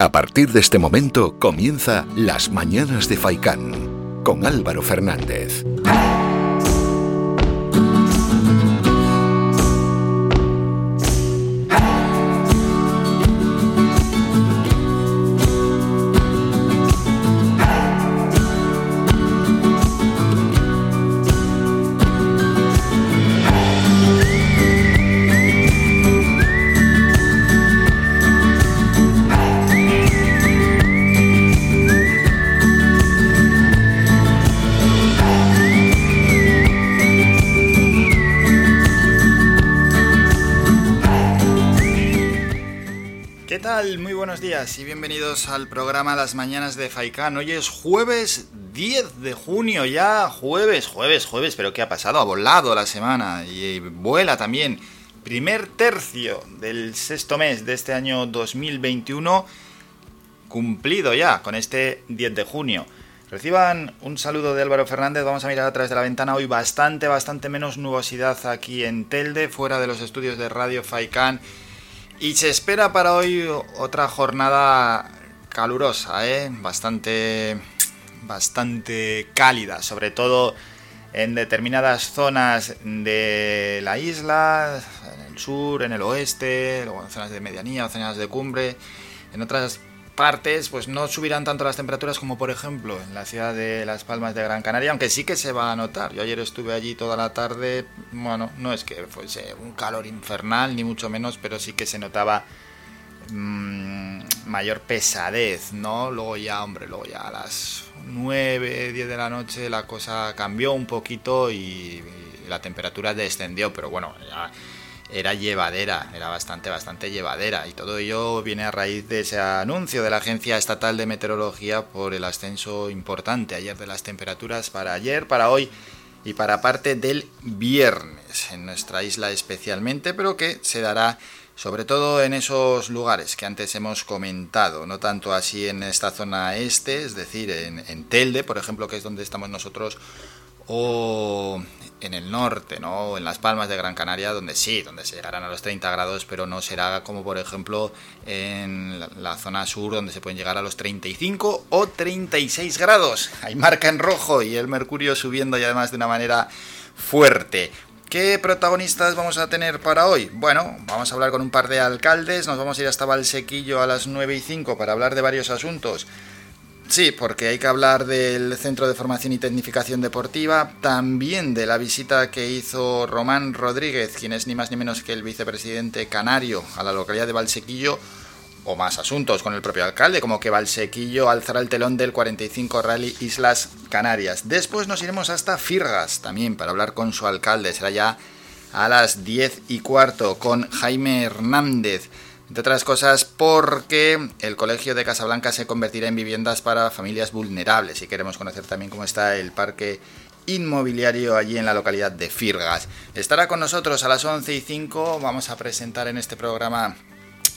A partir de este momento comienza Las Mañanas de Faicán con Álvaro Fernández. Mañanas de Faikán. Hoy es jueves 10 de junio ya, jueves, jueves, jueves, pero ¿qué ha pasado? Ha volado la semana y vuela también. Primer tercio del sexto mes de este año 2021 cumplido ya con este 10 de junio. Reciban un saludo de Álvaro Fernández. Vamos a mirar a través de la ventana. Hoy bastante, bastante menos nubosidad aquí en Telde, fuera de los estudios de Radio Faikán. Y se espera para hoy otra jornada calurosa, ¿eh? bastante, bastante cálida, sobre todo en determinadas zonas de la isla, en el sur, en el oeste, luego en zonas de medianía, zonas de cumbre. En otras partes, pues no subirán tanto las temperaturas como por ejemplo en la ciudad de Las Palmas de Gran Canaria, aunque sí que se va a notar. Yo ayer estuve allí toda la tarde, bueno, no es que fuese un calor infernal, ni mucho menos, pero sí que se notaba mmm, mayor pesadez, ¿no? Luego ya, hombre, luego ya a las 9, 10 de la noche la cosa cambió un poquito y, y la temperatura descendió, pero bueno, ya era llevadera, era bastante, bastante llevadera. Y todo ello viene a raíz de ese anuncio de la Agencia Estatal de Meteorología por el ascenso importante ayer de las temperaturas para ayer, para hoy y para parte del viernes en nuestra isla especialmente, pero que se dará sobre todo en esos lugares que antes hemos comentado, no tanto así en esta zona este, es decir, en, en Telde, por ejemplo, que es donde estamos nosotros, o en el norte, ¿no? En las Palmas de Gran Canaria, donde sí, donde se llegarán a los 30 grados, pero no será como por ejemplo en la zona sur, donde se pueden llegar a los 35 o 36 grados. Hay marca en rojo y el mercurio subiendo y además de una manera fuerte. ¿Qué protagonistas vamos a tener para hoy? Bueno, vamos a hablar con un par de alcaldes, nos vamos a ir hasta Valsequillo a las 9 y 5 para hablar de varios asuntos. Sí, porque hay que hablar del Centro de Formación y Tecnificación Deportiva, también de la visita que hizo Román Rodríguez, quien es ni más ni menos que el vicepresidente canario a la localidad de Valsequillo, o más asuntos con el propio alcalde, como que Valsequillo alzará el telón del 45 Rally Islas Canarias. Después nos iremos hasta Firgas, también para hablar con su alcalde, será ya a las 10 y cuarto, con Jaime Hernández entre otras cosas porque el Colegio de Casablanca se convertirá en viviendas para familias vulnerables y queremos conocer también cómo está el parque inmobiliario allí en la localidad de Firgas. Estará con nosotros a las 11 y 5, vamos a presentar en este programa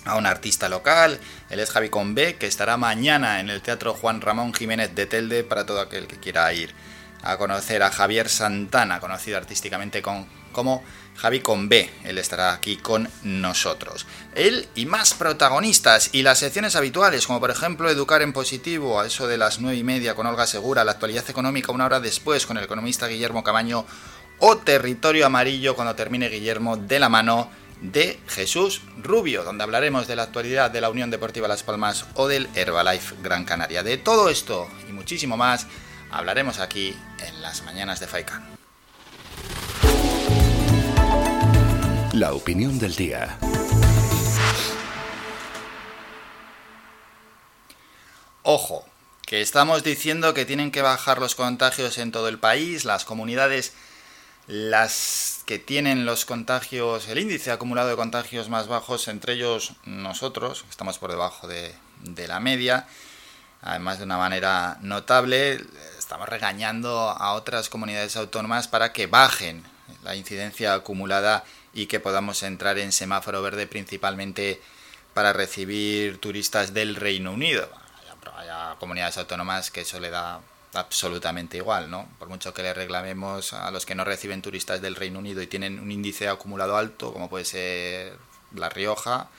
a un artista local, él es Javi Convé, que estará mañana en el Teatro Juan Ramón Jiménez de Telde para todo aquel que quiera ir a conocer a Javier Santana, conocido artísticamente con, como Javi con B, él estará aquí con nosotros. Él y más protagonistas y las secciones habituales, como por ejemplo Educar en Positivo, a eso de las nueve y media con Olga Segura, la actualidad económica una hora después con el economista Guillermo Camaño, o Territorio Amarillo cuando termine Guillermo de la mano de Jesús Rubio, donde hablaremos de la actualidad de la Unión Deportiva Las Palmas o del Herbalife Gran Canaria. De todo esto y muchísimo más hablaremos aquí en las mañanas de Faikan. La opinión del día. Ojo, que estamos diciendo que tienen que bajar los contagios en todo el país, las comunidades las que tienen los contagios, el índice acumulado de contagios más bajos, entre ellos nosotros, estamos por debajo de, la media, además de una manera notable, estamos regañando a otras comunidades autónomas para que bajen la incidencia acumulada y que podamos entrar en semáforo verde principalmente para recibir turistas del Reino Unido. Hay, comunidades autónomas que eso le da absolutamente igual, ¿no? Por mucho que le reclamemos a los que no reciben turistas del Reino Unido y tienen un índice acumulado alto, como puede ser La Rioja,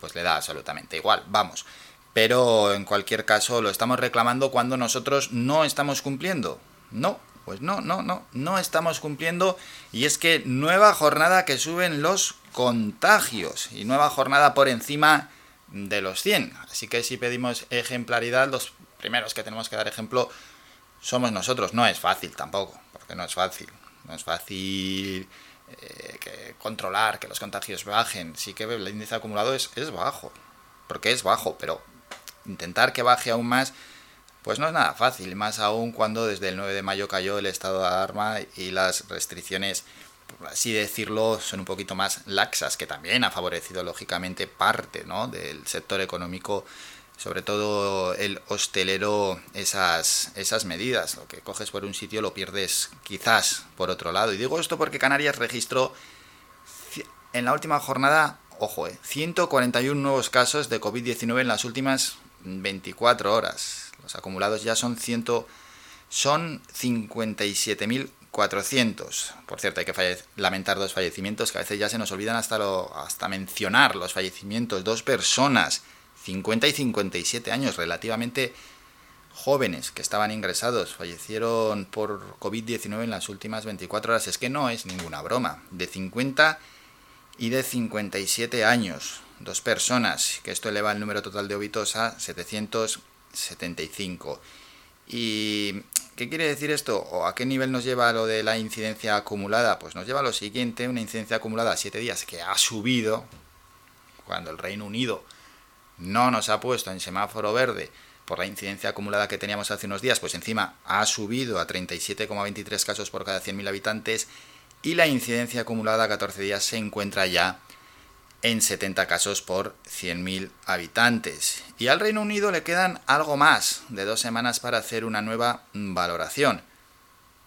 pues le da absolutamente igual. Vamos. pero en cualquier caso lo estamos reclamando cuando nosotros no estamos cumpliendo. No, pues no, no, no, no estamos cumpliendo y es que nueva jornada que suben los contagios y nueva jornada por encima de los 100. Así que si pedimos ejemplaridad, los primeros que tenemos que dar ejemplo somos nosotros. No es fácil tampoco, porque no es fácil. No es fácil eh, controlar que los contagios bajen. Sí que el índice acumulado es, es bajo, porque es bajo, pero intentar que baje aún más, pues no es nada fácil, más aún cuando desde el 9 de mayo cayó el estado de alarma y las restricciones, por así decirlo, son un poquito más laxas, que también ha favorecido lógicamente parte ¿no? del sector económico sobre todo el hostelero esas, esas medidas. Lo que coges por un sitio lo pierdes quizás por otro lado. Y digo esto porque Canarias registró en la última jornada, ojo, eh, 141 nuevos casos de COVID-19 en las últimas 24 horas. Los acumulados ya son, ciento, son 57.400. Por cierto, hay que lamentar dos fallecimientos que a veces ya se nos olvidan hasta, hasta mencionar los fallecimientos. Dos personas, 50 y 57 años, relativamente jóvenes que estaban ingresados, fallecieron por COVID-19 en las últimas 24 horas. Es que no es ninguna broma. De 50 y de 57 años dos personas, que esto eleva el número total de óbitos a 775. ¿Y qué quiere decir esto? ¿O a qué nivel nos lleva lo de la incidencia acumulada? Pues nos lleva a lo siguiente, una incidencia acumulada a 7 días que ha subido cuando el Reino Unido no nos ha puesto en semáforo verde por la incidencia acumulada que teníamos hace unos días, pues encima ha subido a 37,23 casos por cada 100.000 habitantes y la incidencia acumulada a 14 días se encuentra ya en 70 casos por 100.000 habitantes. Y al Reino Unido le quedan algo más de dos semanas para hacer una nueva valoración.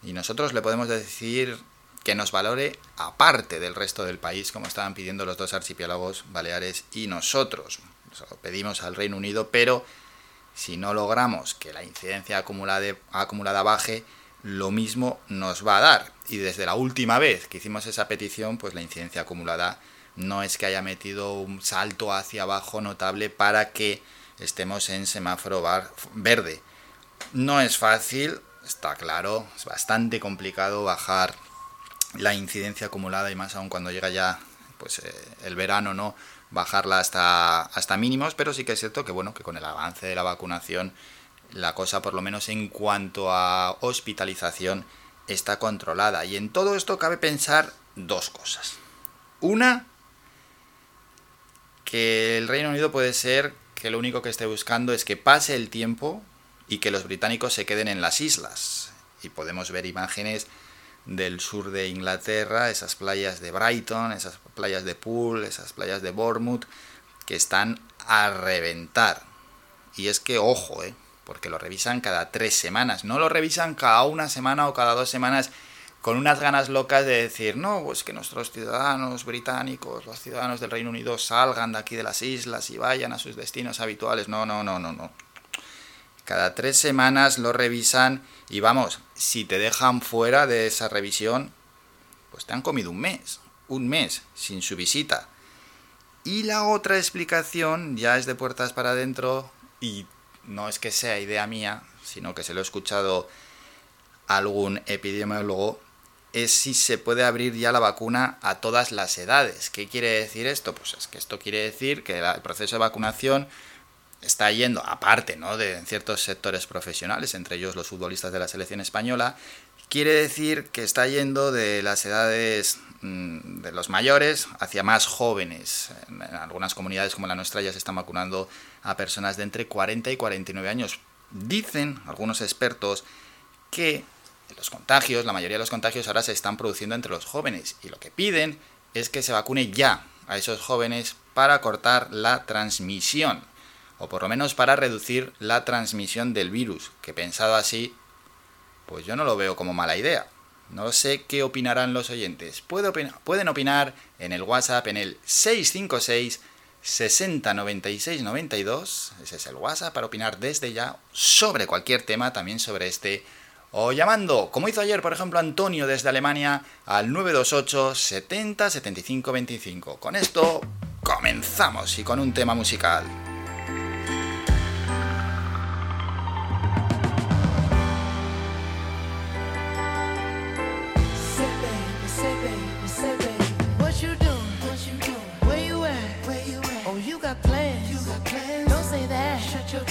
Y nosotros le podemos decir que nos valore aparte del resto del país, como estaban pidiendo los dos archipiélagos Baleares y nosotros. Pedimos al Reino Unido, pero si no logramos que la incidencia acumulada, acumulada baje, lo mismo nos va a dar. Y desde la última vez que hicimos esa petición, pues la incidencia acumulada no es que haya metido un salto hacia abajo notable para que estemos en semáforo verde. No es fácil, está claro, es bastante complicado bajar la incidencia acumulada y más aún cuando llega ya pues eh, el verano, ¿no? Bajarla hasta, hasta mínimos, pero sí que es cierto que bueno, que con el avance de la vacunación la cosa por lo menos en cuanto a hospitalización está controlada y en todo esto cabe pensar dos cosas. Una, que el Reino Unido puede ser que lo único que esté buscando es que pase el tiempo y que los británicos se queden en las islas. Y podemos ver imágenes del sur de Inglaterra, esas playas de Brighton, esas playas de Poole, esas playas de Bournemouth, que están a reventar. Y es que, ojo, eh, porque lo revisan cada tres semanas, no lo revisan cada una semana o cada dos semanas con unas ganas locas de decir, no, pues que nuestros ciudadanos británicos, los ciudadanos del Reino Unido salgan de aquí de las islas y vayan a sus destinos habituales. No, no, no, no, no. Cada tres semanas lo revisan y vamos, si te dejan fuera de esa revisión, pues te han comido un mes, un mes sin su visita. Y la otra explicación ya es de puertas para adentro y no es que sea idea mía, sino que se lo he escuchado a algún epidemiólogo es si se puede abrir ya la vacuna a todas las edades. ¿Qué quiere decir esto? Pues es que esto quiere decir que el proceso de vacunación está yendo, aparte ¿no? de ciertos sectores profesionales, entre ellos los futbolistas de la selección española, quiere decir que está yendo de las edades de los mayores hacia más jóvenes. En algunas comunidades como la nuestra ya se están vacunando a personas de entre 40 y 49 años. Dicen algunos expertos que los contagios, la mayoría de los contagios ahora se están produciendo entre los jóvenes y lo que piden es que se vacune ya a esos jóvenes para cortar la transmisión o por lo menos para reducir la transmisión del virus, que pensado así, pues yo no lo veo como mala idea. No sé qué opinarán los oyentes. pueden opinar en el WhatsApp en el 656 60 96 92. Ese es el WhatsApp para opinar desde ya sobre cualquier tema, también sobre este o llamando, como hizo ayer, por ejemplo, Antonio desde Alemania, al 928 70 75 25. Con esto comenzamos y con un tema musical.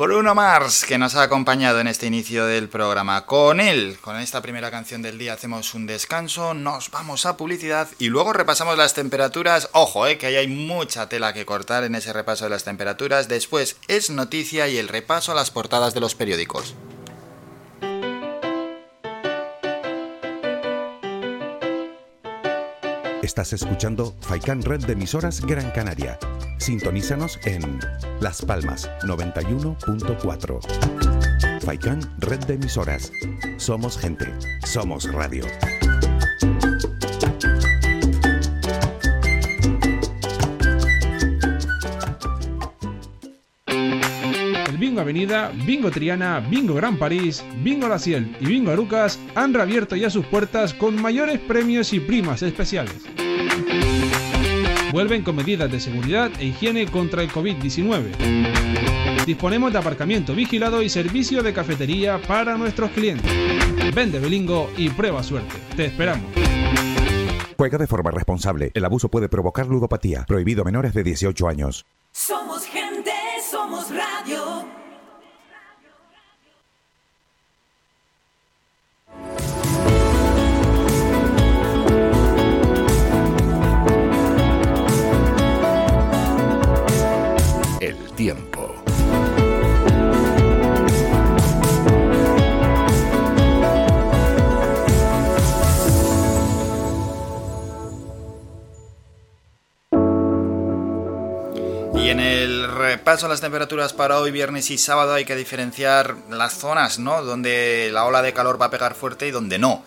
Bruno Mars, que nos ha acompañado en este inicio del programa. Con él, con esta primera canción del día, hacemos un descanso, nos vamos a publicidad y luego repasamos las temperaturas. Ojo, eh, que ahí hay mucha tela que cortar en ese repaso de las temperaturas. Después es noticia y el repaso a las portadas de los periódicos. Estás escuchando Faikan Red de emisoras Gran Canaria. Sintonízanos en Las Palmas 91.4. Faikan Red de emisoras. Somos gente. Somos radio. El Bingo Avenida, Bingo Triana, Bingo Gran París, Bingo La Ciel y Bingo Arucas han reabierto ya sus puertas con mayores premios y primas especiales. Vuelven con medidas de seguridad e higiene contra el COVID-19. Disponemos de aparcamiento vigilado y servicio de cafetería para nuestros clientes. Vende Belingo y prueba suerte. Te esperamos. Juega de forma responsable. El abuso puede provocar ludopatía. Prohibido a menores de 18 años. Somos gente, somos radio. tiempo. Y en el repaso a las temperaturas para hoy, viernes y sábado, hay que diferenciar las zonas, ¿no? Donde la ola de calor va a pegar fuerte y donde no.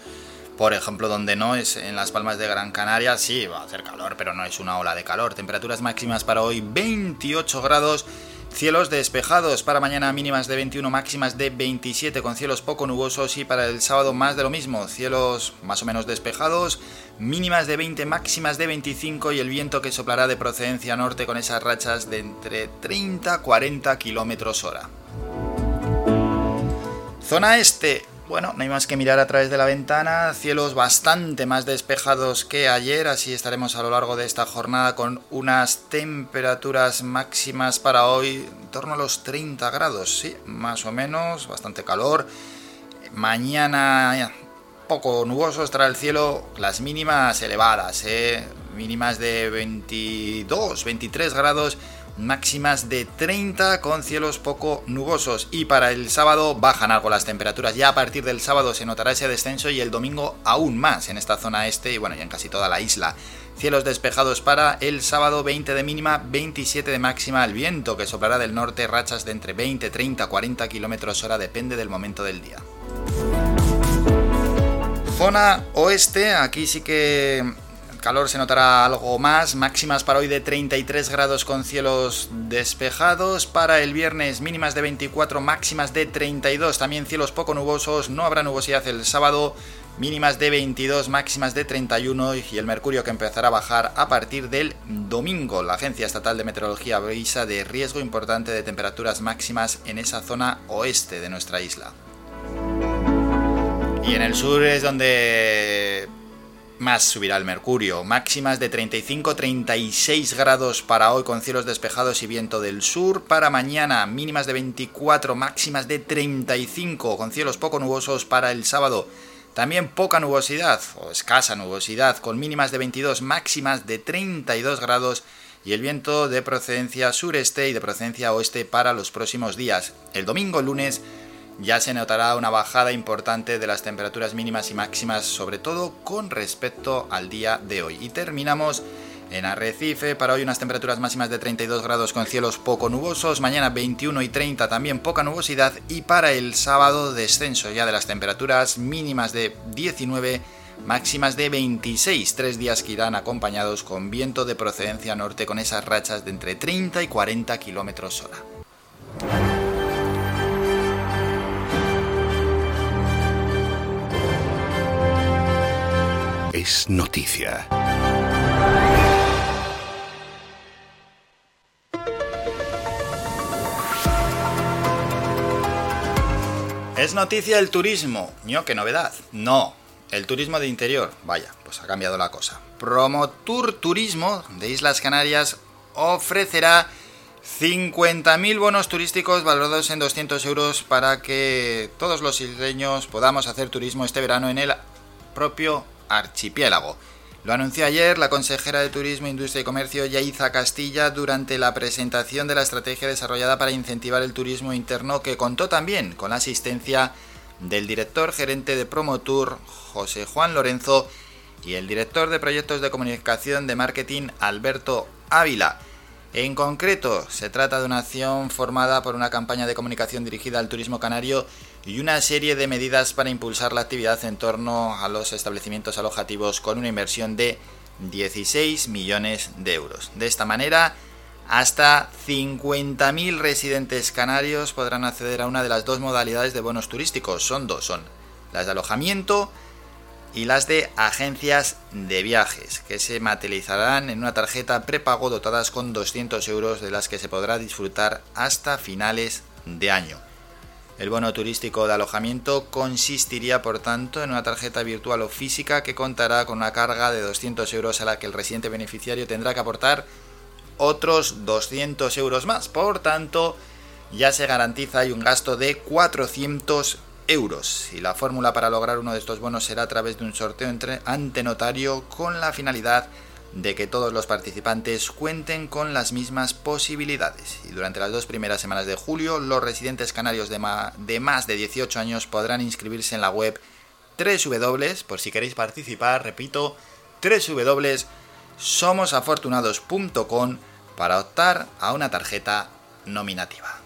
Por ejemplo, donde no es en las Palmas de Gran Canaria, sí, va a hacer calor, pero no es una ola de calor. Temperaturas máximas para hoy 28 grados Cielos despejados para mañana mínimas de 21, máximas de 27 con cielos poco nubosos y para el sábado más de lo mismo, cielos más o menos despejados, mínimas de 20, máximas de 25 y el viento que soplará de procedencia norte con esas rachas de entre 30 40 kilómetros hora. Zona este, bueno, no hay más que mirar a través de la ventana, cielos bastante más despejados que ayer, así estaremos a lo largo de esta jornada con unas temperaturas máximas para hoy en torno a los 30 grados, sí, más o menos, bastante calor. Mañana poco nuboso estará el cielo, las mínimas elevadas, ¿eh? mínimas de 22, 23 grados máximas de 30 con cielos poco nubosos y para el sábado bajan algo las temperaturas. Ya a partir del sábado se notará ese descenso y el domingo aún más en esta zona este y bueno, ya en casi toda la isla. Cielos despejados para el sábado 20 de mínima, 27 de máxima. El viento que soplará del norte, rachas de entre 20, 30, 40 kilómetros hora, depende del momento del día. Zona oeste, aquí sí que calor se notará algo más, máximas para hoy de 33 grados con cielos despejados, para el viernes mínimas de 24, máximas de 32, también cielos poco nubosos, no habrá nubosidad el sábado, mínimas de 22, máximas de 31 y el mercurio que empezará a bajar a partir del domingo. La Agencia Estatal de Meteorología avisa de riesgo importante de temperaturas máximas en esa zona oeste de nuestra isla. Y en el sur es donde más subirá el mercurio. Máximas de 35-36 grados para hoy con cielos despejados y viento del sur. Para mañana mínimas de 24, máximas de 35 con cielos poco nubosos para el sábado. También poca nubosidad o escasa nubosidad con mínimas de 22, máximas de 32 grados y el viento de procedencia sureste y de procedencia oeste para los próximos días. El domingo, lunes, ya se notará una bajada importante de las temperaturas mínimas y máximas, sobre todo con respecto al día de hoy. Y terminamos en Arrecife, para hoy unas temperaturas máximas de 32 grados con cielos poco nubosos, mañana 21 y 30 también poca nubosidad y para el sábado descenso ya de las temperaturas mínimas de 19, máximas de 26, tres días que irán acompañados con viento de procedencia norte con esas rachas de entre 30 y 40 kilómetros hora. Es noticia. Es noticia el turismo. ¿No? ¿Qué novedad? No. El turismo de interior. Vaya, pues ha cambiado la cosa. Promotour Turismo de Islas Canarias ofrecerá 50.000 bonos turísticos valorados en 200 euros para que todos los isleños podamos hacer turismo este verano en el propio archipiélago. Lo anunció ayer la consejera de Turismo, Industria y Comercio, Yaiza Castilla, durante la presentación de la estrategia desarrollada para incentivar el turismo interno, que contó también con la asistencia del director gerente de Promotour, José Juan Lorenzo, y el director de proyectos de comunicación de marketing, Alberto Ávila. En concreto, se trata de una acción formada por una campaña de comunicación dirigida al turismo canario y una serie de medidas para impulsar la actividad en torno a los establecimientos alojativos con una inversión de 16 millones de euros. De esta manera, hasta 50.000 residentes canarios podrán acceder a una de las dos modalidades de bonos turísticos. Son dos, son las de alojamiento y las de agencias de viajes, que se materializarán en una tarjeta prepago dotadas con 200 euros de las que se podrá disfrutar hasta finales de año. El bono turístico de alojamiento consistiría, por tanto, en una tarjeta virtual o física que contará con una carga de 200 euros a la que el residente beneficiario tendrá que aportar otros 200 euros más. Por tanto, ya se garantiza hay un gasto de 400 euros. Y la fórmula para lograr uno de estos bonos será a través de un sorteo entre, ante notario con la finalidad de que todos los participantes cuenten con las mismas posibilidades. Y durante las dos primeras semanas de julio, los residentes canarios de, de más de 18 años podrán inscribirse en la web www, por si queréis participar, repito, www.somosafortunados.com para optar a una tarjeta nominativa.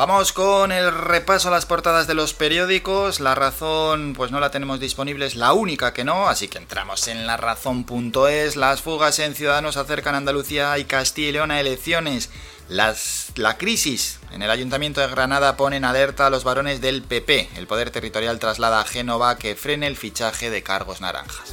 Vamos con el repaso a las portadas de los periódicos. La razón, pues no la tenemos disponible, es la única que no, así que entramos en la razón.es. Las fugas en Ciudadanos acercan Andalucía y Castilla y León a elecciones. Las, la crisis en el Ayuntamiento de Granada pone en alerta a los varones del PP. El Poder Territorial traslada a Génova que frene el fichaje de cargos naranjas.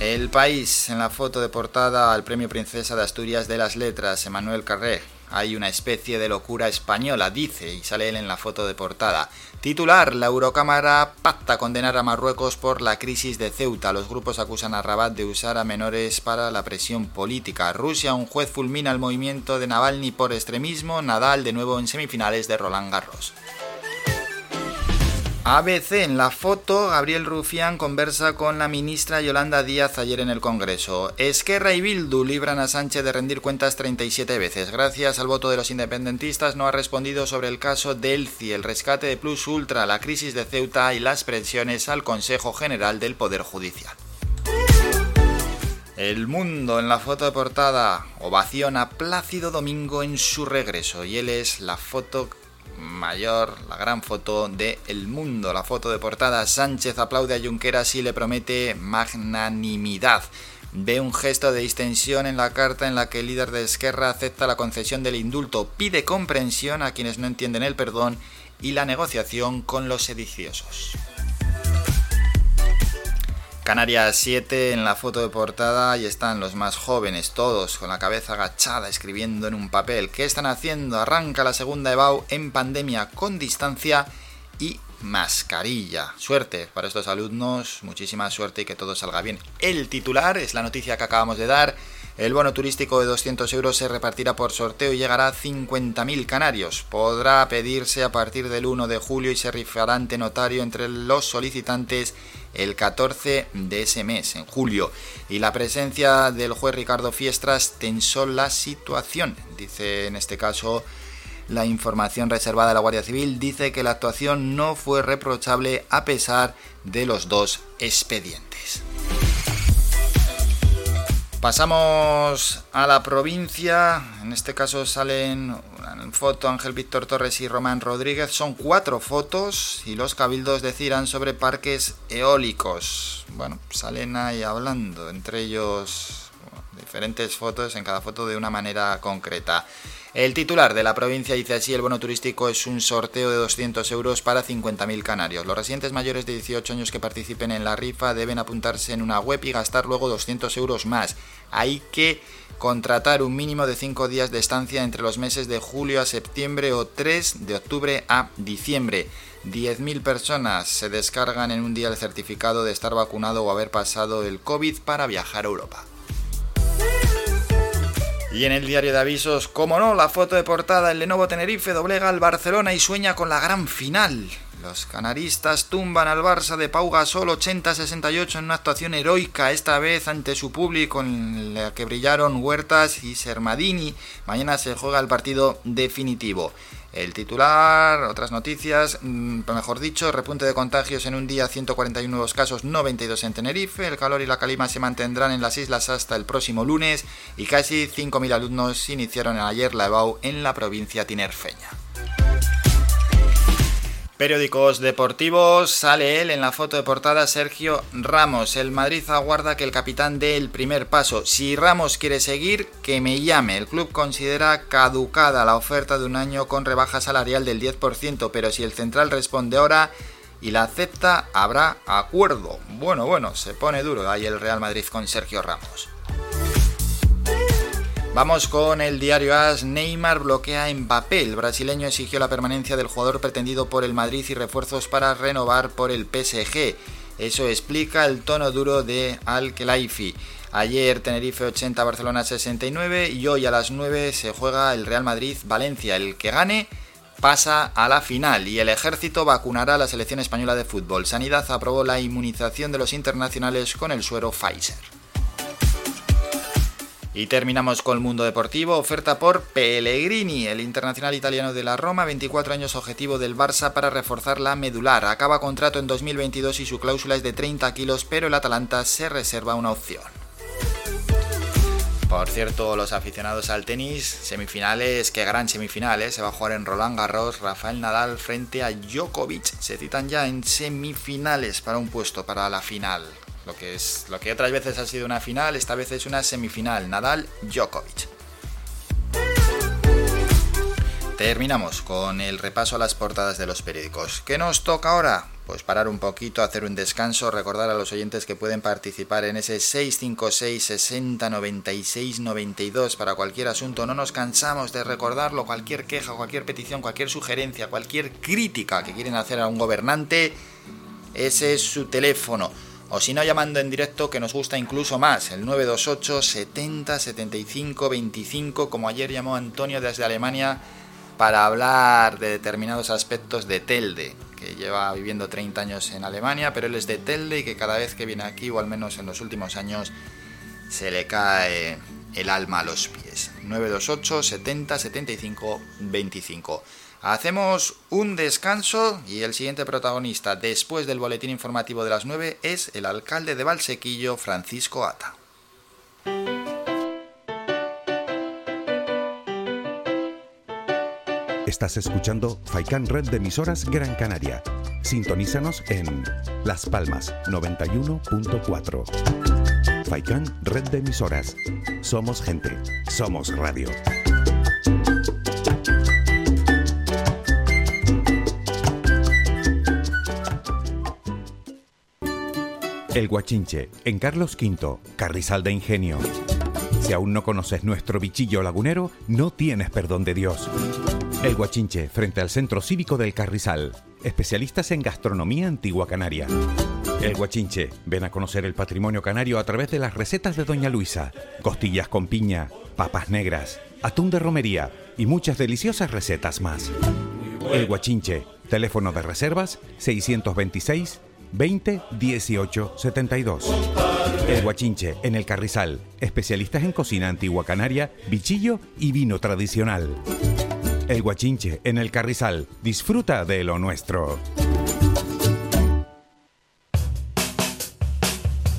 El país, en la foto de portada al Premio Princesa de Asturias de las Letras, Emanuel Carré, hay una especie de locura española, dice, y sale él en la foto de portada. Titular, la Eurocámara pacta condenar a Marruecos por la crisis de Ceuta. Los grupos acusan a Rabat de usar a menores para la presión política. Rusia, un juez fulmina el movimiento de Navalny por extremismo. Nadal de nuevo en semifinales de Roland Garros. ABC, en la foto, Gabriel Rufián conversa con la ministra Yolanda Díaz ayer en el Congreso. Esquerra y Bildu libran a Sánchez de rendir cuentas 37 veces. Gracias al voto de los independentistas no ha respondido sobre el caso Delci, el rescate de Plus Ultra, la crisis de Ceuta y las presiones al Consejo General del Poder Judicial. El mundo en la foto de portada ovaciona Plácido Domingo en su regreso y él es la foto mayor, la gran foto de El Mundo, la foto de portada. Sánchez aplaude a Junqueras y le promete magnanimidad. Ve un gesto de distensión en la carta en la que el líder de Esquerra acepta la concesión del indulto, pide comprensión a quienes no entienden el perdón y la negociación con los sediciosos. Canarias 7 en la foto de portada y están los más jóvenes, todos con la cabeza agachada escribiendo en un papel. ¿Qué están haciendo? Arranca la segunda EBAU en pandemia con distancia y mascarilla. Suerte para estos alumnos, muchísima suerte y que todo salga bien. El titular es la noticia que acabamos de dar. El bono turístico de 200 euros se repartirá por sorteo y llegará a 50.000 canarios. Podrá pedirse a partir del 1 de julio y se rifará ante notario entre los solicitantes el 14 de ese mes, en julio. Y la presencia del juez Ricardo Fiestras tensó la situación, dice en este caso la información reservada a la Guardia Civil dice que la actuación no fue reprochable a pesar de los dos expedientes. Pasamos a la provincia, en este caso salen en foto Ángel Víctor Torres y Román Rodríguez, son cuatro fotos y los cabildos decidan sobre parques eólicos. Bueno, salen ahí hablando, entre ellos diferentes fotos, en cada foto de una manera concreta. El titular de la provincia dice así, el bono turístico es un sorteo de 200 euros para 50.000 canarios. Los residentes mayores de 18 años que participen en la rifa deben apuntarse en una web y gastar luego 200 euros más. Hay que contratar un mínimo de 5 días de estancia entre los meses de julio a septiembre o 3 de octubre a diciembre. 10.000 personas se descargan en un día el certificado de estar vacunado o haber pasado el COVID para viajar a Europa. Y en el diario de avisos, como no, la foto de portada, el Lenovo Tenerife doblega al Barcelona y sueña con la gran final. Los canaristas tumban al Barça de Pau Gasol 80-68 en una actuación heroica, esta vez ante su público en la que brillaron Huertas y Sermadini. Mañana se juega el partido definitivo. El titular, otras noticias, mm, mejor dicho, repunte de contagios en un día, 141 nuevos casos, 92 en Tenerife, el calor y la calima se mantendrán en las islas hasta el próximo lunes y casi 5.000 alumnos iniciaron ayer la EBAU en la provincia tinerfeña. Periódicos deportivos, sale él en la foto de portada Sergio Ramos. El Madrid aguarda que el capitán dé el primer paso. Si Ramos quiere seguir, que me llame. El club considera caducada la oferta de un año con rebaja salarial del 10%, pero si el central responde ahora y la acepta, habrá acuerdo. Bueno, bueno, se pone duro ahí el Real Madrid con Sergio Ramos. Vamos con el diario AS. Neymar bloquea a Mbappé. El brasileño exigió la permanencia del jugador pretendido por el Madrid y refuerzos para renovar por el PSG. Eso explica el tono duro de Al-Khelaifi. Ayer Tenerife 80, Barcelona 69 y hoy a las 9 se juega el Real Madrid-Valencia. El que gane pasa a la final y el ejército vacunará a la selección española de fútbol. Sanidad aprobó la inmunización de los internacionales con el suero Pfizer. Y terminamos con el mundo deportivo, oferta por Pellegrini, el internacional italiano de la Roma, 24 años objetivo del Barça para reforzar la medular. Acaba contrato en 2022 y su cláusula es de 30 kilos, pero el Atalanta se reserva una opción. Por cierto, los aficionados al tenis, semifinales, qué gran semifinales, se va a jugar en Roland Garros, Rafael Nadal frente a Djokovic, se citan ya en semifinales para un puesto para la final. Lo que, es, lo que otras veces ha sido una final, esta vez es una semifinal. Nadal Djokovic. Terminamos con el repaso a las portadas de los periódicos. ¿Qué nos toca ahora? Pues parar un poquito, hacer un descanso, recordar a los oyentes que pueden participar en ese 656 60 96 92 para cualquier asunto. No nos cansamos de recordarlo, cualquier queja, cualquier petición, cualquier sugerencia, cualquier crítica que quieren hacer a un gobernante, ese es su teléfono o si no llamando en directo que nos gusta incluso más, el 928 70 75 25, como ayer llamó Antonio desde Alemania para hablar de determinados aspectos de Telde, que lleva viviendo 30 años en Alemania, pero él es de Telde y que cada vez que viene aquí, o al menos en los últimos años, se le cae el alma a los pies. 928 70 75 25. Hacemos un descanso y el siguiente protagonista después del boletín informativo de las 9 es el alcalde de Valsequillo, Francisco Ata. Estás escuchando Faikan Red de emisoras Gran Canaria. Sintonízanos en Las Palmas 91.4. Faikan Red de emisoras. Somos gente, somos radio. El Guachinche, en Carlos V, Carrizal de Ingenio. Si aún no conoces nuestro bichillo lagunero, no tienes perdón de Dios. El Guachinche, frente al Centro Cívico del Carrizal. Especialistas en gastronomía antigua canaria. El Guachinche, ven a conocer el patrimonio canario a través de las recetas de Doña Luisa. Costillas con piña, papas negras, atún de romería y muchas deliciosas recetas más. El Guachinche, teléfono de reservas 626 20 18 72. El Guachinche, en el Carrizal. Especialistas en cocina antigua canaria, bichillo y vino tradicional. El Guachinche, en el Carrizal. Disfruta de lo nuestro.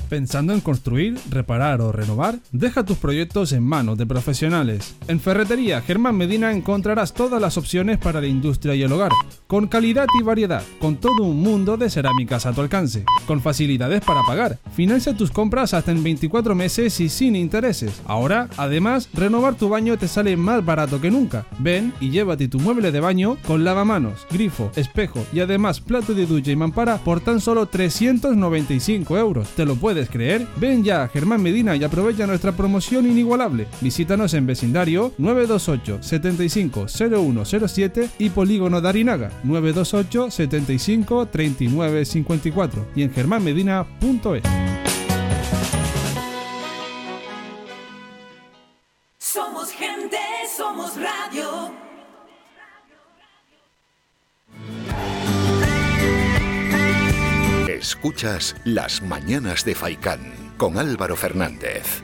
¿Pensando en construir, reparar o renovar? Deja tus proyectos en manos de profesionales. En Ferretería Germán Medina encontrarás todas las opciones para la industria y el hogar, con calidad y variedad, con todo un mundo de cerámicas a tu alcance, con facilidades para pagar. Financia tus compras hasta en 24 meses y sin intereses. Ahora, además, renovar tu baño te sale más barato que nunca. Ven y llévate tu mueble de baño con lavamanos, grifo, espejo y además plato de ducha y mampara por tan solo 395 euros. ¿Te lo puedes creer? Ven ya a Germán Medina y aprovecha nuestra promoción inigualable. Visítanos en vecindario 928 75 0107 y Polígono de Arinaga 928 75 39 54 y en germánmedina.es. Somos Escuchas Las Mañanas de Faicán con Álvaro Fernández.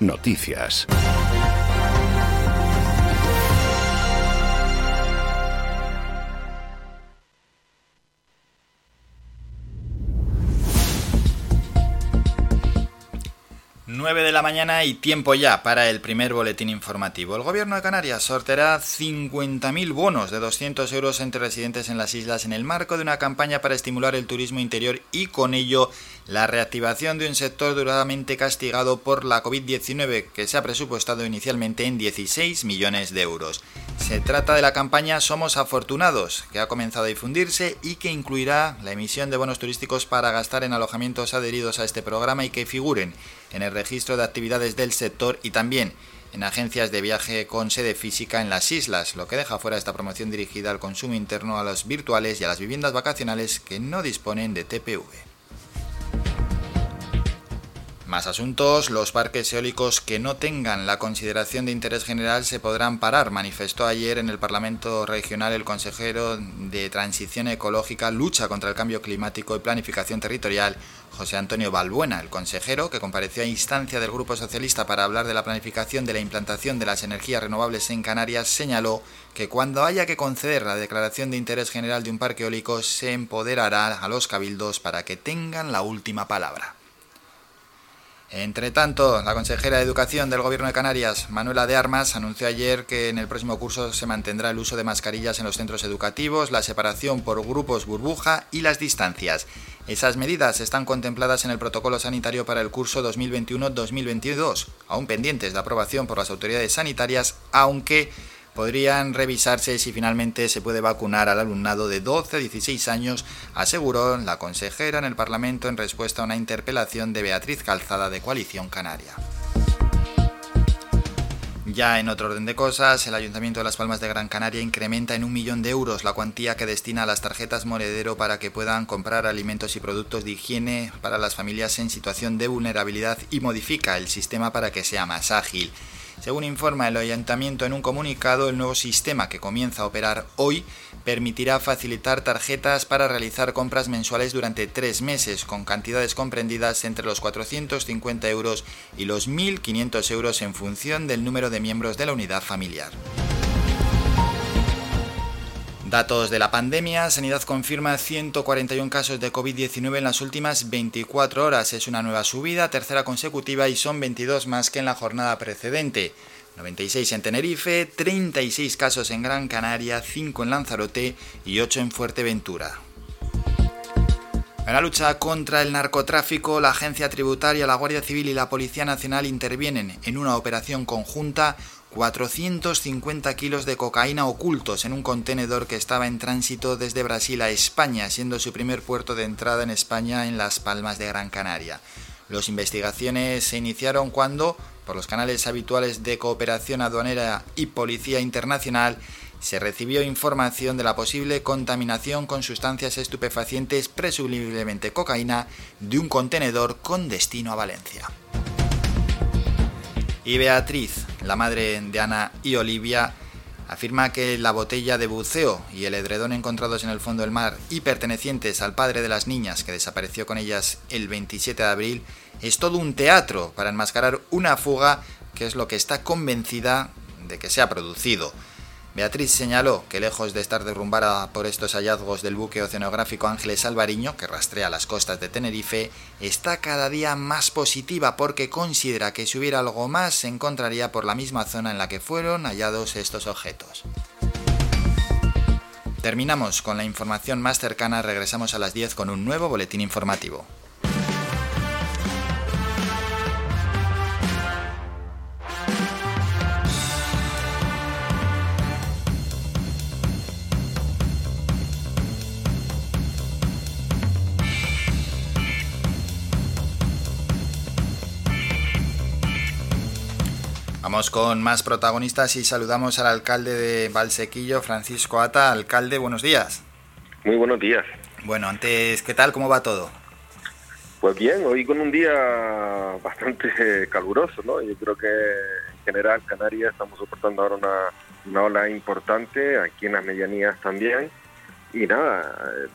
Noticias. Nueve de la mañana y tiempo ya para el primer boletín informativo. El gobierno de Canarias sorteará 50.000 bonos de 200 euros entre residentes en las islas en el marco de una campaña para estimular el turismo interior y con ello la reactivación de un sector duramente castigado por la COVID-19 que se ha presupuestado inicialmente en 16 millones de euros. Se trata de la campaña Somos Afortunados, que ha comenzado a difundirse y que incluirá la emisión de bonos turísticos para gastar en alojamientos adheridos a este programa y que figuren en el registro de actividades del sector y también en agencias de viaje con sede física en las islas, lo que deja fuera esta promoción dirigida al consumo interno, a los virtuales y a las viviendas vacacionales que no disponen de TPV. Más asuntos, los parques eólicos que no tengan la consideración de interés general se podrán parar, manifestó ayer en el Parlamento Regional el consejero de Transición Ecológica, Lucha contra el Cambio Climático y Planificación Territorial, José Antonio Balbuena, el consejero que compareció a instancia del Grupo Socialista para hablar de la planificación de la implantación de las energías renovables en Canarias, señaló que cuando haya que conceder la declaración de interés general de un parque eólico se empoderará a los cabildos para que tengan la última palabra. Entre tanto, la consejera de Educación del Gobierno de Canarias, Manuela de Armas, anunció ayer que en el próximo curso se mantendrá el uso de mascarillas en los centros educativos, la separación por grupos burbuja y las distancias. Esas medidas están contempladas en el protocolo sanitario para el curso 2021-2022, aún pendientes de aprobación por las autoridades sanitarias, aunque podrían revisarse si finalmente se puede vacunar al alumnado de 12 a 16 años, aseguró la consejera en el Parlamento en respuesta a una interpelación de Beatriz Calzada de Coalición Canaria. Ya en otro orden de cosas, el Ayuntamiento de Las Palmas de Gran Canaria incrementa en un millón de euros la cuantía que destina a las tarjetas Monedero para que puedan comprar alimentos y productos de higiene para las familias en situación de vulnerabilidad y modifica el sistema para que sea más ágil. Según informa el ayuntamiento en un comunicado, el nuevo sistema que comienza a operar hoy permitirá facilitar tarjetas para realizar compras mensuales durante tres meses, con cantidades comprendidas entre los 450 euros y los 1.500 euros en función del número de miembros de la unidad familiar. Datos de la pandemia. Sanidad confirma 141 casos de COVID-19 en las últimas 24 horas. Es una nueva subida, tercera consecutiva y son 22 más que en la jornada precedente. 96 en Tenerife, 36 casos en Gran Canaria, 5 en Lanzarote y 8 en Fuerteventura. En la lucha contra el narcotráfico, la Agencia Tributaria, la Guardia Civil y la Policía Nacional intervienen en una operación conjunta 450 kilos de cocaína ocultos en un contenedor que estaba en tránsito desde Brasil a España, siendo su primer puerto de entrada en España en Las Palmas de Gran Canaria. Las investigaciones se iniciaron cuando, por los canales habituales de cooperación aduanera y policía internacional, se recibió información de la posible contaminación con sustancias estupefacientes, presumiblemente cocaína, de un contenedor con destino a Valencia. Y Beatriz, la madre de Ana y Olivia, afirma que la botella de buceo y el edredón encontrados en el fondo del mar y pertenecientes al padre de las niñas que desapareció con ellas el 27 de abril es todo un teatro para enmascarar una fuga que es lo que está convencida de que se ha producido. Beatriz señaló que lejos de estar derrumbada por estos hallazgos del buque oceanográfico Ángeles Alvariño, que rastrea las costas de Tenerife, está cada día más positiva porque considera que si hubiera algo más se encontraría por la misma zona en la que fueron hallados estos objetos. Terminamos con la información más cercana, regresamos a las 10 con un nuevo boletín informativo. Vamos con más protagonistas y saludamos al alcalde de Valsequillo, Francisco Ata. Alcalde, buenos días. Muy buenos días. Bueno, antes, ¿qué tal? ¿Cómo va todo? Pues bien, hoy con un día bastante caluroso, ¿no? Yo creo que en general Canarias estamos soportando ahora una, una ola importante, aquí en las medianías también. Y nada, eh,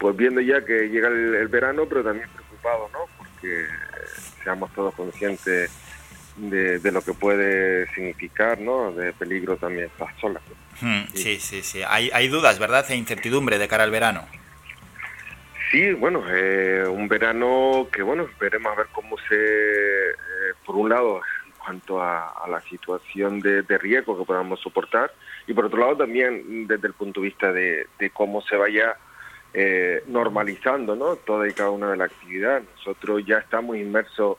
pues viendo ya que llega el, el verano, pero también preocupado, ¿no? Porque seamos todos conscientes de, de, lo que puede significar, ¿no? De peligro también estas olas. Hmm, sí, sí, sí. Hay, hay dudas, ¿verdad? E incertidumbre de cara al verano. Sí, bueno, eh, un verano que, bueno, veremos a ver cómo se, eh, por un lado, en cuanto a, a la situación de, de, riesgo que podamos soportar, y por otro lado también desde el punto de vista de, de cómo se vaya eh, normalizando, ¿no? Toda y cada una de las actividades. Nosotros ya estamos inmersos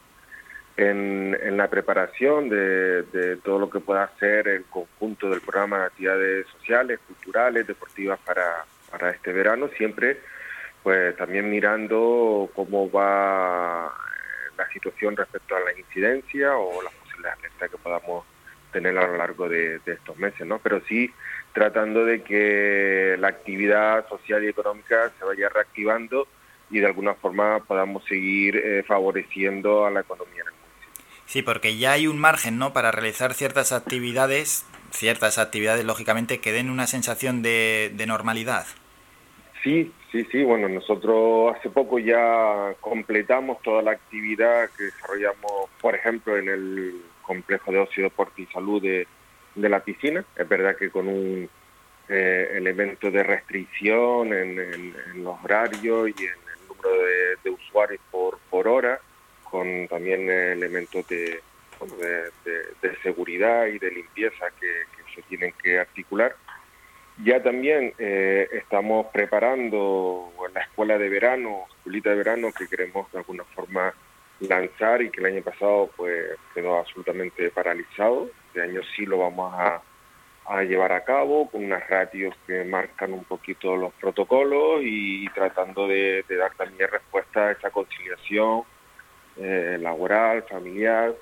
en, la preparación de, de, todo lo que pueda ser el conjunto del programa de actividades sociales, culturales, deportivas para, para este verano, siempre pues también mirando cómo va la situación respecto a la incidencia o las posibles alertas que podamos tener a lo largo de, estos meses, ¿no? Pero sí tratando de que la actividad social y económica se vaya reactivando y de alguna forma podamos seguir eh, favoreciendo a la economía. Sí, porque ya hay un margen, ¿no? Para realizar ciertas actividades, ciertas actividades, lógicamente, que den una sensación de, de normalidad. Sí, sí, sí. Bueno, nosotros hace poco ya completamos toda la actividad que desarrollamos, por ejemplo, en el complejo de ocio, deporte y salud de, la piscina. Es verdad que con un eh, elemento de restricción en los horarios y en el número de, de usuarios por, por hora, con también elementos de, de, seguridad y de limpieza que, se tienen que articular. Ya también eh, estamos preparando la escuela de verano, escuelita de verano, que queremos de alguna forma lanzar y que el año pasado pues quedó absolutamente paralizado. Este año sí lo vamos a, llevar a cabo con unas ratios que marcan un poquito los protocolos y, tratando de dar también respuesta a esa conciliación eh, laboral, familiar,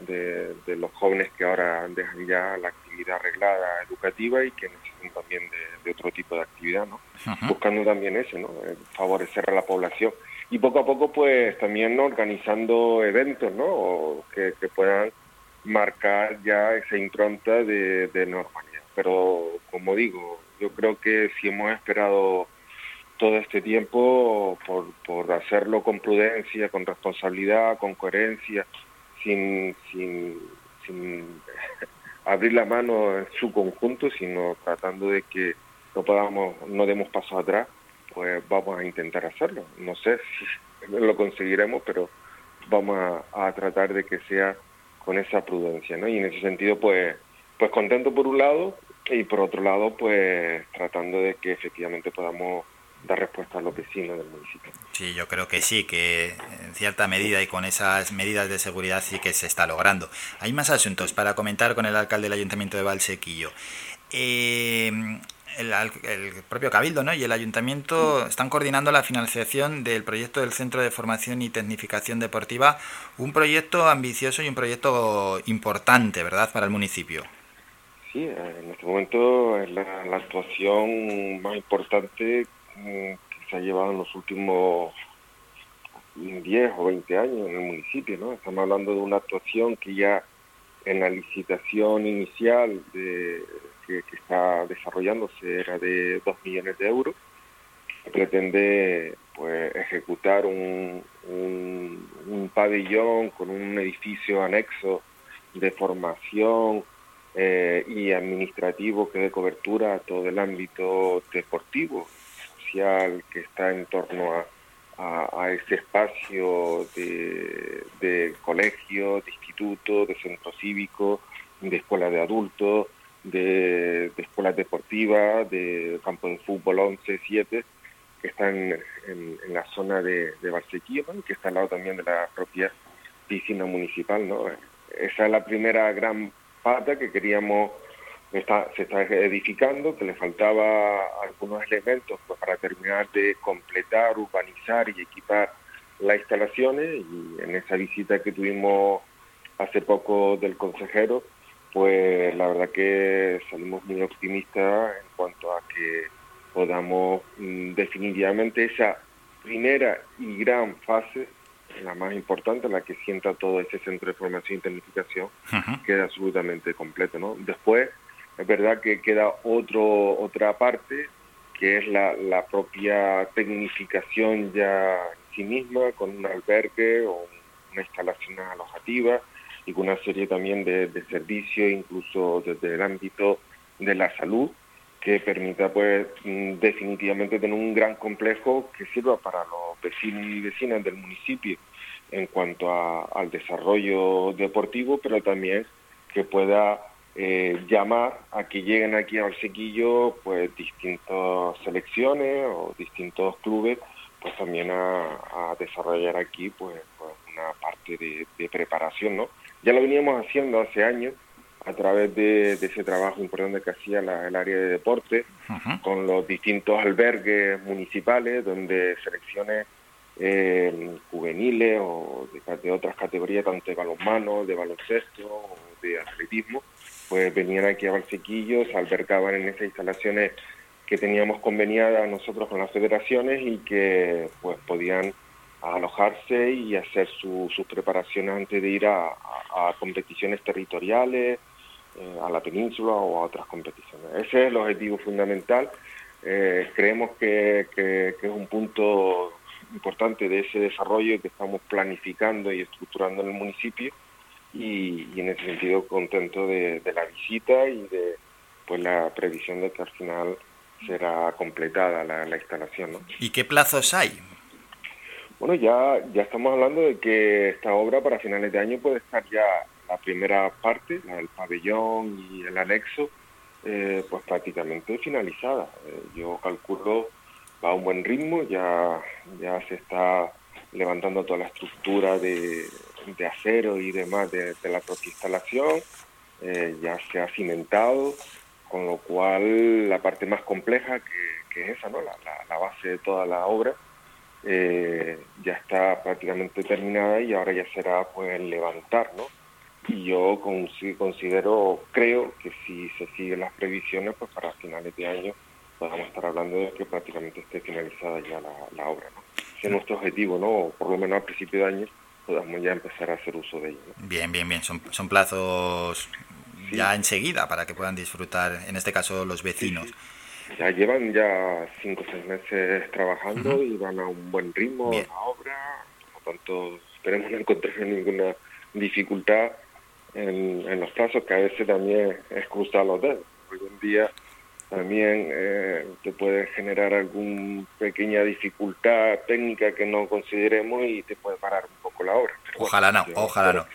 de, de los jóvenes que ahora dejan ya la actividad arreglada educativa y que necesitan también de, de otro tipo de actividad, ¿no? Buscando también eso, ¿no? Eh, Favorecer a la población. Y poco a poco, pues también ¿no? organizando eventos, ¿no? O que, que puedan marcar ya esa impronta de, de normalidad. Pero, como digo, yo creo que si hemos esperado todo este tiempo por, por hacerlo con prudencia, con responsabilidad, con coherencia, sin, sin, sin abrir la mano en su conjunto, sino tratando de que no podamos, no demos paso atrás, pues vamos a intentar hacerlo. No sé si lo conseguiremos, pero vamos a, a tratar de que sea con esa prudencia, ¿no? Y en ese sentido, pues, pues contento por un lado y por otro lado, pues tratando de que efectivamente podamos dar respuesta a los vecinos del municipio. Sí, yo creo que sí, que en cierta medida y con esas medidas de seguridad sí que se está logrando. Hay más asuntos para comentar con el alcalde del Ayuntamiento de Valsequillo. Eh, el, el propio Cabildo ¿no? y el Ayuntamiento están coordinando la financiación del proyecto del Centro de Formación y Tecnificación Deportiva, un proyecto ambicioso y un proyecto importante, ¿verdad?, para el municipio. Sí, eh, en este momento es la, la actuación más importante que se ha llevado en los últimos 10 o 20 años en el municipio, ¿no? Estamos hablando de una actuación que ya en la licitación inicial de, que, está desarrollándose era de 2 millones de euros, pretende pues ejecutar un, un, un pabellón con un edificio anexo de formación, eh, y administrativo que dé cobertura a todo el ámbito deportivo, social que está en torno a, a, a ese espacio de, de colegio, de instituto, de centro cívico, de escuela de adultos, de, de escuelas deportivas, de campo de fútbol 11, 7, que están en, en la zona de, de Barsequillo, ¿no? que está al lado también de la propia piscina municipal. ¿no? Esa es la primera gran pata que queríamos, está, se está edificando, que le faltaba algunos elementos pues, para terminar de completar, urbanizar y equipar las instalaciones y en esa visita que tuvimos hace poco del consejero, pues la verdad que salimos muy optimistas en cuanto a que podamos mm, definitivamente esa primera y gran fase la más importante, la que sienta todo ese centro de formación y tecnificación, queda absolutamente completo, ¿no? Después, es verdad que queda otro otra parte, que es la, propia tecnificación ya en sí misma, con un albergue o una instalación alojativa y con una serie también de, de servicios, incluso desde el ámbito de la salud, que permita pues mm, definitivamente tener un gran complejo que sirva para los vecinos y vecinas del municipio en cuanto a- al desarrollo deportivo, pero también que pueda eh, llamar a que lleguen aquí a Valsequillo pues distintas selecciones o distintos clubes pues también a, a desarrollar aquí pues, pues, una parte de, de preparación, ¿no? Ya lo veníamos haciendo hace años a través de, de ese trabajo importante que hacía la- el área de deporte, con los distintos albergues municipales donde selecciones eh, juveniles o de, de otras categorías, tanto de balonmano, de baloncesto o de atletismo, pues venían aquí a Valsequillo, se albergaban en esas instalaciones que teníamos conveniada nosotros con las federaciones y que pues podían alojarse y hacer sus preparaciones antes de ir a, competiciones territoriales, eh, a la península o a otras competiciones. Ese es el objetivo fundamental. Eh, creemos que, es un punto importante de ese desarrollo que estamos planificando y estructurando en el municipio y, en ese sentido contento de, la visita y de pues la previsión de que al final será completada la, la instalación. ¿no? ¿Y qué plazos hay? Bueno, ya, ya estamos hablando de que esta obra para finales de año puede estar ya la primera parte, la del pabellón y el anexo, eh, pues prácticamente finalizada. Eh, yo calculo va a un buen ritmo, ya, ya se está levantando toda la estructura de, de acero y demás de, la propia instalación, eh, ya se ha cimentado, con lo cual la parte más compleja que, es esa, ¿no? La, base de toda la obra, eh, ya está prácticamente terminada y ahora ya será pues levantar, ¿no? Y yo considero, creo que si se siguen las previsiones, pues para finales de año podamos estar hablando de que prácticamente esté finalizada ya la, obra, es nuestro objetivo, ¿no? Por lo menos a principio de año podamos ya empezar a hacer uso de ello. Bien, bien, bien. Son, son plazos ya enseguida para que puedan disfrutar, en este caso, los vecinos. Ya llevan ya cinco o seis meses trabajando y van a un buen ritmo la obra, por lo tanto esperemos no encontrar ninguna dificultad en, los plazos, que a veces también es cruzar los dedos. Hoy en día también eh, te puede generar alguna pequeña dificultad técnica que no consideremos y te puede parar un poco la obra. ojalá no, ojalá no.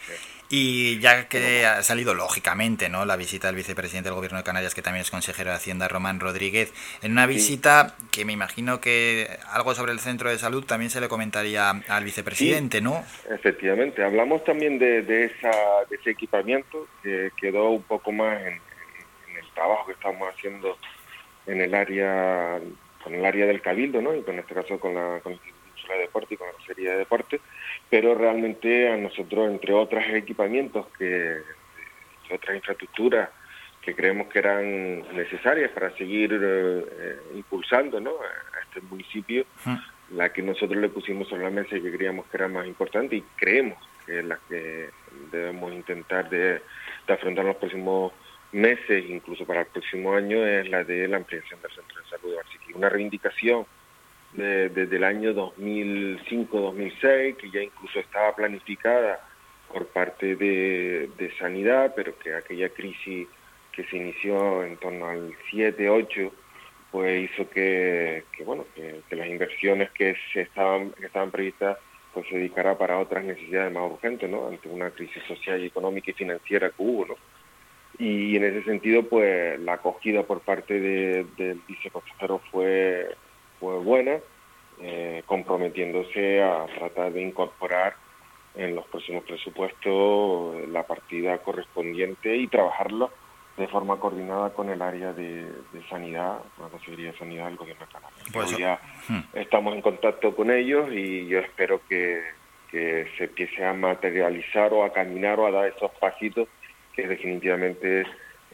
Y ya que ha salido lógicamente no la visita del vicepresidente del Gobierno de Canarias, que también es consejero de Hacienda, Román Rodríguez, en una visita que me imagino que algo sobre el centro de salud también se le comentaría al vicepresidente, ¿no? Efectivamente, hablamos también de, de, esa, de ese equipamiento que quedó un poco más en, trabajo que estamos haciendo en el área con el área del cabildo, ¿no? Y con este caso con la, con de Deporte y con la serie de deporte, pero realmente a nosotros, entre otros equipamientos, que otras infraestructuras que creemos que eran necesarias para seguir eh, impulsando ¿no? a este municipio, la que nosotros le pusimos sobre la mesa y que creíamos que era más importante y creemos que es la que debemos intentar de, de afrontar los próximos meses, incluso para el próximo año, es la de la ampliación del centro de salud de Barciqui. Una reivindicación desde el año 2005-2006, que ya incluso estaba planificada por parte de, Sanidad, pero que aquella crisis que se inició en torno al 7-8, pues hizo que, bueno, que, las inversiones que se estaban, que estaban previstas pues se dedicara para otras necesidades más urgentes, ¿no? Ante una crisis social, económica y financiera que hubo, ¿no? Y en ese sentido, pues la acogida por parte del viceconsejero fue fue buena, eh, comprometiéndose a tratar de incorporar en los próximos presupuestos la partida correspondiente y trabajarlo de forma coordinada con el área de, sanidad, la Consejería de Sanidad del Gobierno de Canarias. Pues ya hmm. estamos en contacto con ellos y yo espero que, que se empiece a materializar o a caminar o a dar esos pasitos que definitivamente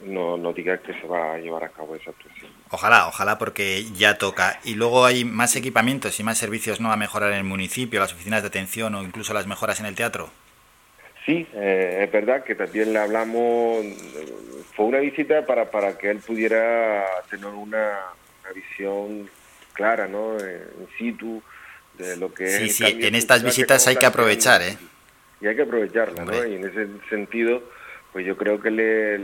no, no diga que se va a llevar a cabo esa actuación. Ojalá, ojalá porque ya toca. Y luego hay más equipamientos y más servicios no a mejorar en el municipio, las oficinas de atención o incluso las mejoras en el teatro. Sí, eh, es verdad que también le hablamos, fue una visita para, para que él pudiera tener una, visión clara, ¿no? En situ de lo que sí, es. Sí, sí, en estas visitas hay que aprovechar, ¿eh? Y hay que aprovecharla, ¿no? Y en ese sentido pues yo creo que le,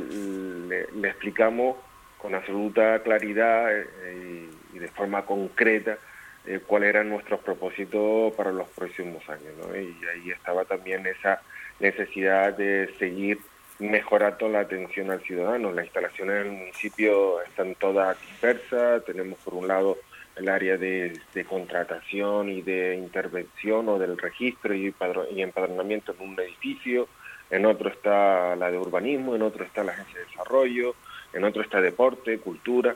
explicamos con absoluta claridad eh, y, de forma concreta eh, cuáles eran nuestros propósitos para los próximos años. ¿no? Y ahí estaba también esa necesidad de seguir mejorando la atención al ciudadano. Las instalaciones del municipio están todas dispersas, tenemos por un lado el área de, contratación y de intervención o del registro y, y empadronamiento en un edificio, en otro está la de urbanismo, en otro está la agencia de desarrollo, en otro está deporte, cultura,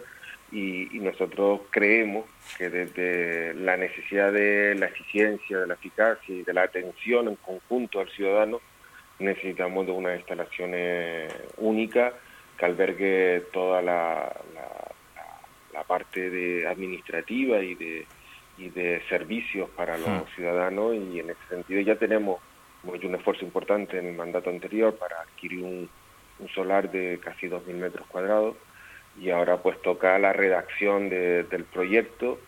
y, nosotros creemos que desde la necesidad de la eficiencia, de la eficacia y de la atención en conjunto al ciudadano, necesitamos de unas instalaciones únicas que albergue toda la, la parte de administrativa y de, y de servicios para los Hmm. ciudadanos y en ese sentido ya tenemos hecho un esfuerzo importante en el mandato anterior para adquirir un, solar de casi 2.000 metros cuadrados y ahora pues toca la redacción de- del proyecto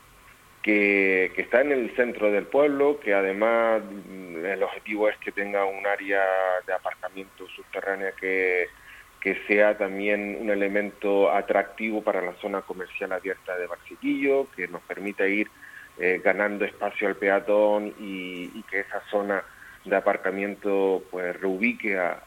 que, que está en el centro del pueblo, que además mm, el objetivo es que tenga un área de aparcamiento subterránea que, que sea también un elemento atractivo para la zona comercial abierta de Barciquillo, que nos permita ir eh, ganando espacio al peatón y, y que esa zona de aparcamiento pues reubique a,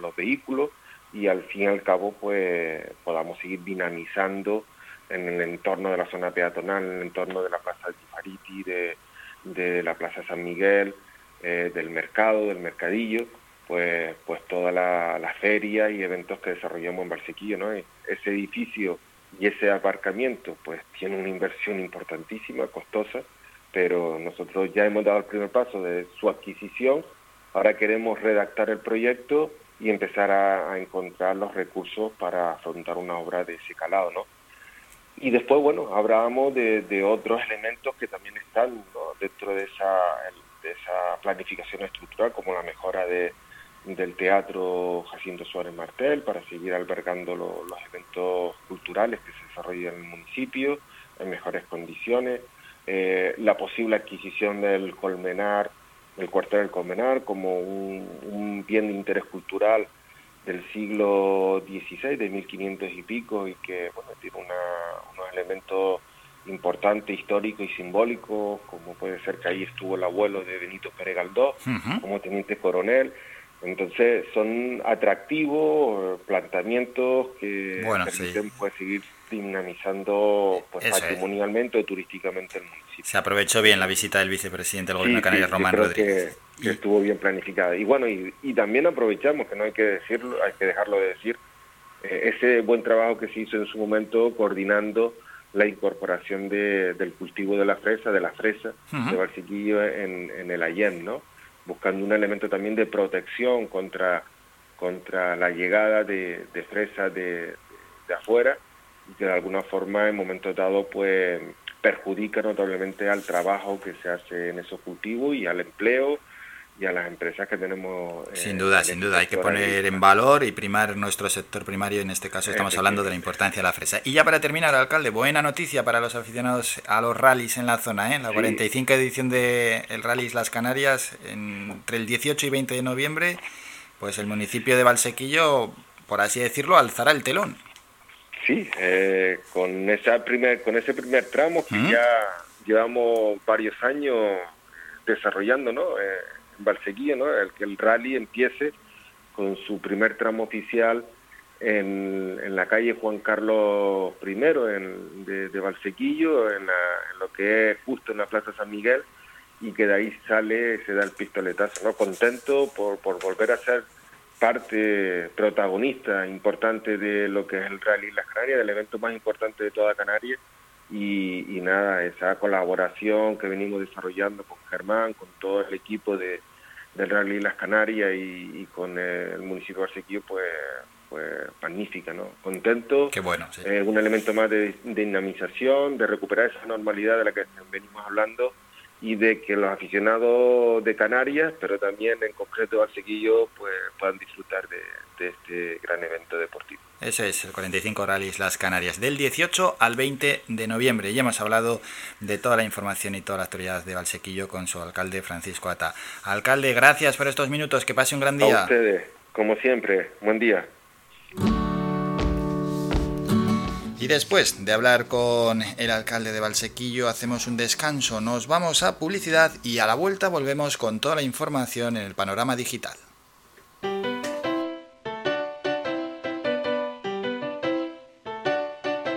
los vehículos y al fin y al cabo pues podamos seguir dinamizando en el entorno de la zona peatonal, en el entorno de la Plaza de Tifariti, de, de la Plaza San Miguel, eh, del mercado, del mercadillo, pues, pues toda la, feria y eventos que desarrollamos en Barsequillo, ¿no? Y Ese edificio y ese aparcamiento, pues tiene una inversión importantísima, costosa, pero nosotros ya hemos dado el primer paso de su adquisición, ahora queremos redactar el proyecto y empezar a, encontrar los recursos para afrontar una obra de ese calado, ¿no? Y después, bueno, hablábamos de, otros elementos que también están dentro de esa, planificación estructural, como la mejora de, del Teatro Jacinto Suárez Martel para seguir albergando lo- los eventos culturales que se desarrollan en el municipio en mejores condiciones, eh, la posible adquisición del Colmenar, del cuartel del Colmenar, como un, un bien de interés cultural del siglo XVI, de 1500 y pico, y que bueno, tiene una- unos elementos importantes, históricos y simbólicos, como puede ser que ahí estuvo el abuelo de Benito Pérez Galdós, como teniente coronel. Entonces son atractivos, eh, planteamientos que Bueno, permiten pues, seguir dinamizando pues, Eso es. patrimonialmente o turísticamente el municipio. Se aprovechó bien la visita del vicepresidente del Gobierno Sí, de Canarias, sí, Román creo Rodríguez. Que, que estuvo bien planificada. Y bueno, y, y también aprovechamos, que no hay que decirlo, hay que dejarlo de decir, eh, ese buen trabajo que se hizo en su momento coordinando la incorporación de- del cultivo de la fresa, de la fresa Ujú. de Barciquillo en, en el Allén, ¿no? Buscando un elemento también de protección contra, contra la llegada de, de fresas de, de afuera de alguna forma en momentos dados pues perjudica notablemente al trabajo que se hace en esos cultivos y al empleo y a las empresas que tenemos. eh, Sin duda, sin duda, hay que poner en valor y primar nuestro sector primario, en este caso estamos hablando de la importancia de la fresa. Y ya para terminar, alcalde, buena noticia para los aficionados a los rallies en la zona, ¿eh? la Sí. 45 edición de el Rally Las Canarias, en- entre el 18 y 20 de noviembre, pues el municipio de Valsequillo, por así decirlo, alzará el telón. Sí, eh, con, esa primer, con ese primer tramo que ¿Mm? ya llevamos varios años desarrollando ¿no? Eh, en Valsequillo, ¿no? el que el rally empiece con su primer tramo oficial en, en la calle Juan Carlos I en, de, de Valsequillo, en, la- en lo que es justo en la Plaza San Miguel, y que de ahí sale, se da el pistoletazo. ¿no? Contento por, por volver a ser parte protagonista importante de lo que es el Rally Las Canarias, del evento más importante de toda Canarias. Y, y nada, esa colaboración que venimos desarrollando con Germán, con todo el equipo de, del Rally Las Canarias y, y con el municipio de Barsequillo, pues, pues magnífica, ¿no? Contento. Qué bueno, sí. Eh, un elemento más de dinamización, de recuperar esa normalidad de la que venimos hablando y de que los aficionados de Canarias, pero también en concreto Barsequillo, pues puedan disfrutar de, de este gran evento deportivo. Eso es, el 45 Rallys Las Canarias, del 18 al 20 de noviembre. Ya hemos hablado de toda la información y toda la actualidad de Valsequillo con su alcalde Francisco Ata. Alcalde, gracias por estos minutos, que pase un gran A día. ustedes, como siempre, buen día. Y después de hablar con el alcalde de Valsequillo, hacemos un descanso, nos vamos a publicidad y a la vuelta volvemos con toda la información en el panorama digital.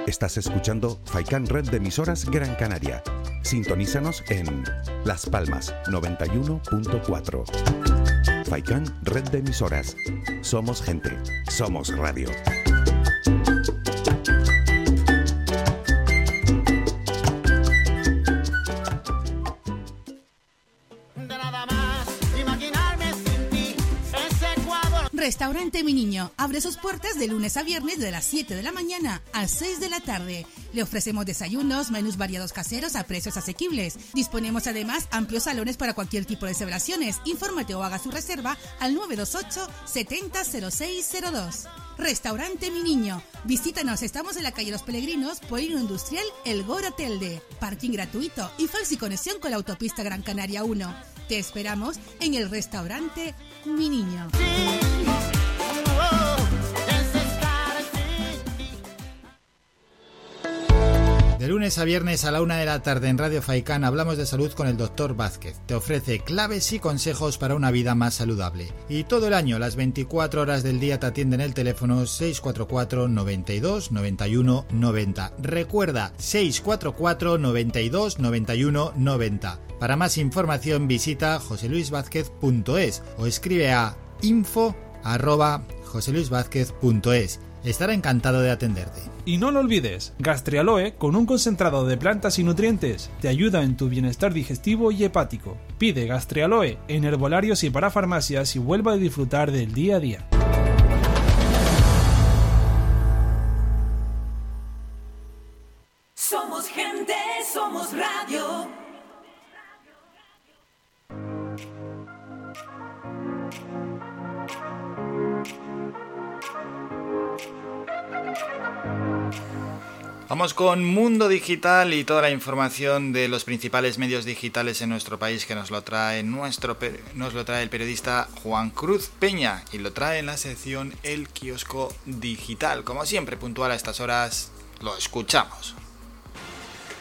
Estás escuchando Faikan Red de emisoras Gran Canaria. Sintonízanos en Las Palmas 91.4. Faikan Red de emisoras. Somos gente, somos radio. Restaurante Mi Niño abre sus puertas de lunes a viernes de las 7 de la mañana a 6 de la tarde. Le ofrecemos desayunos, menús variados caseros a precios asequibles. Disponemos además amplios salones para cualquier tipo de celebraciones. Infórmate o haga su reserva al 928 700602. Restaurante Mi Niño. Visítanos, estamos en la calle Los Peregrinos, Polino Industrial, El Gora Telde. Parking gratuito y fácil conexión con la autopista Gran Canaria 1. Te esperamos en el restaurante Mi Niño. De lunes a viernes a la una de la tarde en Radio Faicán hablamos de salud con el doctor Vázquez. Te ofrece claves y consejos para una vida más saludable. Y todo el año, las 24 horas del día te atienden el teléfono 644 92 91 90. Recuerda 644 92 91 90. Para más información visita joseluisvázquez.es o escribe a info arroba. Estará encantado de atenderte. Y no lo olvides, Gastrialoe con un concentrado de plantas y nutrientes te ayuda en tu bienestar digestivo y hepático. Pide Gastrialoe en herbolarios y para farmacias y vuelva a disfrutar del día a día. Vamos con Mundo Digital y toda la información de los principales medios digitales en nuestro país que nos lo trae nuestro nos lo trae el periodista Juan Cruz Peña y lo trae en la sección El kiosco digital. Como siempre, puntual a estas horas, lo escuchamos.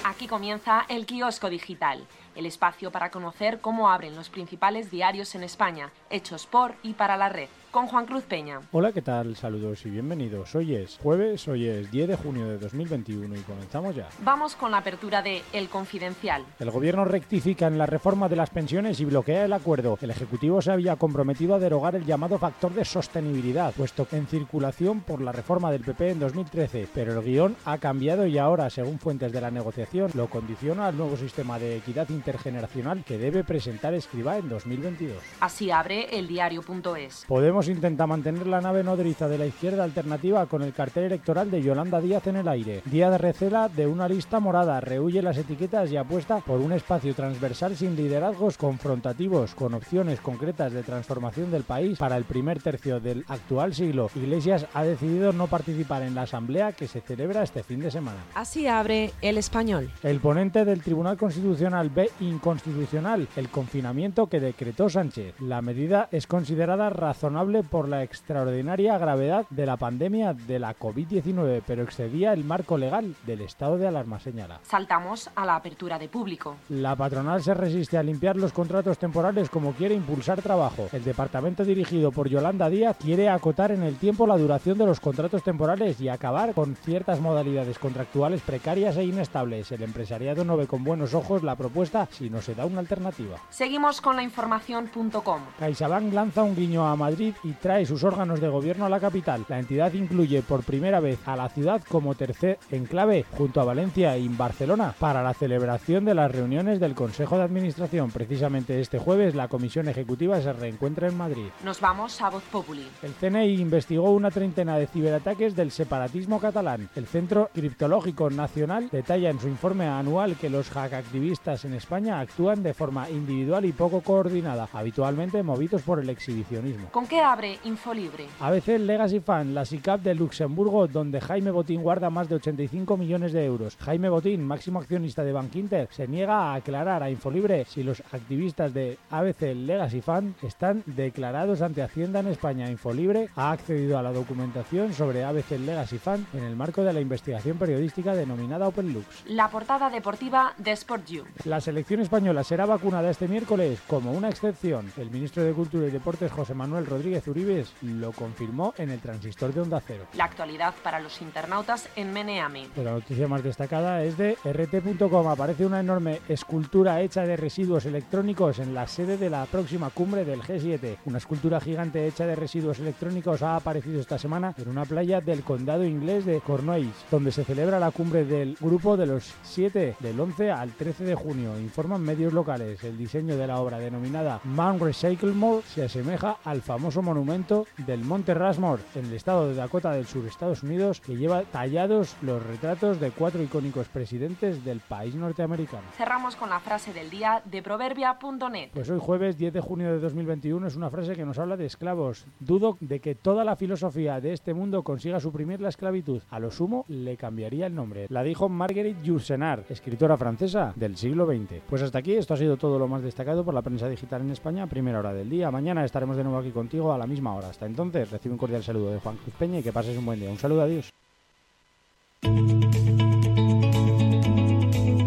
Aquí comienza el kiosco digital, el espacio para conocer cómo abren los principales diarios en España, hechos por y para la red, con Juan Cruz Peña. Hola, ¿qué tal? Saludos y bienvenidos. Hoy es jueves, hoy es 10 de junio de 2021 y comenzamos ya. Vamos con la apertura de El Confidencial. El gobierno rectifica en la reforma de las pensiones y bloquea el acuerdo. El Ejecutivo se había comprometido a derogar el llamado factor de sostenibilidad, puesto en circulación por la reforma del PP en 2013, pero el guion ha cambiado y ahora, según fuentes de la negociación, lo condiciona al nuevo sistema de equidad intergeneracional que debe presentar Escribá en 2022. Así abre el diario.es. Podemos intenta mantener la nave nodriza de la izquierda alternativa con el cartel electoral de Yolanda Díaz en el aire. Díaz recela de una lista morada, rehuye las etiquetas y apuesta por un espacio transversal sin liderazgos confrontativos, con opciones concretas de transformación del país para el primer tercio del actual siglo. Iglesias ha decidido no participar en la asamblea que se celebra este fin de semana. Así abre el español. El ponente del Tribunal Constitucional ve inconstitucional el confinamiento que decretó Sánchez. La medida es considerada razonable por la extraordinaria gravedad de la pandemia de la COVID-19, pero excedía el marco legal del estado de alarma, señala. Saltamos a la apertura de público. La patronal se resiste a limpiar los contratos temporales como quiere impulsar trabajo. El departamento dirigido por Yolanda Díaz quiere acotar en el tiempo la duración de los contratos temporales y acabar con ciertas modalidades contractuales precarias e inestables. El empresariado no ve con buenos ojos la propuesta si no se da una alternativa. Seguimos con la información.com. CaixaBank lanza un guiño a Madrid y trae sus órganos de gobierno a la capital. La entidad incluye por primera vez a la ciudad como tercer enclave junto a Valencia y Barcelona para la celebración de las reuniones del Consejo de Administración. Precisamente este jueves la Comisión Ejecutiva se reencuentra en Madrid. Nos vamos a Voz Populi. El CNI investigó una treintena de ciberataques del separatismo catalán. El Centro Criptológico Nacional detalla en su informe anual que los hackactivistas en España actúan de forma individual y poco coordinada, habitualmente movidos por el exhibicionismo. ¿Con qué abre Infolibre? ABC Legacy Fan, la SICAP de Luxemburgo, donde Jaime Botín guarda más de 85 millones de euros. Jaime Botín, máximo accionista de Bankinter, se niega a aclarar a Infolibre si los activistas de ABC Legacy Fan están declarados ante Hacienda en España. Infolibre ha accedido a la documentación sobre ABC Legacy Fan en el marco de la investigación periodística denominada Open Lux. La portada deportiva de Sport You. La selección española será vacunada este miércoles como una excepción. El ministro de Cultura y Deportes José Manuel Rodríguez Uribes lo confirmó en el transistor de Onda Cero. La actualidad para los internautas en Meneami. Pero la noticia más destacada es de RT.com. Aparece una enorme escultura hecha de residuos electrónicos en la sede de la próxima cumbre del G7. Una escultura gigante hecha de residuos electrónicos ha aparecido esta semana en una playa del condado inglés de Cornouailles, donde se celebra la cumbre del grupo de los 7 del 11 al 13 de junio. Informan medios locales. El diseño de la obra denominada Man Recycle Mall se asemeja al famoso monumento del Monte Rushmore en el estado de Dakota del Sur, Estados Unidos, que lleva tallados los retratos de cuatro icónicos presidentes del país norteamericano. Cerramos con la frase del día de proverbia.net. Pues hoy jueves 10 de junio de 2021 es una frase que nos habla de esclavos. Dudo de que toda la filosofía de este mundo consiga suprimir la esclavitud. A lo sumo le cambiaría el nombre. La dijo Marguerite Yourcenar, escritora francesa del siglo XX. Pues hasta aquí esto ha sido todo lo más destacado por la prensa digital en España, primera hora del día. Mañana estaremos de nuevo aquí contigo a la misma hora. Hasta entonces, recibe un cordial saludo de Juan Cruz Peña y que pases un buen día. Un saludo, adiós.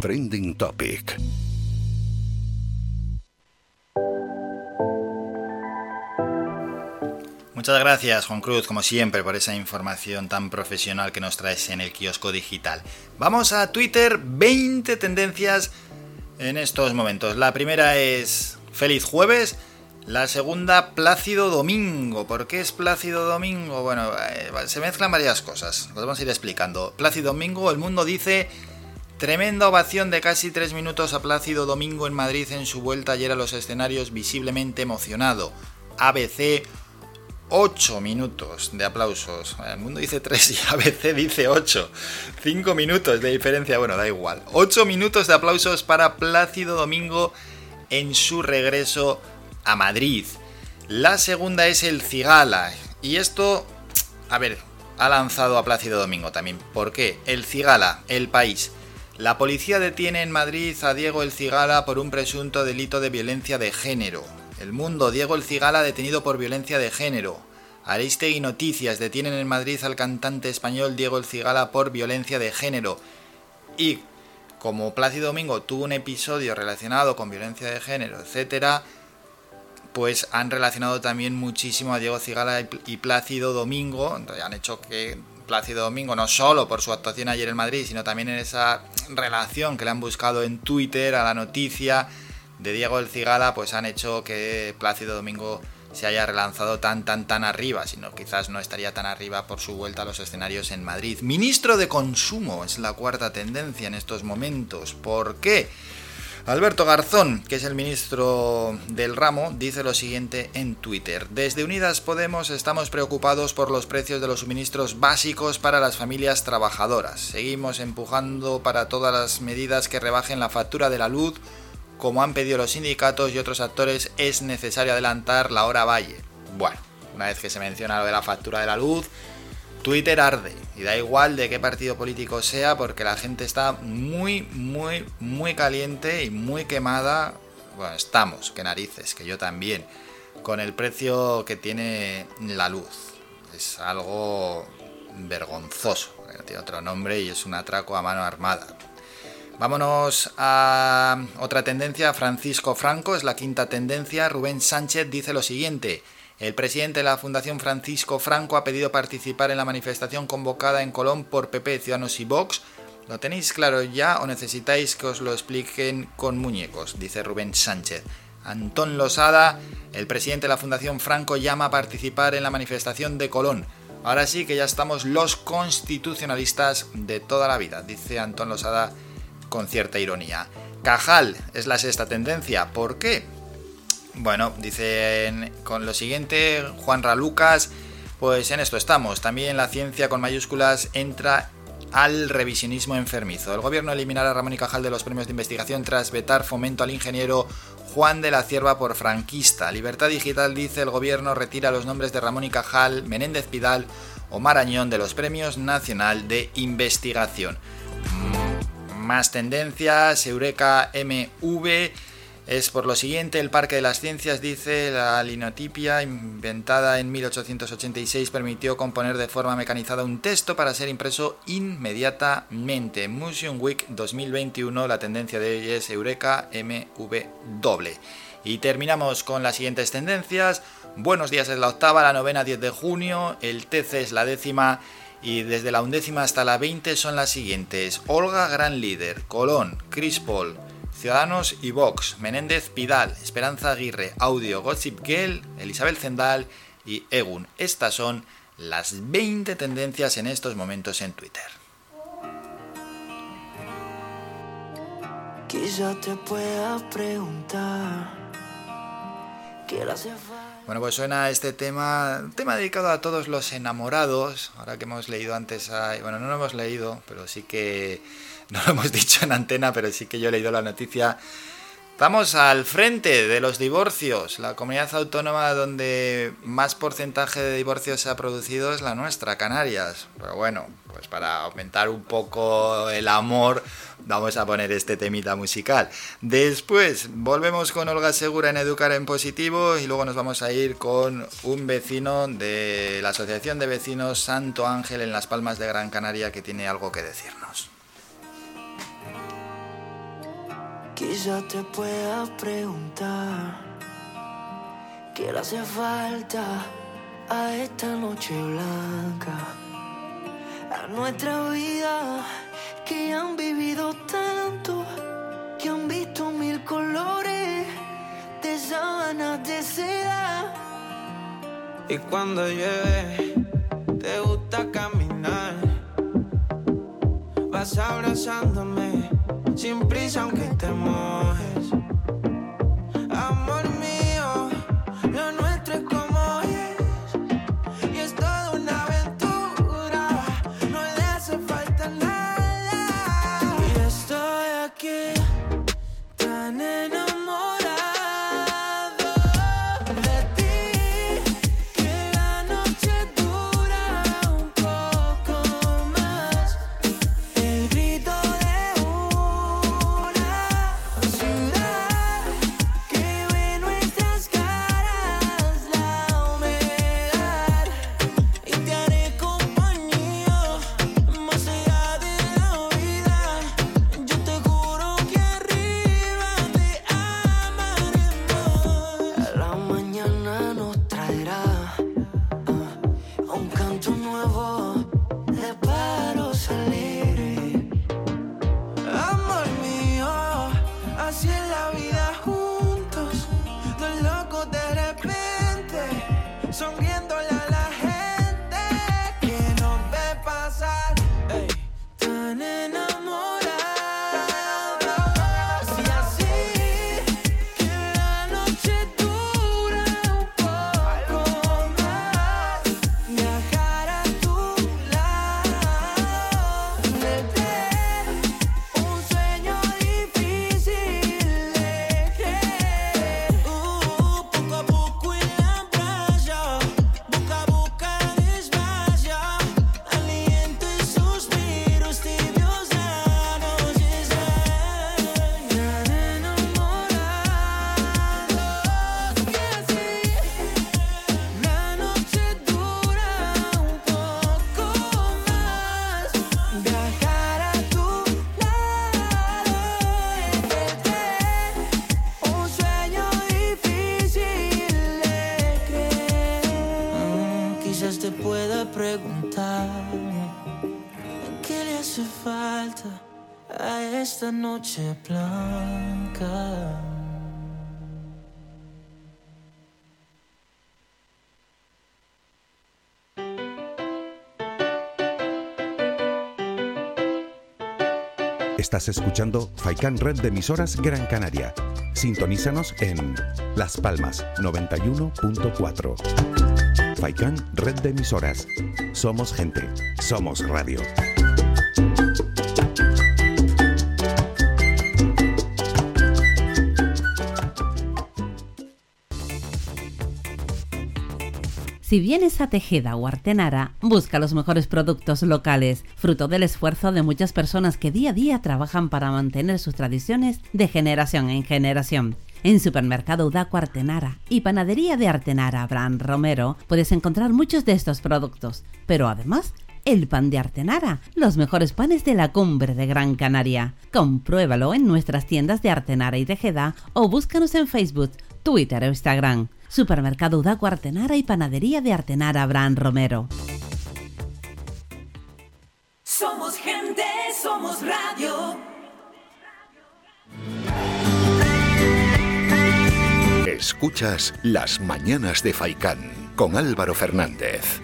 Trending Topic. Muchas gracias, Juan Cruz, como siempre, por esa información tan profesional que nos traes en el kiosco digital. Vamos a Twitter, 20 tendencias en estos momentos. La primera es Feliz Jueves. La segunda, Plácido Domingo. ¿Por qué es Plácido Domingo? Bueno, eh, se mezclan varias cosas. Lo vamos a ir explicando. Plácido Domingo, el mundo dice... Tremenda ovación de casi tres minutos a Plácido Domingo en Madrid en su vuelta ayer a los escenarios visiblemente emocionado. ABC 8 minutos de aplausos. El mundo dice 3 y ABC dice 8. 5 minutos de diferencia, bueno, da igual. 8 minutos de aplausos para Plácido Domingo en su regreso a Madrid. La segunda es el Cigala. Y esto, a ver, ha lanzado a Plácido Domingo también. ¿Por qué? El Cigala, el país. La policía detiene en Madrid a Diego El Cigala por un presunto delito de violencia de género. El Mundo, Diego El Cigala detenido por violencia de género. Aristegui Noticias detienen en Madrid al cantante español Diego El Cigala por violencia de género. Y como Plácido Domingo tuvo un episodio relacionado con violencia de género, etcétera, pues han relacionado también muchísimo a Diego Cigala y Plácido Domingo. Han hecho que Plácido Domingo, no solo por su actuación ayer en Madrid, sino también en esa relación que le han buscado en Twitter a la noticia de Diego el Cigala, pues han hecho que Plácido Domingo se haya relanzado tan tan tan arriba, sino quizás no estaría tan arriba por su vuelta a los escenarios en Madrid. Ministro de Consumo es la cuarta tendencia en estos momentos. ¿Por qué? Alberto Garzón, que es el ministro del ramo, dice lo siguiente en Twitter. Desde Unidas Podemos estamos preocupados por los precios de los suministros básicos para las familias trabajadoras. Seguimos empujando para todas las medidas que rebajen la factura de la luz. Como han pedido los sindicatos y otros actores, es necesario adelantar la hora valle. Bueno, una vez que se menciona lo de la factura de la luz, Twitter arde y da igual de qué partido político sea porque la gente está muy, muy, muy caliente y muy quemada. Bueno, estamos, que narices, que yo también, con el precio que tiene la luz. Es algo vergonzoso, no tiene otro nombre y es un atraco a mano armada. Vámonos a otra tendencia, Francisco Franco es la quinta tendencia, Rubén Sánchez dice lo siguiente. El presidente de la Fundación Francisco Franco ha pedido participar en la manifestación convocada en Colón por PP, Ciudadanos y Vox. ¿Lo tenéis claro ya o necesitáis que os lo expliquen con muñecos? Dice Rubén Sánchez. Antón Losada, el presidente de la Fundación Franco, llama a participar en la manifestación de Colón. Ahora sí que ya estamos los constitucionalistas de toda la vida, dice Antón Losada con cierta ironía. Cajal es la sexta tendencia. ¿Por qué? Bueno, dicen con lo siguiente, Juan Ralucas, pues en esto estamos. También la ciencia con mayúsculas entra al revisionismo enfermizo. El gobierno eliminará a Ramón y Cajal de los premios de investigación tras vetar fomento al ingeniero Juan de la Cierva por franquista. Libertad Digital dice el gobierno retira los nombres de Ramón y Cajal, Menéndez Pidal o Marañón de los premios Nacional de Investigación. Más tendencias, Eureka MV es por lo siguiente, el Parque de las Ciencias dice la linotipia inventada en 1886 permitió componer de forma mecanizada un texto para ser impreso inmediatamente. Museum Week 2021, la tendencia de hoy es Eureka MV Y terminamos con las siguientes tendencias. Buenos días es la octava, la novena 10 de junio, el TC es la décima y desde la undécima hasta la 20 son las siguientes. Olga Gran Líder, Colón, Chris Paul, Ciudadanos y Vox, Menéndez Pidal, Esperanza Aguirre, Audio, Gossip Girl, Elizabeth Zendal y Egun. Estas son las 20 tendencias en estos momentos en Twitter. Quizá te pueda preguntar. Bueno, pues suena este tema, un tema dedicado a todos los enamorados, ahora que hemos leído antes, bueno, no lo hemos leído, pero sí que, no lo hemos dicho en antena, pero sí que yo he leído la noticia. Vamos al frente de los divorcios. La comunidad autónoma donde más porcentaje de divorcios se ha producido es la nuestra, Canarias. Pero bueno, pues para aumentar un poco el amor, vamos a poner este temita musical. Después volvemos con Olga Segura en Educar en Positivo y luego nos vamos a ir con un vecino de la Asociación de Vecinos Santo Ángel en Las Palmas de Gran Canaria que tiene algo que decirnos. Quizá te pueda preguntar qué le hace falta a esta noche blanca a nuestra vida que han vivido tanto, que han visto mil colores de sábanas de seda. Y cuando llueve, te gusta caminar, vas abrazándome sin prisa aunque te mojes. Blanca. Estás escuchando Faikan Red de emisoras Gran Canaria. Sintonízanos en Las Palmas 91.4. Faikan Red de emisoras. Somos gente. Somos radio. Si vienes a Tejeda o Artenara, busca los mejores productos locales, fruto del esfuerzo de muchas personas que día a día trabajan para mantener sus tradiciones de generación en generación. En Supermercado Udaco Artenara y Panadería de Artenara Abraham Romero puedes encontrar muchos de estos productos, pero además el pan de Artenara, los mejores panes de la cumbre de Gran Canaria. Compruébalo en nuestras tiendas de Artenara y Tejeda o búscanos en Facebook, Twitter o Instagram. Supermercado Udaco Artenara y Panadería de Artenara Abraham Romero. Somos gente, somos radio. Escuchas Las Mañanas de Faicán con Álvaro Fernández.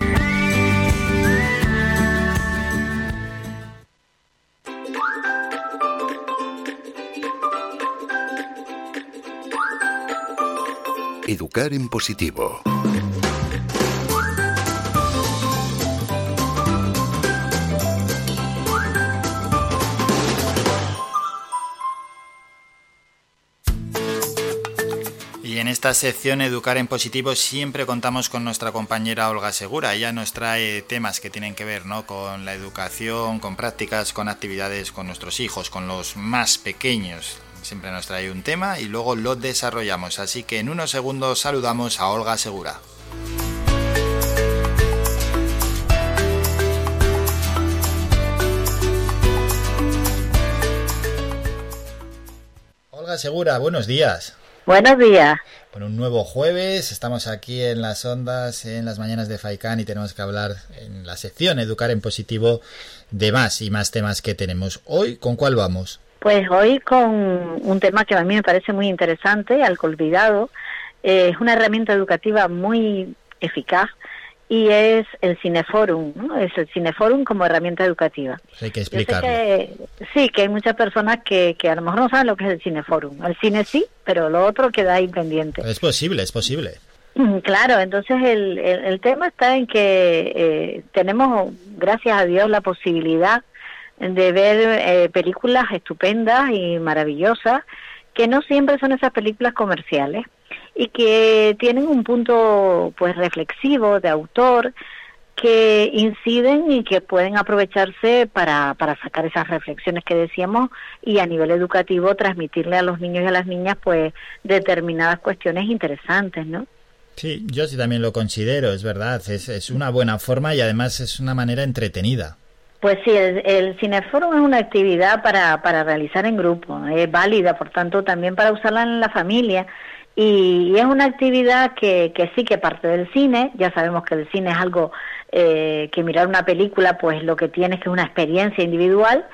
Educar en positivo. Y en esta sección Educar en Positivo siempre contamos con nuestra compañera Olga Segura. Ella nos trae temas que tienen que ver ¿no? con la educación, con prácticas, con actividades con nuestros hijos, con los más pequeños. Siempre nos trae un tema y luego lo desarrollamos. Así que en unos segundos saludamos a Olga Segura. Olga Segura, buenos días. Buenos días. Bueno, un nuevo jueves, estamos aquí en las ondas, en las mañanas de Faikán y tenemos que hablar en la sección Educar en Positivo de más y más temas que tenemos. Hoy, ¿con cuál vamos? Pues hoy con un tema que a mí me parece muy interesante, algo olvidado. Eh, es una herramienta educativa muy eficaz y es el Cineforum, ¿no? Es el Cineforum como herramienta educativa. Pues hay que explicarlo. que, sí, que hay muchas personas que, que a lo mejor no saben lo que es el Cineforum. El cine sí, pero lo otro queda ahí pendiente. Es posible, es posible. Claro, entonces el, el, el tema está en que eh, tenemos, gracias a Dios, la posibilidad de ver eh, películas estupendas y maravillosas que no siempre son esas películas comerciales y que tienen un punto pues reflexivo de autor que inciden y que pueden aprovecharse para, para sacar esas reflexiones que decíamos y a nivel educativo transmitirle a los niños y a las niñas pues determinadas cuestiones interesantes, ¿no? Sí, yo sí también lo considero, es verdad. Es, es una buena forma y además es una manera entretenida. Pues sí, el, Cineforum es una actividad para, para realizar en grupo, es válida, por tanto, también para usarla en la familia. Y, y es una actividad que, que sí que parte del cine, ya sabemos que el cine es algo eh, que mirar una película, pues lo que tiene es que es una experiencia individual,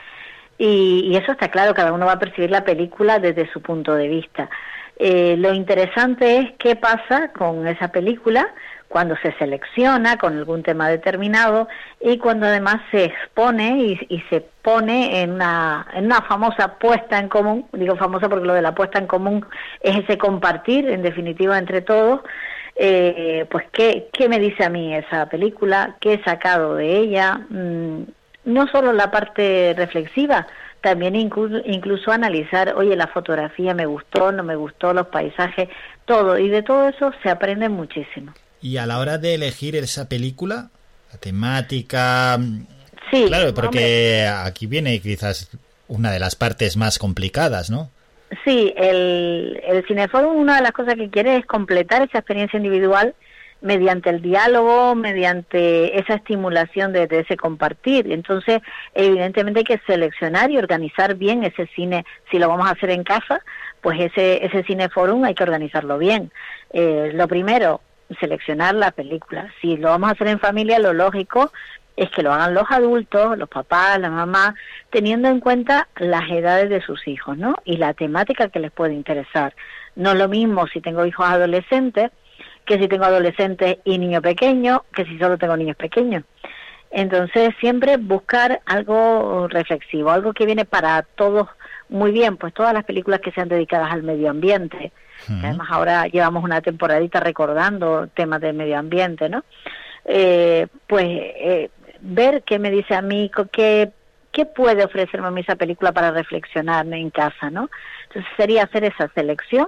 y, y eso está claro, cada uno va a percibir la película desde su punto de vista. Eh, lo interesante es qué pasa con esa película cuando se selecciona con algún tema determinado y cuando además se expone y, y se pone en una, en una famosa puesta en común, digo famosa porque lo de la puesta en común es ese compartir, en definitiva, entre todos, eh, pues ¿qué, qué me dice a mí esa película, qué he sacado de ella, mm, no solo la parte reflexiva, también inclu- incluso analizar, oye, la fotografía me gustó, no me gustó, los paisajes, todo, y de todo eso se aprende muchísimo. Y a la hora de elegir esa película, la temática... Sí, claro, porque aquí viene quizás una de las partes más complicadas, ¿no? Sí, el, el Cineforum una de las cosas que quiere es completar esa experiencia individual mediante el diálogo, mediante esa estimulación de, de ese compartir. Entonces, evidentemente hay que seleccionar y organizar bien ese cine. Si lo vamos a hacer en casa, pues ese, ese Cineforum hay que organizarlo bien. Eh, lo primero, seleccionar la película. Si lo vamos a hacer en familia, lo lógico es que lo hagan los adultos, los papás, la mamá, teniendo en cuenta las edades de sus hijos, ¿no? Y la temática que les puede interesar. No es lo mismo si tengo hijos adolescentes que si tengo adolescentes y niños pequeños, que si solo tengo niños pequeños. Entonces, siempre buscar algo reflexivo, algo que viene para todos muy bien, pues todas las películas que sean dedicadas al medio ambiente, además ahora llevamos una temporadita recordando temas del medio ambiente, ¿no? Eh, pues eh, ver qué me dice a mí, qué, qué puede ofrecerme a mí esa película para reflexionar en casa, ¿no? Entonces sería hacer esa selección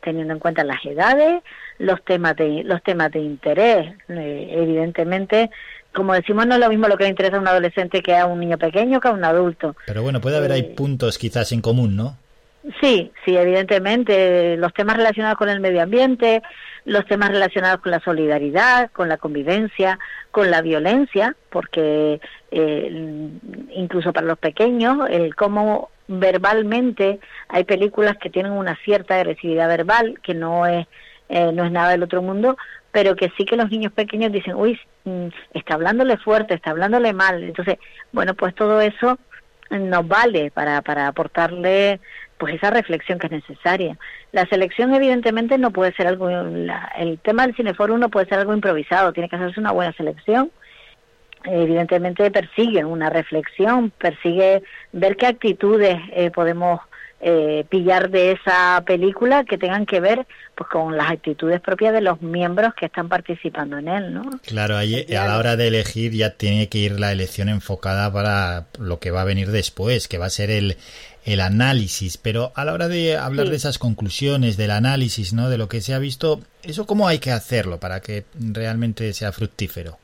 teniendo en cuenta las edades, los temas de los temas de interés, eh, evidentemente, como decimos no es lo mismo lo que le interesa a un adolescente que a un niño pequeño que a un adulto. Pero bueno, puede haber ahí puntos quizás en común, ¿no? Sí, sí, evidentemente, los temas relacionados con el medio ambiente, los temas relacionados con la solidaridad, con la convivencia, con la violencia, porque eh, incluso para los pequeños, el cómo verbalmente hay películas que tienen una cierta agresividad verbal, que no es, eh, no es nada del otro mundo, pero que sí que los niños pequeños dicen, uy, mm, está hablándole fuerte, está hablándole mal. Entonces, bueno, pues todo eso nos vale para, para aportarle pues esa reflexión que es necesaria. La selección evidentemente no puede ser algo, la- el tema del cineforum no puede ser algo improvisado, tiene que hacerse una buena selección. Evidentemente persigue una reflexión, persigue ver qué actitudes eh, podemos eh, pillar de esa película que tengan que ver pues con las actitudes propias de los miembros que están participando en él, ¿no? Claro, ahí a la hora de elegir ya tiene que ir la elección enfocada para lo que va a venir después, que va a ser el, el análisis, pero a la hora de hablar Sí. de esas conclusiones, del análisis, ¿no? De lo que se ha visto, ¿eso cómo hay que hacerlo para que realmente sea fructífero?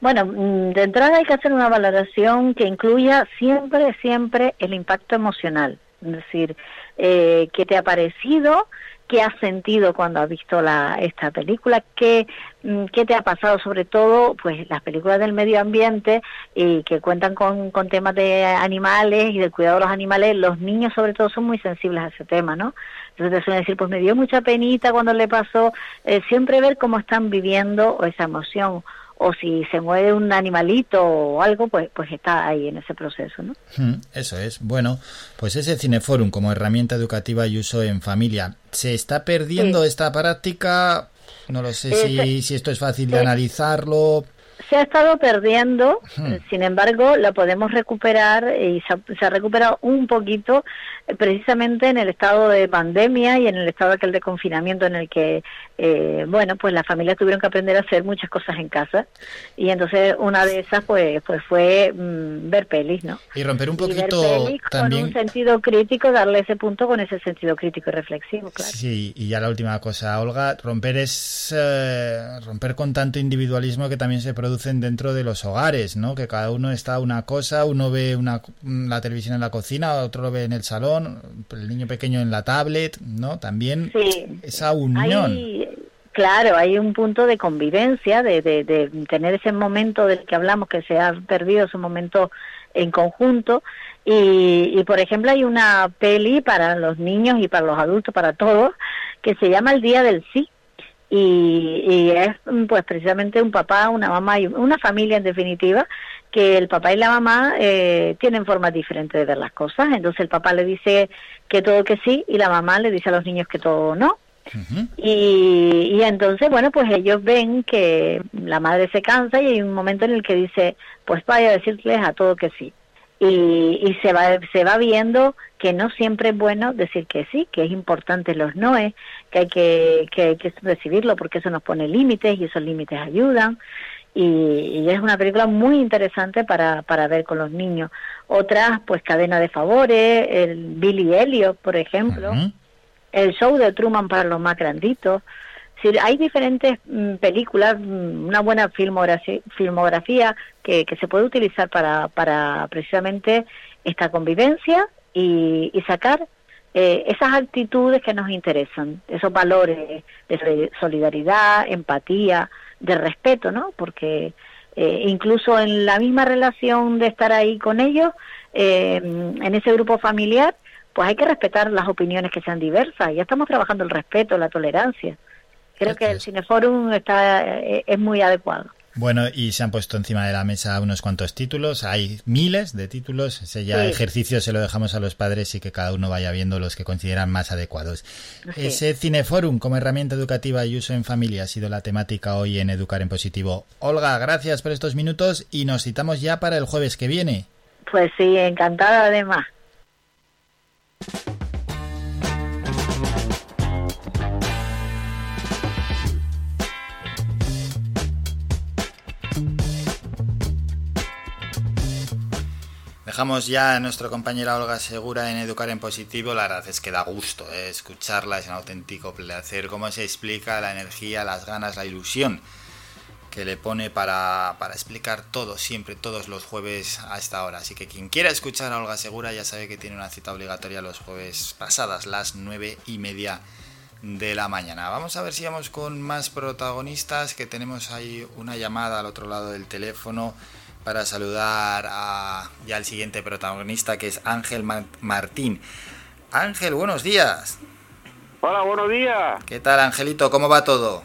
Bueno, mm, de entrada hay que hacer una valoración que incluya siempre, siempre el impacto emocional. Es decir, eh, qué te ha parecido, qué has sentido cuando has visto la, esta película, qué, mm, qué te ha pasado, sobre todo, pues las películas del medio ambiente y que cuentan con, con temas de animales y del cuidado de los animales. Los niños, sobre todo, son muy sensibles a ese tema, ¿no? Entonces te suelen decir, pues me dio mucha penita cuando le pasó. Eh, siempre ver cómo están viviendo esa emoción o si se mueve un animalito o algo, pues, pues está ahí en ese proceso, ¿no? Mm, Eso es. Bueno, pues ese Cineforum como herramienta educativa y uso en familia, ¿se está perdiendo Sí. esta práctica? No lo sé Eh, si, si esto es fácil de eh, analizarlo. Se ha estado perdiendo, Hmm. sin embargo, la podemos recuperar y se ha, se ha recuperado un poquito eh, precisamente en el estado de pandemia y en el estado aquel de confinamiento en el que, eh, bueno, pues las familias tuvieron que aprender a hacer muchas cosas en casa y entonces una de esas pues, pues fue mm, ver pelis, ¿no? Y romper un Y ver poquito pelis con también. un sentido crítico, darle ese punto con ese sentido crítico y reflexivo, claro. Sí, y ya la última cosa, Olga, romper es eh, romper con tanto individualismo que también se producen dentro de los hogares, ¿no? Que cada uno está una cosa, uno ve una, la televisión en la cocina, otro lo ve en el salón, el niño pequeño en la tablet, ¿no? También Sí. esa unión. Hay, claro, hay un punto de convivencia, de, de, de tener ese momento del que hablamos que se ha perdido, ese momento en conjunto. Y, y, por ejemplo, hay una peli para los niños y para los adultos, para todos, que se llama El Día del Sí. Y, y es pues precisamente un papá, una mamá y una familia en definitiva que el papá y la mamá eh, tienen formas diferentes de ver las cosas. Entonces el papá le dice que todo que sí y la mamá le dice a los niños que todo no. Y, y entonces, bueno, pues ellos ven que la madre se cansa y hay un momento en el que dice, pues vaya a decirles a todo que sí. Y, y se va se va viendo que no siempre es bueno decir que sí, que es importante los noes, que hay que, que hay que recibirlo porque eso nos pone límites y esos límites ayudan. Y, y es una película muy interesante para, para ver con los niños. Otras, pues Cadena de Favores, el Billy Elliot, por ejemplo el show de Truman para los más granditos. Hay diferentes mm, películas, mm, una buena filmografía, filmografía que, que se puede utilizar para, para precisamente esta convivencia y, y sacar eh, esas actitudes que nos interesan, esos valores de soli- solidaridad, empatía, de respeto, ¿no? Porque eh, incluso en la misma relación de estar ahí con ellos, eh, en ese grupo familiar, pues hay que respetar las opiniones que sean diversas. Ya estamos trabajando el respeto, la tolerancia. Creo que el Cineforum está eh, es muy adecuado. Bueno, y se han puesto encima de la mesa unos cuantos títulos. Hay miles de títulos. Ese ya Sí. ejercicio se lo dejamos a los padres y que cada uno vaya viendo los que consideran más adecuados. Sí. Ese Cineforum como herramienta educativa y uso en familia ha sido la temática hoy en Educar en Positivo. Olga, gracias por estos minutos y nos citamos ya para el jueves que viene. Pues sí, encantada además. Dejamos ya a nuestra compañera Olga Segura en Educar en Positivo. La verdad es que da gusto eh, escucharla, es un auténtico placer. Cómo se explica la energía, las ganas, la ilusión que le pone para, para explicar todo, siempre, todos los jueves a esta hora. Así que quien quiera escuchar a Olga Segura ya sabe que tiene una cita obligatoria los jueves pasadas, las nueve y media de la mañana. Vamos a ver si vamos con más protagonistas, que tenemos ahí una llamada al otro lado del teléfono para saludar a, ya al siguiente protagonista, que es Ángel Ma- Martín. Ángel, buenos días. Hola, buenos días. ¿Qué tal, Angelito? ¿Cómo va todo?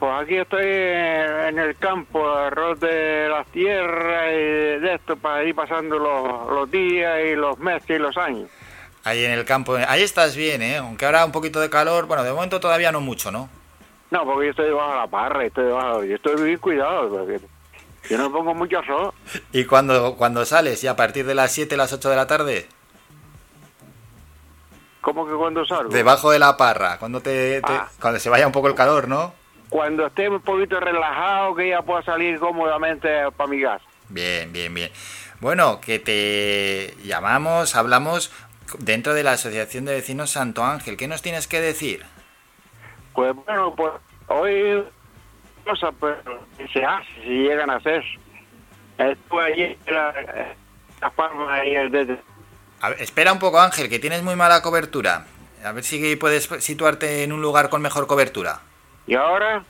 Pues aquí estoy en el campo, arroz de las tierras y de esto para ir pasando los, los días y los meses y los años. Ahí en el campo, ahí estás bien, ¿eh? Aunque ahora un poquito de calor, bueno, de momento todavía no mucho, ¿no? No, porque yo estoy debajo de la parra, estoy debajo, yo estoy bien cuidado, porque yo no pongo mucho sol. ¿Y cuando, cuando sales? ¿Y a partir de las 7, las 8 de la tarde? ¿Cómo que cuando salgo? Debajo de la parra, cuando te, te- Ah. cuando se vaya un poco el calor, ¿no? Cuando esté un poquito relajado, que ya pueda salir cómodamente para mi casa. Bien, bien, bien. Bueno, que te llamamos, hablamos dentro de la Asociación de Vecinos Santo Ángel. ¿Qué nos tienes que decir? Pues bueno, pues hoy cosas, pero se hace, si llegan a hacer. Estuve allí en la, en Las Palmas y el de A ver, espera un poco, Ángel, que tienes muy mala cobertura. A ver si puedes situarte en un lugar con mejor cobertura. Y ahora,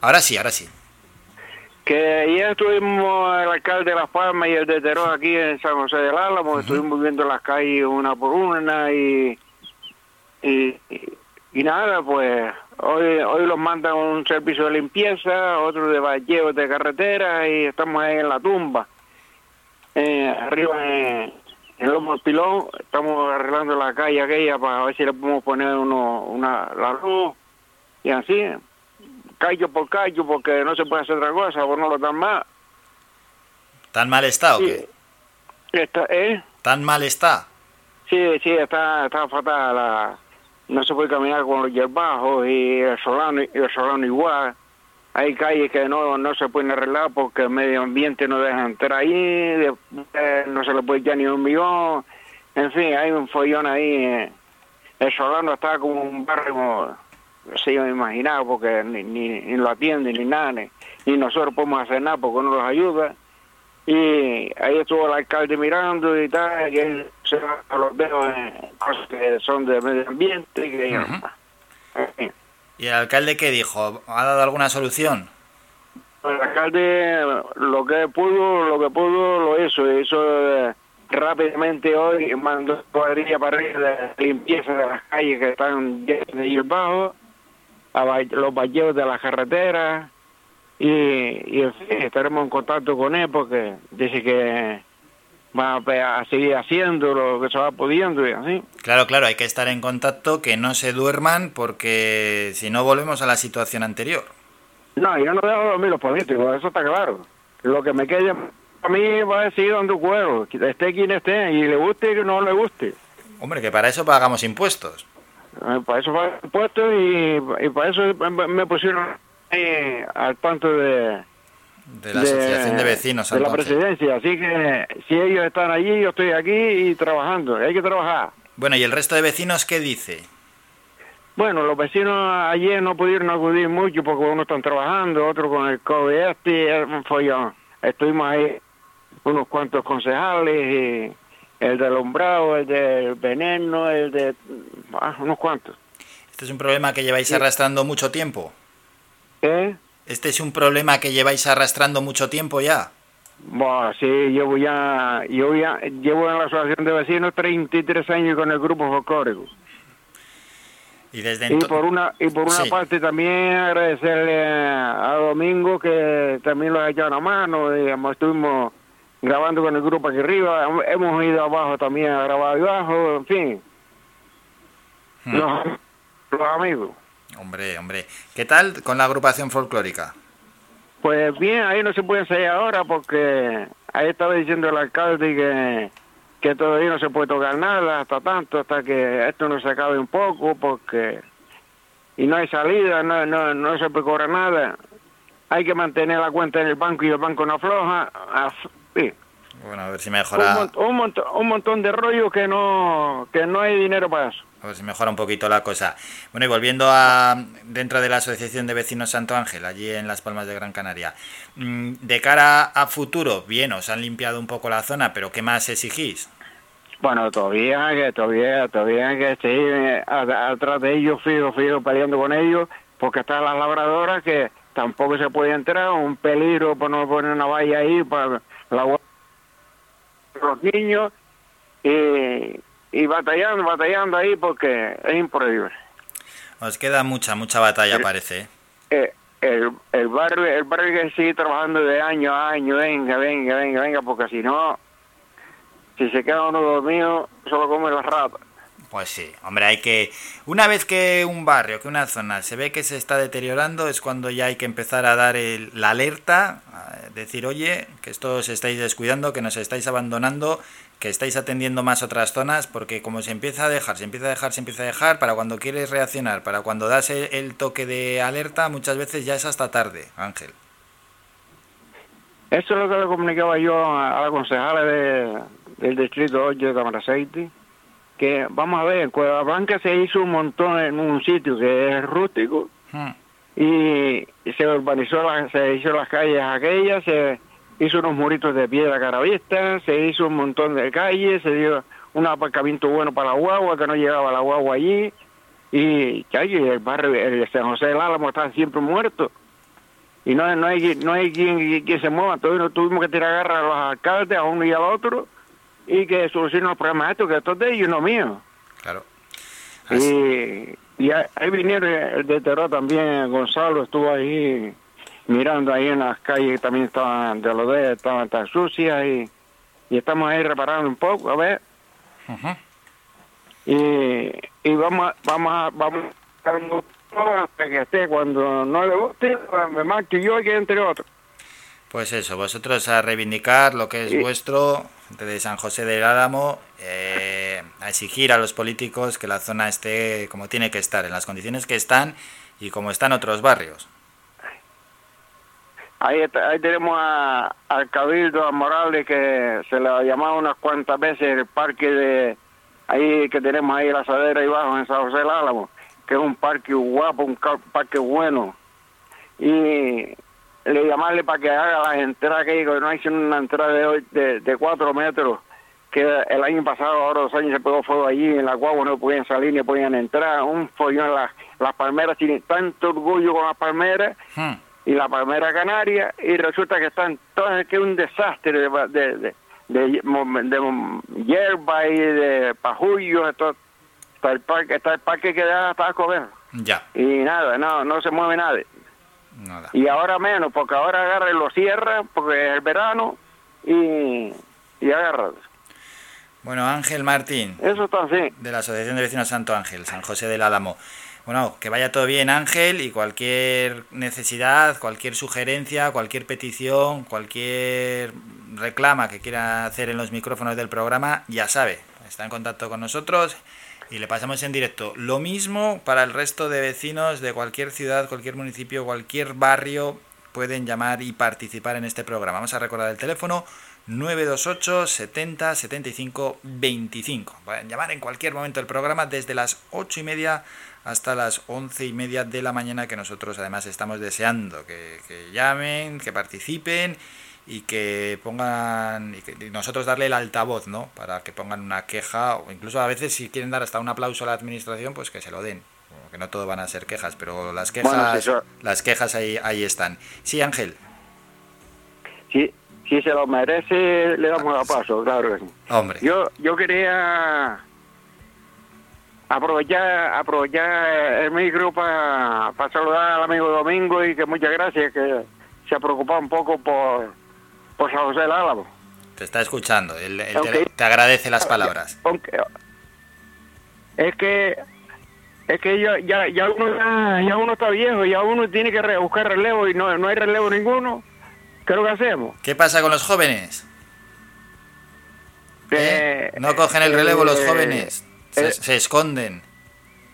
Ahora sí, ahora sí. que ayer estuvimos el alcalde de Las Palmas y el de aquí en San José del Álamo, estuvimos viendo las calles una por una y, y, y- y nada, pues hoy hoy los mandan un servicio de limpieza, otro de balleo de carretera y estamos ahí en la tumba. Eh, arriba en, en Lomo Pilón, estamos arreglando la calle aquella para ver si le podemos poner uno, una, la luz y así, callo por callo, porque no se puede hacer otra cosa, o no lo dan más. ¿Tan mal está o qué? Está, ¿eh? ¿Tan mal está? Sí, sí, está, está fatal. la- no se puede caminar con los yerbajos y el solano, y el solano igual. Hay calles que no, no se pueden arreglar porque el medio ambiente no deja entrar ahí, no se le puede echar ni un millón. En fin, hay un follón ahí. El solano está como un barrio, se yo imaginado, porque ni, ni, ni lo atiende ni nada, ni, nosotros podemos hacer nada porque no nos ayuda. Y ahí estuvo el alcalde mirando y tal, y los dedos en cosas que son de medio ambiente. Que, en fin. ¿Y el alcalde qué dijo? ¿Ha dado alguna solución? El alcalde lo que pudo, lo que pudo lo hizo, hizo eh, rápidamente hoy, mandó cuadrilla para arriba de limpieza de las calles que están de hierbajo, a los valleos de las carreteras, y, y en fin, estaremos en contacto con él porque dice que va a, seguir haciendo lo que se va pudiendo y así. Claro, claro, hay que estar en contacto, que no se duerman, porque si no volvemos a la situación anterior. No, yo no dejo dormir los políticos, eso está claro. Lo que me quede a mí va a seguir dando cuero, esté quien esté, y le guste o no le guste. Hombre, que para eso pagamos impuestos. Eh, Para eso va puesto y, y para eso me pusieron ahí al tanto de, De la Asociación de Vecinos de la presidencia. Así que si ellos están allí, yo estoy aquí y trabajando. Hay que trabajar. Bueno, ¿y el resto de vecinos qué dice? Bueno, los vecinos ayer no pudieron acudir mucho porque unos están trabajando, otros con el COVID este, un follón. Estuvimos ahí unos cuantos concejales, y el del Umbrado, el del Veneno, el de... ah, unos cuantos. Este es un problema que lleváis arrastrando mucho tiempo. ¿Eh? Este es un problema que lleváis arrastrando mucho tiempo ya. Bueno, sí, llevo ya, yo ya, llevo en la asociación de vecinos 33 años con el grupo folclórico. Y desde Y por una y por una Sí. parte también agradecerle a Domingo que también lo ha echado una mano, digamos, estuvimos grabando con el grupo aquí arriba, hemos ido abajo también a grabar abajo, en fin. Hmm. Los, los amigos. Hombre, hombre. ¿Qué tal con la agrupación folclórica? Pues bien, ahí no se puede ensayar ahora porque ahí estaba diciendo el alcalde que, que todavía no se puede tocar nada hasta tanto, hasta que esto no se acabe un poco porque... Y no hay salida, no, no, no se puede cobrar nada. Hay que mantener la cuenta en el banco y el banco no afloja. Sí. Bueno, a ver si Un, mejora, un, montón, un montón de rollo que no, que no hay dinero para eso. Si mejora un poquito la cosa. Bueno, y volviendo a dentro de la Asociación de Vecinos Santo Ángel, allí en Las Palmas de Gran Canaria. Mm, De cara a futuro, bien, os han limpiado un poco la zona, pero ¿qué más exigís? Bueno, todavía que todavía todavía que seguir atrás de ellos, fijo, fijo, peleando con ellos, porque están las labradoras que tampoco se puede entrar, un peligro por no poner una valla ahí para la los niños y, y batallando, batallando ahí porque es imposible. Os queda mucha, mucha batalla, parece. ¿eh? El, el barrio el barrio que sigue trabajando de año a año, venga, venga, venga, venga, porque si no, si se queda uno dormido, solo come las ratas. Pues sí, hombre, hay que... Una vez que un barrio, que una zona se ve que se está deteriorando, es cuando ya hay que empezar a dar el- la alerta, decir, oye, que esto os estáis descuidando, que nos estáis abandonando, que estáis atendiendo más otras zonas, porque como se empieza a dejar, se empieza a dejar, se empieza a dejar, para cuando quieres reaccionar, para cuando das el, toque de alerta, muchas veces ya es hasta tarde, Ángel. Eso es lo que le comunicaba yo a, la concejala de, del distrito 8 de Tamaraceite, que vamos a ver, en Cueva Blanca se hizo un montón en un sitio que es rústico y se urbanizó, la- se hizo las calles aquellas, se hizo unos muritos de piedra caravista, se hizo un montón de calles, se dio un aparcamiento bueno para la guagua, que no llegaba la guagua allí, y calle, el barrio, el de San José del Álamo está siempre muerto. Y no, no hay no hay quien, quien se mueva. Entonces nos tuvimos que tirar garra a los alcaldes, a uno y al otro, y que solucionen los problemas estos, que esto es de ellos, no mío. Claro. Y, y ahí vinieron el de Terror también, Gonzalo estuvo ahí mirando ahí en las calles, también estaban de los de estaban tan sucias y, y estamos ahí reparando un poco, a ver. Y, y vamos a, vamos a, vamos a hasta que esté, cuando no le guste, me marcho yo y que entre otro. Pues eso, vosotros a reivindicar lo que es vuestro, gente de San José del Álamo, eh, a exigir a los políticos que la zona esté como tiene que estar, en las condiciones que están y como están otros barrios. Ahí, ahí tenemos a, al Cabildo, a Morales, que se le ha llamado unas cuantas veces el parque de, ahí que tenemos ahí la sadera ahí abajo en San José del Álamo, que es un parque guapo, un parque bueno. Y le llamarle para que haga las entradas que que no hicieron una entrada de, hoy- de, de cuatro metros, que el año pasado, ahora dos años se pegó fuego allí, en la guagua no podían salir ni podían entrar, un follón, las, las palmeras tienen tanto orgullo con las palmeras, y la palmera canaria y resulta que están todas que es un desastre de de, de, de, de hierba y de pajullos está el parque está el parque que da para comer Ya, y nada no no se mueve nadie y ahora menos porque ahora agarra y lo cierra porque es el verano y y agarra Bueno, Ángel Martín. Eso está así. De la Asociación de Vecinos Santo Ángel, San José del Álamo. Bueno, que vaya todo bien Ángel y cualquier necesidad, cualquier sugerencia, cualquier petición, cualquier reclama que quiera hacer en los micrófonos del programa, ya sabe, está en contacto con nosotros y le pasamos en directo. Lo mismo para el resto de vecinos de cualquier ciudad, cualquier municipio, cualquier barrio, pueden llamar y participar en este programa. Vamos a recordar el teléfono 928 70 75 25. Pueden llamar en cualquier momento del programa desde las 8 y media hasta las 11 y media de la mañana que nosotros además estamos deseando que, que llamen, que participen y que pongan y, que, y nosotros darle el altavoz, ¿no? Para que pongan una queja o incluso a veces si quieren dar hasta un aplauso a la administración, pues que se lo den. Que no todo van a ser quejas, pero las quejas, Bueno, sí, las quejas ahí, ahí están. Sí, Ángel. si si se lo merece le damos a paso claro que sí. Hombre. Yo, yo quería aprovechar, aprovechar el micro para saludar al amigo Domingo y que muchas gracias, que se ha preocupado un poco por, por San José del Álamo. Te está escuchando. Él, te, te agradece las palabras. Es que es que ya, ya, ya, uno, ya, ya uno está viejo, ya uno tiene que re- buscar relevo y no, no hay relevo ninguno. ¿Qué es lo que hacemos? ¿Qué pasa con los jóvenes? Eh, No cogen el relevo los eh, jóvenes. Se, eh, se esconden.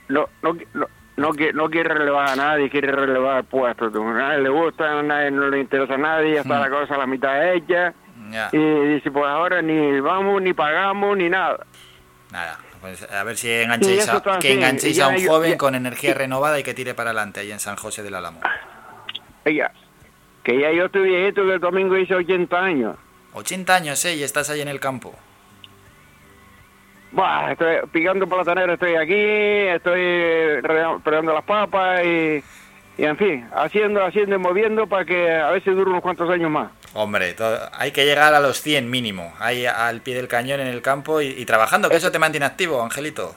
no, no, no, no, no quiere relevar a nadie, quiere relevar puestos. A nadie le gusta, a nadie no le interesa a nadie, ya está la cosa a la mitad hecha. Y dice, pues ahora ni vamos, ni pagamos, ni nada. Nada. Pues a ver si enganchéis, a, está que así. enganchéis Ya a un yo- joven ya- con energía renovada y que tire para adelante ahí en San José del Álamo. Ella, que ya yo estoy viejito, que el domingo hice 80 años. 80 años, ¿eh? Y estás ahí en el campo. Buah, estoy picando platanero, estoy aquí, estoy pegando las papas y, y en fin, haciendo, haciendo y moviendo para que a si dure unos cuantos años más. Hombre, hay que llegar a los 100 mínimo. Ahí al pie del cañón en el campo y, y trabajando, que eso te mantiene activo, Angelito.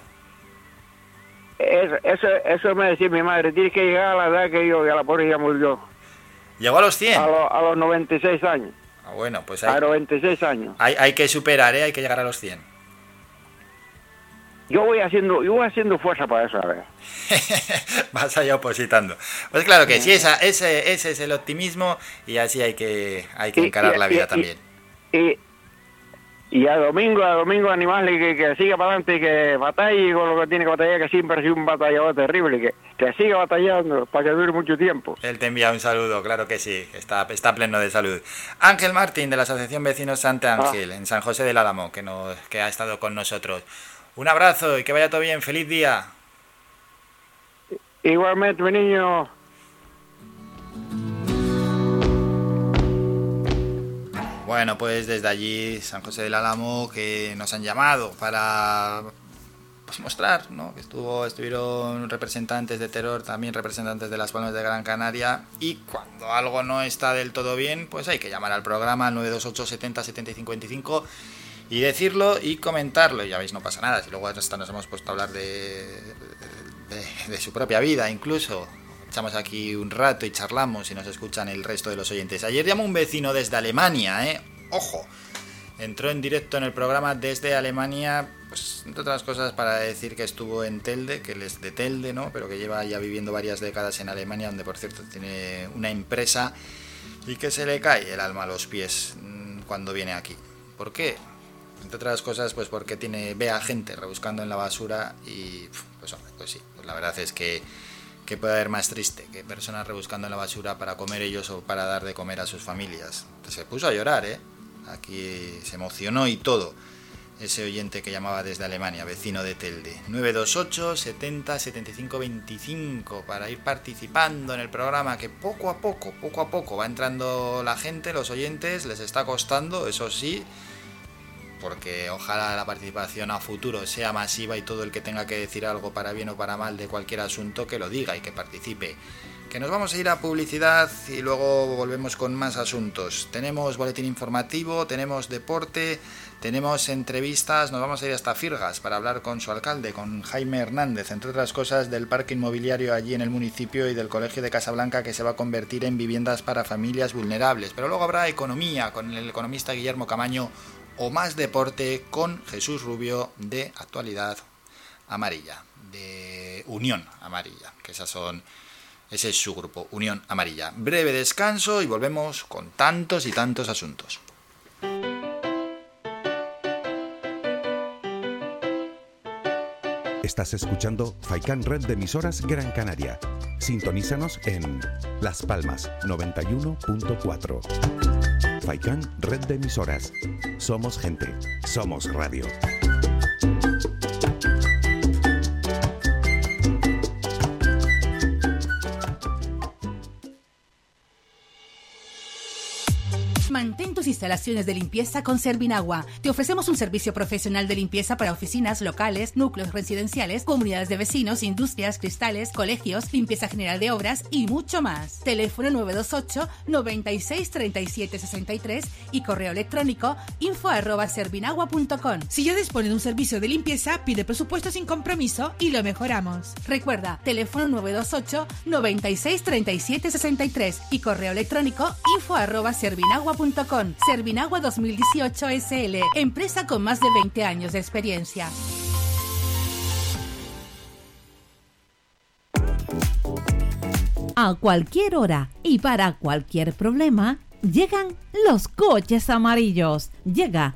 Eso, eso, eso me decía mi madre, tienes que llegar a la edad que yo, que a la pobre ya murió. ¿Llegó a los 100? A, los- a los 96 años. Ah, bueno, pues A hay, los 96 años. hay, hay que superar, ¿eh? Hay que llegar a los 100. Yo voy haciendo, yo voy haciendo fuerza para eso, a ver. Vas allá opositando. Pues claro que sí, esa, ese, ese es el optimismo y así hay que, hay que encarar y- la vida y- también. Y, y a domingo, a domingo animales que, que siga para adelante y que batalle con lo que tiene que batallar, que siempre ha sido un batallador terrible, que, que siga batallando para que dure mucho tiempo. Él te envía un saludo, claro que sí, está, está pleno de salud. Ángel Martín, de la Asociación Vecinos Santa Ah. Ángel, en San José del Álamo, que, nos, que ha estado con nosotros. Un abrazo y que vaya todo bien, feliz día. Igualmente, mi niño. Bueno, pues desde allí, San José del Álamo, que nos han llamado para pues, mostrar, ¿no? Que estuvo, estuvieron representantes de terror, también representantes de las Palmas de Gran Canaria, y cuando algo no está del todo bien, pues hay que llamar al programa al 928 70 75 25 y decirlo y comentarlo. Y ya veis, no pasa nada. Si luego hasta nos hemos puesto a hablar de, de, de su propia vida, incluso. Echamos aquí un rato y charlamos y nos escuchan el resto de los oyentes. Ayer llamó un vecino desde Alemania, ¿eh? Ojo. Entró en directo en el programa desde Alemania, pues entre otras cosas para decir que estuvo en Telde, que él es de Telde, ¿no? Pero que lleva ya viviendo varias décadas en Alemania, donde por cierto tiene una empresa y que se le cae el alma a los pies mm, cuando viene aquí. ¿Por qué? Entre otras cosas, pues porque tiene ve a gente rebuscando en la basura y pues hombre, pues sí, pues la verdad es que que puede haber más triste que personas rebuscando en la basura para comer ellos o para dar de comer a sus familias. Se puso a llorar, ¿eh? Aquí se emocionó y todo. Ese oyente que llamaba desde Alemania, vecino de Telde. 928 70 75 25 para ir participando en el programa que poco a poco, poco a poco va entrando la gente, los oyentes, les está costando, eso sí, porque ojalá la participación a futuro sea masiva y todo el que tenga que decir algo para bien o para mal de cualquier asunto que lo diga y que participe. Que nos vamos a ir a publicidad y luego volvemos con más asuntos. Tenemos boletín informativo, tenemos deporte, tenemos entrevistas, nos vamos a ir hasta Firgas para hablar con su alcalde, con Jaime Hernández, entre otras cosas del parque inmobiliario allí en el municipio y del colegio de Casablanca que se va a convertir en viviendas para familias vulnerables. Pero luego habrá economía con el economista Guillermo Camaño o más deporte con Jesús Rubio de Actualidad Amarilla, de Unión Amarilla, que esas son ese es su grupo, Unión Amarilla. Breve descanso y volvemos con tantos y tantos asuntos. Estás escuchando Faikan Red de emisoras Gran Canaria. Sintonízanos en Las Palmas 91.4. Faikan Red de emisoras. Somos gente, somos radio. Mantén tus instalaciones de limpieza con Servinagua. Te ofrecemos un servicio profesional de limpieza para oficinas, locales, núcleos residenciales, comunidades de vecinos, industrias, cristales, colegios, limpieza general de obras y mucho más. Teléfono 928 96 37 63 y correo electrónico info arroba servinagua.com. Si ya dispone de un servicio de limpieza, pide presupuesto sin compromiso y lo mejoramos. Recuerda, teléfono 928 96 37 63 y correo electrónico info arroba servinagua.com. Servinagua 2018 SL, empresa con más de 20 años de experiencia. A cualquier hora y para cualquier problema, llegan los coches amarillos. Llega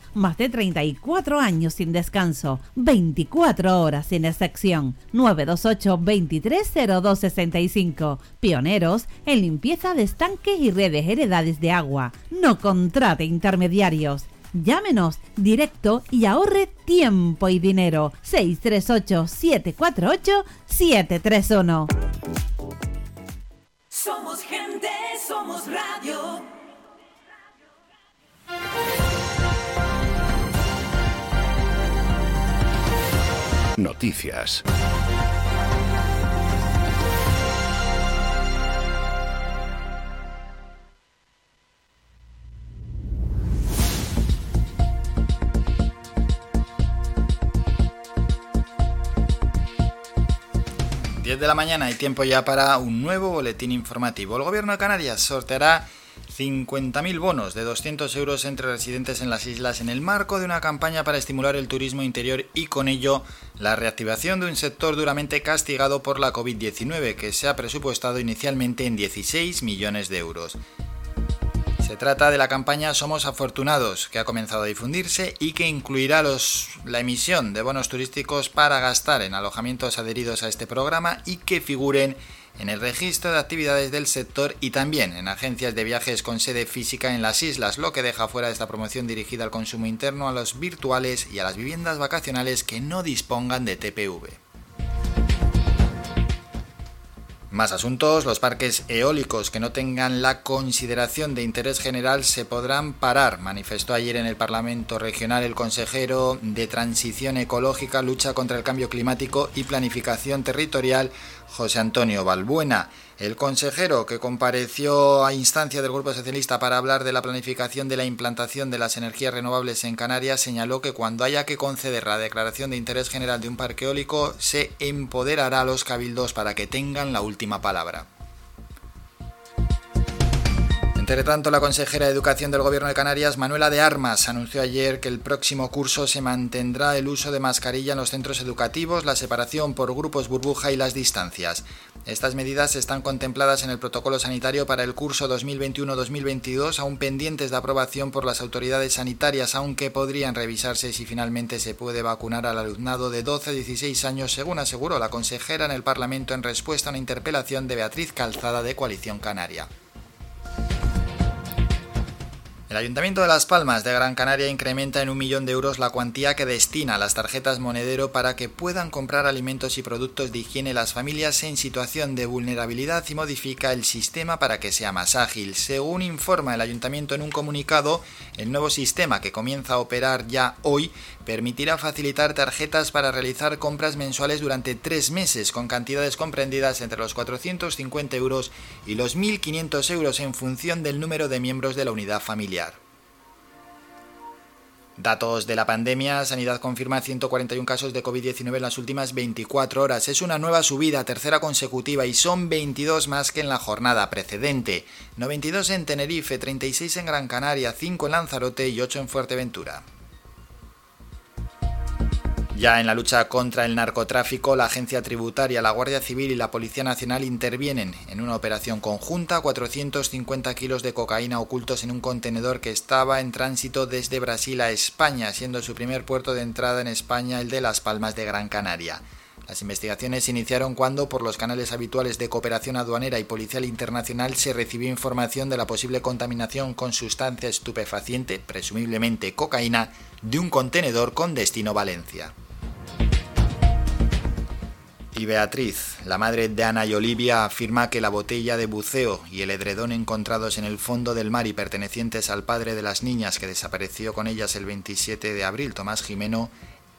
Más de 34 años sin descanso, 24 horas sin excepción. 928 230265 Pioneros en limpieza de estanques y redes heredades de agua. No contrate intermediarios. Llámenos directo y ahorre tiempo y dinero. 638 748 731 Somos gente, somos radio. Noticias. de la mañana y tiempo ya para un nuevo boletín informativo. El Gobierno de Canarias sorteará 50.000 bonos de 200 euros entre residentes en las islas en el marco de una campaña para estimular el turismo interior y con ello la reactivación de un sector duramente castigado por la COVID-19 que se ha presupuestado inicialmente en 16 millones de euros. Se trata de la campaña Somos Afortunados, que ha comenzado a difundirse y que incluirá la emisión de bonos turísticos para gastar en alojamientos adheridos a este programa y que figuren en el registro de actividades del sector y también en agencias de viajes con sede física en las islas, lo que deja fuera esta promoción dirigida al consumo interno a los virtuales y a las viviendas vacacionales que no dispongan de TPV. Más asuntos, los parques eólicos que no tengan la consideración de interés general se podrán parar, manifestó ayer en el Parlamento Regional el consejero de Transición Ecológica, Lucha contra el Cambio Climático y Planificación Territorial, José Antonio Balbuena. El consejero, que compareció a instancia del Grupo Socialista para hablar de la planificación de la implantación de las energías renovables en Canarias, señaló que cuando haya que conceder la declaración de interés general de un parque eólico, se empoderará a los cabildos para que tengan la última palabra. Entre tanto, la consejera de Educación del Gobierno de Canarias, Manuela de Armas, anunció ayer que el próximo curso se mantendrá el uso de mascarilla en los centros educativos, la separación por grupos burbuja y las distancias. Estas medidas están contempladas en el protocolo sanitario para el curso 2021-2022, aún pendientes de aprobación por las autoridades sanitarias, aunque podrían revisarse si finalmente se puede vacunar al alumnado de 12 a 16 años, según aseguró la consejera en el Parlamento en respuesta a una interpelación de Beatriz Calzada de Coalición Canaria. El Ayuntamiento de Las Palmas de Gran Canaria incrementa en un millón de euros la cuantía que destina a las tarjetas monedero para que puedan comprar alimentos y productos de higiene las familias en situación de vulnerabilidad y modifica el sistema para que sea más ágil. Según informa el Ayuntamiento en un comunicado, el nuevo sistema que comienza a operar ya hoy permitirá facilitar tarjetas para realizar compras mensuales durante tres meses con cantidades comprendidas entre los 450 euros y los 1.500 euros en función del número de miembros de la unidad familiar. Datos de la pandemia, Sanidad confirma 141 casos de COVID-19 en las últimas 24 horas. Es una nueva subida, tercera consecutiva, y son 22 más que en la jornada precedente. 92 en Tenerife, 36 en Gran Canaria, 5 en Lanzarote y 8 en Fuerteventura. Ya en la lucha contra el narcotráfico, la Agencia Tributaria, la Guardia Civil y la Policía Nacional intervienen en una operación conjunta 450 kilos de cocaína ocultos en un contenedor que estaba en tránsito desde Brasil a España, siendo su primer puerto de entrada en España el de Las Palmas de Gran Canaria. Las investigaciones se iniciaron cuando, por los canales habituales de cooperación aduanera y policial internacional, se recibió información de la posible contaminación con sustancia estupefaciente, presumiblemente cocaína, de un contenedor con destino Valencia. Y Beatriz, la madre de Ana y Olivia, afirma que la botella de buceo y el edredón encontrados en el fondo del mar y pertenecientes al padre de las niñas que desapareció con ellas el 27 de abril, Tomás Jimeno,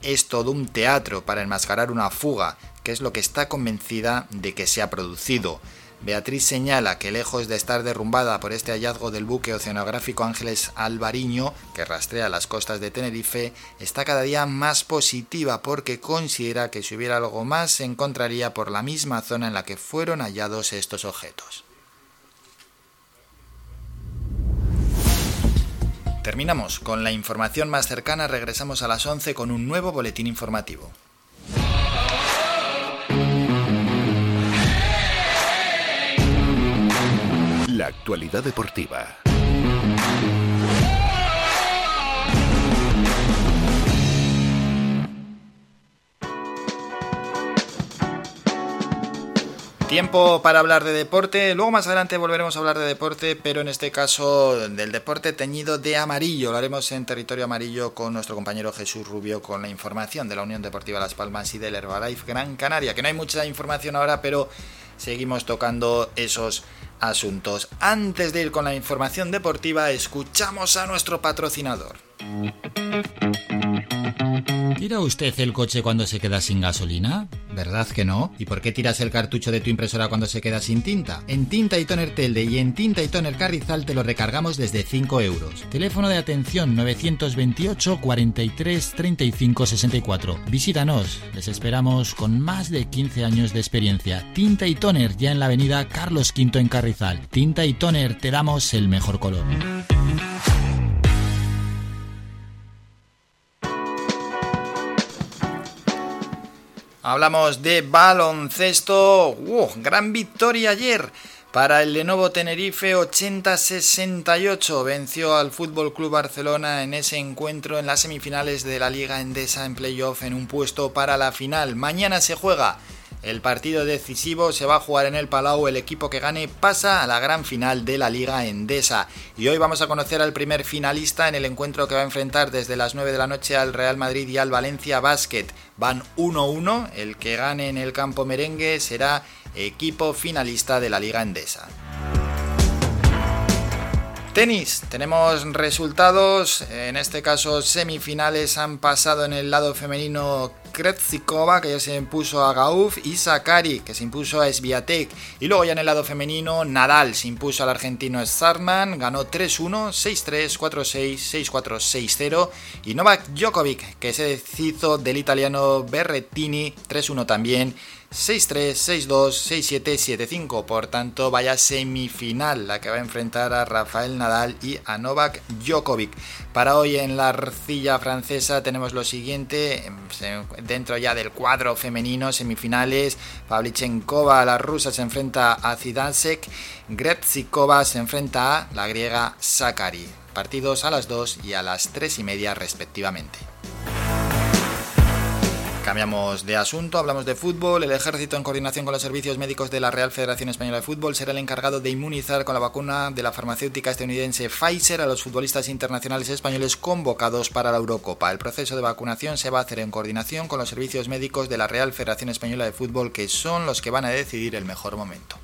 es todo un teatro para enmascarar una fuga, que es lo que está convencida de que se ha producido. Beatriz señala que lejos de estar derrumbada por este hallazgo del buque oceanográfico Ángeles Alvariño, que rastrea las costas de Tenerife, está cada día más positiva porque considera que si hubiera algo más se encontraría por la misma zona en la que fueron hallados estos objetos. Terminamos con la información más cercana, regresamos a las 11 con un nuevo boletín informativo. La actualidad deportiva. Tiempo para hablar de deporte. Luego más adelante volveremos a hablar de deporte, pero en este caso del deporte teñido de amarillo. Lo haremos en territorio amarillo con nuestro compañero Jesús Rubio con la información de la Unión Deportiva Las Palmas y del Herbalife Gran Canaria. Que no hay mucha información ahora, pero seguimos tocando esos asuntos. Antes de ir con la información deportiva, escuchamos a nuestro patrocinador. ¿Tira usted el coche cuando se queda sin gasolina? ¿Verdad que no? ¿Y por qué tiras el cartucho de tu impresora cuando se queda sin tinta? En Tinta y Toner Telde y en Tinta y Toner Carrizal te lo recargamos desde 5 euros. Teléfono de atención 928 43 35 64. Visítanos, les esperamos con más de 15 años de experiencia. Tinta y Toner ya en la avenida Carlos V en Carrizal. Tinta y Toner te damos el mejor color. Hablamos de baloncesto. ¡Uh! gran victoria ayer para el Lenovo Tenerife 80-68. Venció al Fútbol Club Barcelona en ese encuentro en las semifinales de la Liga Endesa en playoff en un puesto para la final. Mañana se juega el partido decisivo se va a jugar en el Palau, el equipo que gane pasa a la gran final de la Liga Endesa. Y hoy vamos a conocer al primer finalista en el encuentro que va a enfrentar desde las 9 de la noche al Real Madrid y al Valencia Basket. Van 1-1, el que gane en el campo merengue será equipo finalista de la Liga Endesa. Tenis, tenemos resultados, en este caso semifinales han pasado en el lado femenino Kretsikova, que ya se impuso a Gauf, y Sakari, que se impuso a Sviatek. Y luego ya en el lado femenino, Nadal se impuso al argentino Starman, ganó 3-1, 6-3, 4-6, 6-4, 6-0. Y Novak Djokovic, que se deshizo del italiano Berrettini, 3-1 también. 6-3, 6-2, 6-7, 7-5. Por tanto, vaya semifinal la que va a enfrentar a Rafael Nadal y a Novak Djokovic. Para hoy en la arcilla francesa tenemos lo siguiente, dentro ya del cuadro femenino, semifinales, Pavlichenkova, la rusa, se enfrenta a Zidansek, Gretzikova se enfrenta a la griega Sakari. Partidos a las 2 y a las 3 y media respectivamente. Cambiamos de asunto, hablamos de fútbol. El ejército, en coordinación con los servicios médicos de la Real Federación Española de Fútbol, será el encargado de inmunizar con la vacuna de la farmacéutica estadounidense Pfizer a los futbolistas internacionales españoles convocados para la Eurocopa. El proceso de vacunación se va a hacer en coordinación con los servicios médicos de la Real Federación Española de Fútbol, que son los que van a decidir el mejor momento.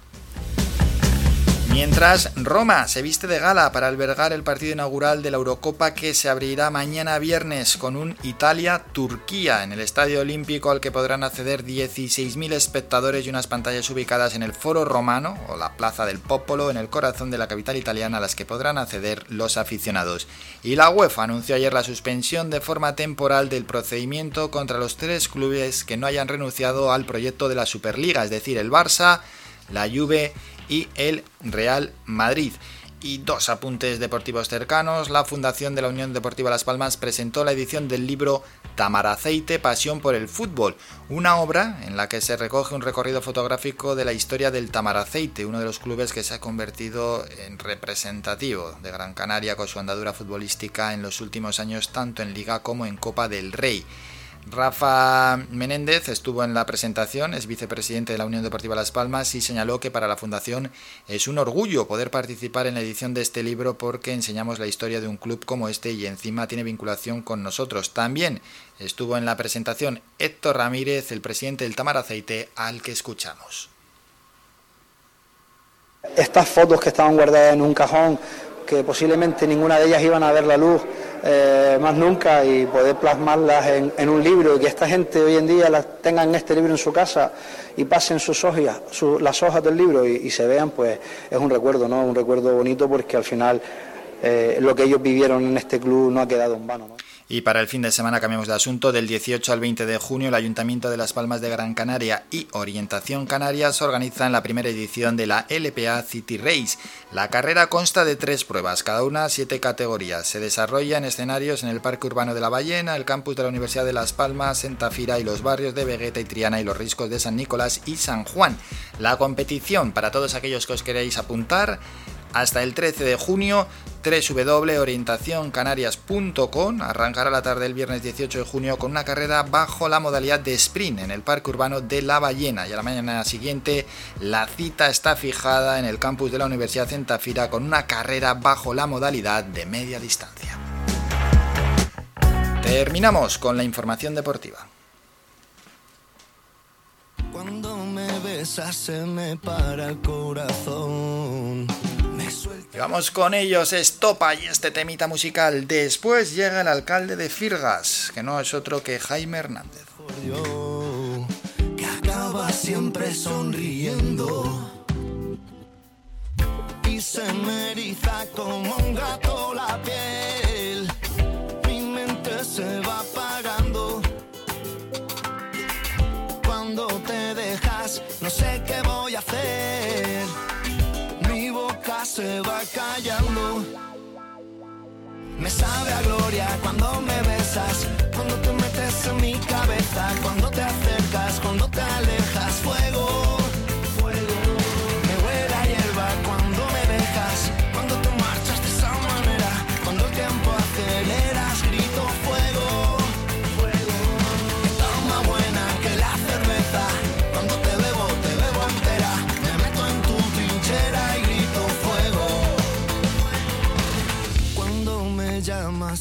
Mientras, Roma se viste de gala para albergar el partido inaugural de la Eurocopa que se abrirá mañana viernes con un Italia-Turquía en el Estadio Olímpico al que podrán acceder 16.000 espectadores y unas pantallas ubicadas en el Foro Romano o la Plaza del Popolo en el corazón de la capital italiana a las que podrán acceder los aficionados. Y la UEFA anunció ayer la suspensión de forma temporal del procedimiento contra los tres clubes que no hayan renunciado al proyecto de la Superliga, es decir, el Barça, la Juve y el Real Madrid. Y dos apuntes deportivos cercanos. La Fundación de la Unión Deportiva Las Palmas presentó la edición del libro Tamaraceite, Pasión por el Fútbol, una obra en la que se recoge un recorrido fotográfico de la historia del Tamaraceite, uno de los clubes que se ha convertido en representativo de Gran Canaria con su andadura futbolística en los últimos años, tanto en Liga como en Copa del Rey. Rafa Menéndez estuvo en la presentación, es vicepresidente de la Unión Deportiva Las Palmas y señaló que para la Fundación es un orgullo poder participar en la edición de este libro porque enseñamos la historia de un club como este y encima tiene vinculación con nosotros. También estuvo en la presentación Héctor Ramírez, el presidente del Tamar Aceite, al que escuchamos. Estas fotos que estaban guardadas en un cajón, que posiblemente ninguna de ellas iban a ver la luz, eh, más nunca y poder plasmarlas en, un libro y que esta gente hoy en día las tengan este libro en su casa y pasen sus hojas, las hojas del libro y, se vean, pues es un recuerdo, ¿no? Un recuerdo bonito porque al final eh, lo que ellos vivieron en este club no ha quedado en vano, ¿no? Y para el fin de semana cambiamos de asunto. Del 18 al 20 de junio, el Ayuntamiento de Las Palmas de Gran Canaria y Orientación Canarias organizan la primera edición de la LPA City Race. La carrera consta de tres pruebas, cada una siete categorías. Se desarrolla en escenarios en el Parque Urbano de la Ballena, el campus de la Universidad de Las Palmas, en Tafira y los barrios de Vegueta y Triana y los riscos de San Nicolás y San Juan. La competición, para todos aquellos que os queréis apuntar, hasta el 13 de junio www.orientacioncanarias.com arrancará la tarde del viernes 18 de junio con una carrera bajo la modalidad de sprint en el Parque Urbano de La Ballena y a la mañana siguiente la cita está fijada en el campus de la Universidad Centafira con una carrera bajo la modalidad de media distancia. Terminamos con la información deportiva. Cuando me besas se me para el corazón vamos con ellos, estopa y este temita musical. Después llega el alcalde de Firgas, que no es otro que Jaime Hernández. siempre sonriendo. Y se me eriza como un gato la piel. Mi mente se va apagando. Se va callando. Me sabe a gloria cuando me besas, cuando te metes en mi cabeza, cuando te acercas, cuando te alejas, fuego.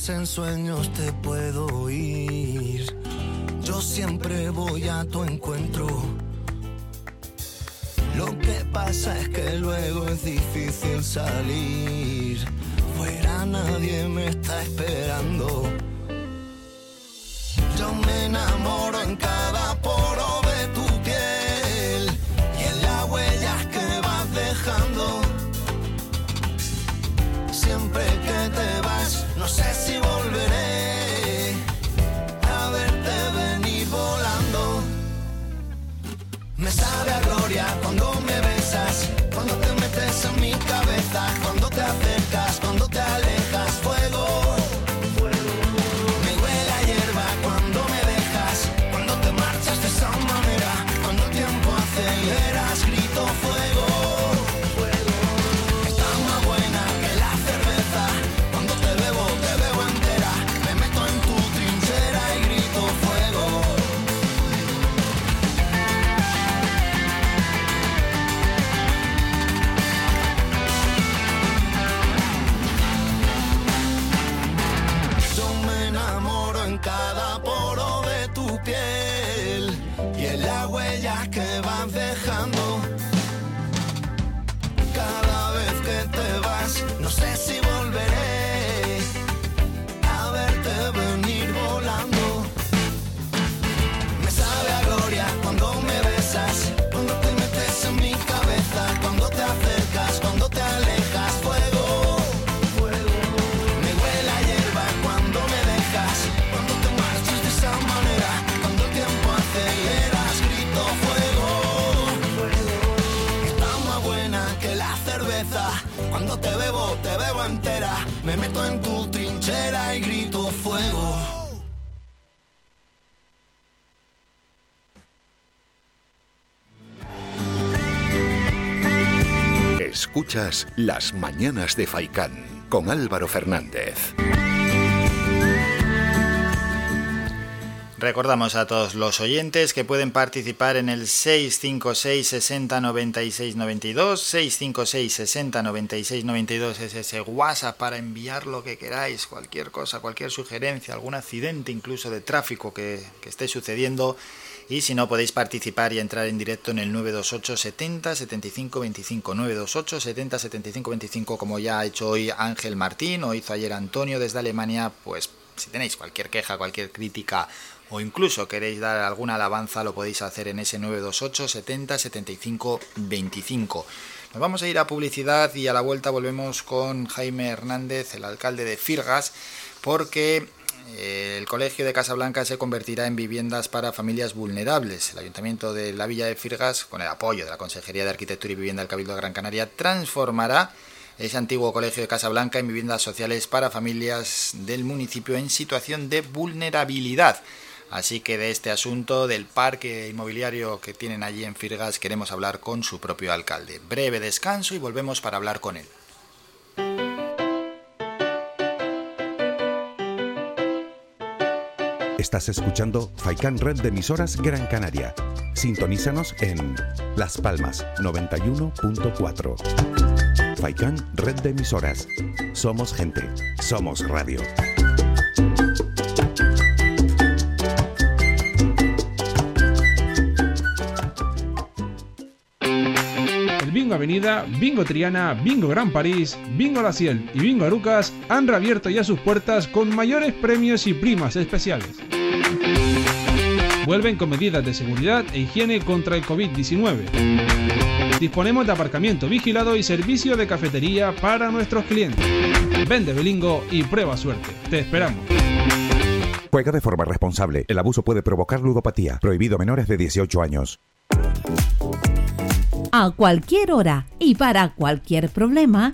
En sueños te puedo oír. Yo siempre voy a tu encuentro. Lo que pasa es que luego es difícil salir. Fuera nadie me está esperando. Yo me enamoro en cada Escuchas Las Mañanas de Faicán con Álvaro Fernández. Recordamos a todos los oyentes que pueden participar en el 656 60 96 92, 656 60 96 92 es ese WhatsApp para enviar lo que queráis, cualquier cosa, cualquier sugerencia, algún accidente incluso de tráfico que, que esté sucediendo. Y si no, podéis participar y entrar en directo en el 928 70 75 25. 928 70 75 25, como ya ha hecho hoy Ángel Martín o hizo ayer Antonio desde Alemania. Pues si tenéis cualquier queja, cualquier crítica o incluso queréis dar alguna alabanza, lo podéis hacer en ese 928 70 75 25. Nos vamos a ir a publicidad y a la vuelta volvemos con Jaime Hernández, el alcalde de Firgas, porque el Colegio de Casablanca se convertirá en viviendas para familias vulnerables. El Ayuntamiento de la Villa de Firgas, con el apoyo de la Consejería de Arquitectura y Vivienda del Cabildo de Gran Canaria, transformará ese antiguo Colegio de Casablanca en viviendas sociales para familias del municipio en situación de vulnerabilidad. Así que de este asunto del parque inmobiliario que tienen allí en Firgas queremos hablar con su propio alcalde. Breve descanso y volvemos para hablar con él. Estás escuchando Faikan Red de emisoras Gran Canaria. Sintonízanos en Las Palmas 91.4. Faikan Red de emisoras. Somos gente, somos radio. Avenida, Bingo Triana, Bingo Gran París, Bingo La Ciel y Bingo Arucas han reabierto ya sus puertas con mayores premios y primas especiales. Vuelven con medidas de seguridad e higiene contra el COVID-19. Disponemos de aparcamiento vigilado y servicio de cafetería para nuestros clientes. Vende Belingo y prueba suerte. Te esperamos. Juega de forma responsable. El abuso puede provocar ludopatía. Prohibido menores de 18 años. A cualquier hora y para cualquier problema,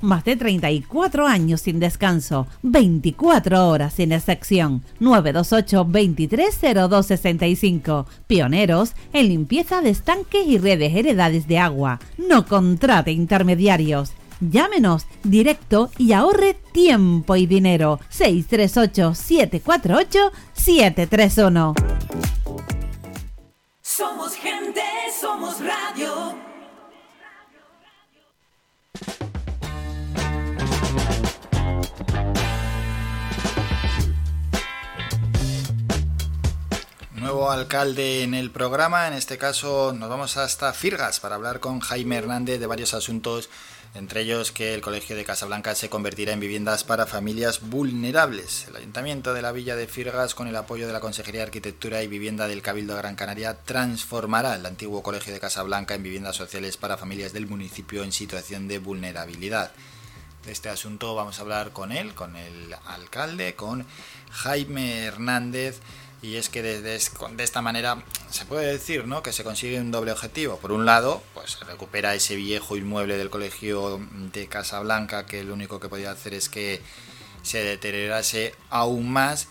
Más de 34 años sin descanso. 24 horas sin excepción. 928 230265. Pioneros en limpieza de estanques y redes heredades de agua. No contrate intermediarios. Llámenos directo y ahorre tiempo y dinero. 638 748 731. Somos gente, somos radio. Nuevo alcalde en el programa, en este caso nos vamos hasta Firgas para hablar con Jaime Hernández de varios asuntos, entre ellos que el Colegio de Casablanca se convertirá en viviendas para familias vulnerables. El Ayuntamiento de la Villa de Firgas, con el apoyo de la Consejería de Arquitectura y Vivienda del Cabildo de Gran Canaria, transformará el antiguo Colegio de Casablanca en viviendas sociales para familias del municipio en situación de vulnerabilidad. De este asunto vamos a hablar con él, con el alcalde, con Jaime Hernández y es que de, de, de, esta manera se puede decir ¿no? que se consigue un doble objetivo. Por un lado, pues se recupera ese viejo inmueble del colegio de Casablanca que lo único que podía hacer es que se deteriorase aún más.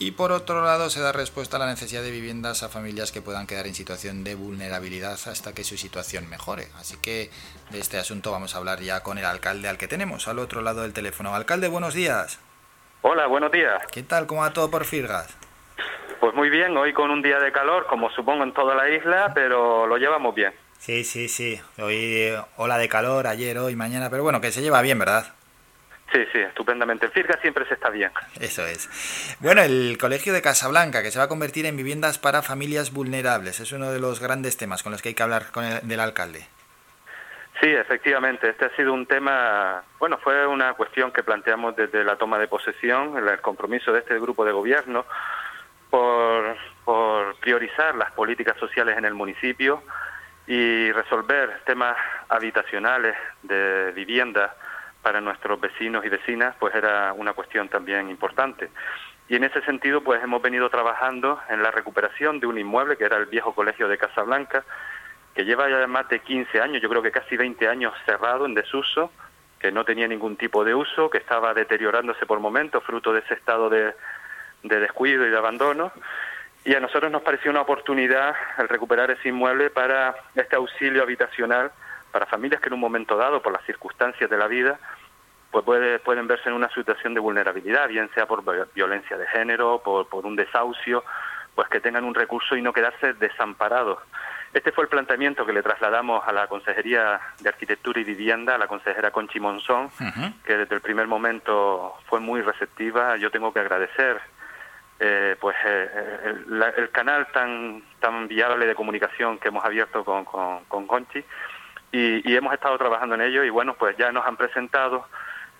Y por otro lado, se da respuesta a la necesidad de viviendas a familias que puedan quedar en situación de vulnerabilidad hasta que su situación mejore. Así que de este asunto vamos a hablar ya con el alcalde al que tenemos al otro lado del teléfono. Alcalde, buenos días. Hola, buenos días. ¿Qué tal? ¿Cómo va todo por Firgas? Pues muy bien, hoy con un día de calor, como supongo en toda la isla, pero lo llevamos bien. Sí, sí, sí. Hoy ola de calor, ayer, hoy, mañana, pero bueno, que se lleva bien, ¿verdad? Sí, sí, estupendamente. En Firga siempre se está bien. Eso es. Bueno, el Colegio de Casablanca, que se va a convertir en viviendas para familias vulnerables, es uno de los grandes temas con los que hay que hablar con el, del alcalde. Sí, efectivamente. Este ha sido un tema, bueno, fue una cuestión que planteamos desde la toma de posesión, el compromiso de este grupo de gobierno por, priorizar las políticas sociales en el municipio y resolver temas habitacionales de vivienda para nuestros vecinos y vecinas, pues era una cuestión también importante. Y en ese sentido, pues hemos venido trabajando en la recuperación de un inmueble que era el viejo colegio de Casablanca, que lleva ya más de 15 años, yo creo que casi 20 años cerrado, en desuso, que no tenía ningún tipo de uso, que estaba deteriorándose por momentos, fruto de ese estado de, de descuido y de abandono. Y a nosotros nos pareció una oportunidad el recuperar ese inmueble para este auxilio habitacional para familias que en un momento dado, por las circunstancias de la vida, pues puede, pueden verse en una situación de vulnerabilidad, bien sea por violencia de género, por, por un desahucio, pues que tengan un recurso y no quedarse desamparados. Este fue el planteamiento que le trasladamos a la Consejería de Arquitectura y Vivienda, a la consejera Conchi Monzón, uh -huh. que desde el primer momento fue muy receptiva. Yo tengo que agradecer eh, pues eh, el, el, canal tan tan viable de comunicación que hemos abierto con, con, con Conchi. Y, y, hemos estado trabajando en ello y bueno pues ya nos han presentado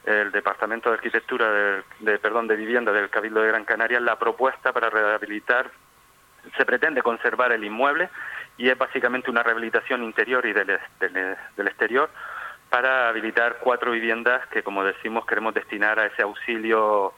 el Departamento de Arquitectura de, de perdón de Vivienda del Cabildo de Gran Canaria la propuesta para rehabilitar se pretende conservar el inmueble y es básicamente una rehabilitación interior y del, del, del exterior para habilitar cuatro viviendas que como decimos queremos destinar a ese auxilio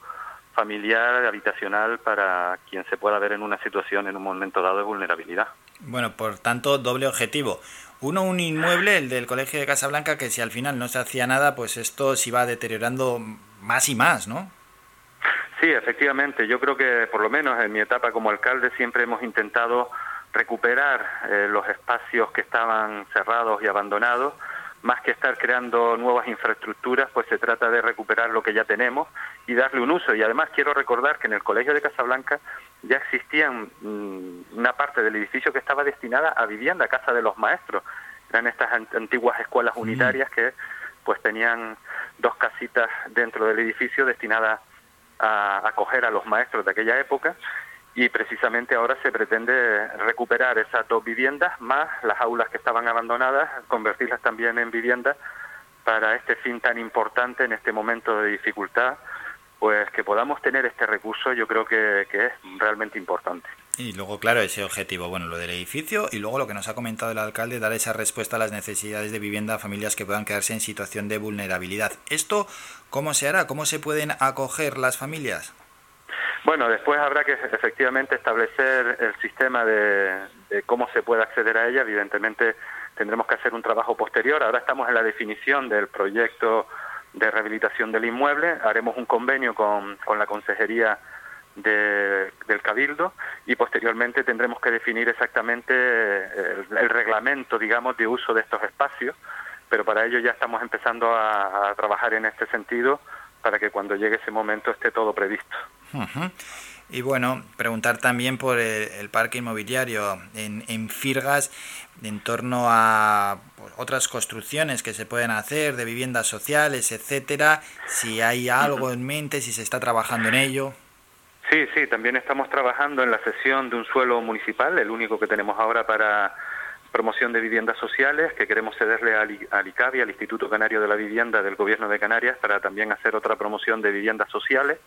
familiar, habitacional, para quien se pueda ver en una situación en un momento dado de vulnerabilidad. Bueno, por tanto, doble objetivo. Uno, un inmueble, el del Colegio de Casablanca, que si al final no se hacía nada, pues esto se iba deteriorando más y más, ¿no? Sí, efectivamente. Yo creo que, por lo menos en mi etapa como alcalde, siempre hemos intentado recuperar eh, los espacios que estaban cerrados y abandonados más que estar creando nuevas infraestructuras, pues se trata de recuperar lo que ya tenemos y darle un uso. Y además quiero recordar que en el Colegio de Casablanca ya existían mm, una parte del edificio que estaba destinada a vivienda, casa de los maestros. Eran estas antiguas escuelas unitarias que pues tenían dos casitas dentro del edificio destinadas a acoger a los maestros de aquella época y precisamente ahora se pretende recuperar esas dos viviendas más las aulas que estaban abandonadas, convertirlas también en viviendas para este fin tan importante en este momento de dificultad, pues que podamos tener este recurso yo creo que, que es realmente importante. Y luego, claro, ese objetivo, bueno, lo del edificio y luego lo que nos ha comentado el alcalde, dar esa respuesta a las necesidades de vivienda a familias que puedan quedarse en situación de vulnerabilidad. ¿Esto cómo se hará? ¿Cómo se pueden acoger las familias? Bueno, después habrá que efectivamente establecer el sistema de, cómo se puede acceder a ella. Evidentemente tendremos que hacer un trabajo posterior. Ahora estamos en la definición del proyecto de rehabilitación del inmueble. Haremos un convenio con, con la Consejería del Cabildo y posteriormente tendremos que definir exactamente el, reglamento, digamos, de uso de estos espacios. Pero para ello ya estamos empezando a trabajar en este sentido para que cuando llegue ese momento esté todo previsto. Y bueno, preguntar también por el, parque inmobiliario en, en, Firgas en torno a pues, otras construcciones que se pueden hacer de viviendas sociales, etcétera, si hay algo en mente, si se está trabajando en ello. Sí, sí, también estamos trabajando en la cesión de un suelo municipal, el único que tenemos ahora para promoción de viviendas sociales, que queremos cederle al, ICABI, al Instituto Canario de la Vivienda del Gobierno de Canarias, para también hacer otra promoción de viviendas sociales.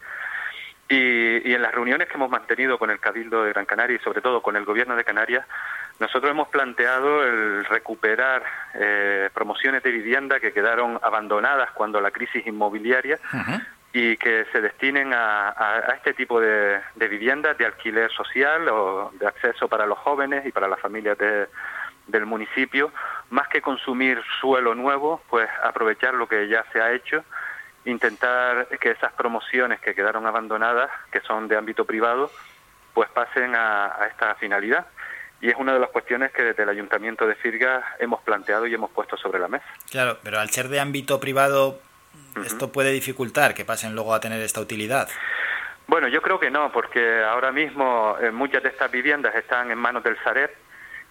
Y, y, en las reuniones que hemos mantenido con el Cabildo de Gran Canaria y sobre todo con el Gobierno de Canarias, nosotros hemos planteado el recuperar eh, promociones de vivienda que quedaron abandonadas cuando la crisis inmobiliaria y que se destinen a, a, este tipo de, de, viviendas de alquiler social o de acceso para los jóvenes y para las familias de, del municipio, más que consumir suelo nuevo, pues aprovechar lo que ya se ha hecho intentar que esas promociones que quedaron abandonadas, que son de ámbito privado, pues pasen a, esta finalidad. Y es una de las cuestiones que desde el Ayuntamiento de Firga hemos planteado y hemos puesto sobre la mesa. Claro, pero al ser de ámbito privado, ¿esto puede dificultar que pasen luego a tener esta utilidad? Bueno, yo creo que no, porque ahora mismo eh, muchas de estas viviendas están en manos del Sareb